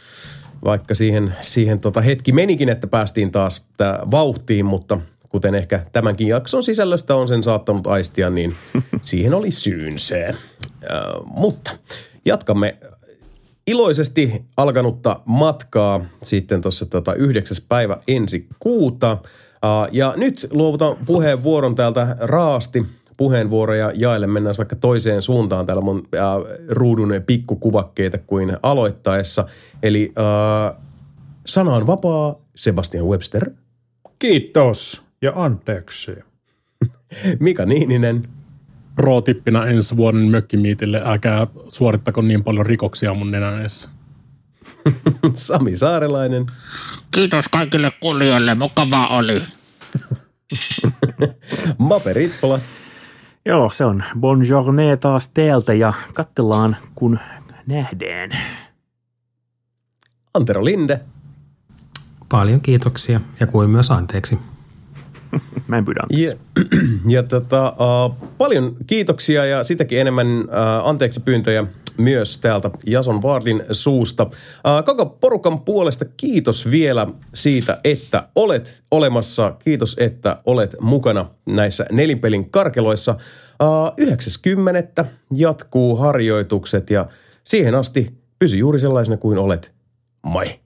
vaikka siihen, siihen tota hetki menikin, että päästiin taas tää vauhtiin, mutta kuten ehkä tämänkin jakson sisällöstä on sen saattanut aistia, niin siihen oli syynsä. Uh, mutta jatkamme iloisesti alkanutta matkaa sitten tuossa tota 9. päivä ensi kuuta. Uh, ja nyt luovutan puheenvuoron täältä raasti puheenvuoroja jaelle. Mennään vaikka toiseen suuntaan. Täällä mun uh, ruudun pikkukuvakkeita kuin aloittaessa. Eli uh, sana on vapaa, Sebastian Webster, Kiitos ja anteeksi. Mika Niininen, Pro-tippinä ensi vuoden mökkimiitille, älkää suorittako niin paljon rikoksia mun nenän edessä. Sami Saarelainen, Kiitos kaikille kuulijoille, mukavaa oli. Mape Ritpola, Joo, se on bonjourné taas teeltä ja katsellaan kun nähdään. Antero Linde, Paljon kiitoksia ja kuin myös anteeksi. Mä en pyydä anteeksi. Ja, ja tota, uh, paljon kiitoksia ja sitäkin enemmän uh, anteeksi pyyntöjä myös täältä Jason Vardin suusta. Koko porukan puolesta kiitos vielä siitä, että olet olemassa. Kiitos, että olet mukana näissä nelinpelin karkeloissa. Uh, 90. jatkuu harjoitukset ja siihen asti pysy juuri sellaisena kuin olet. Moi!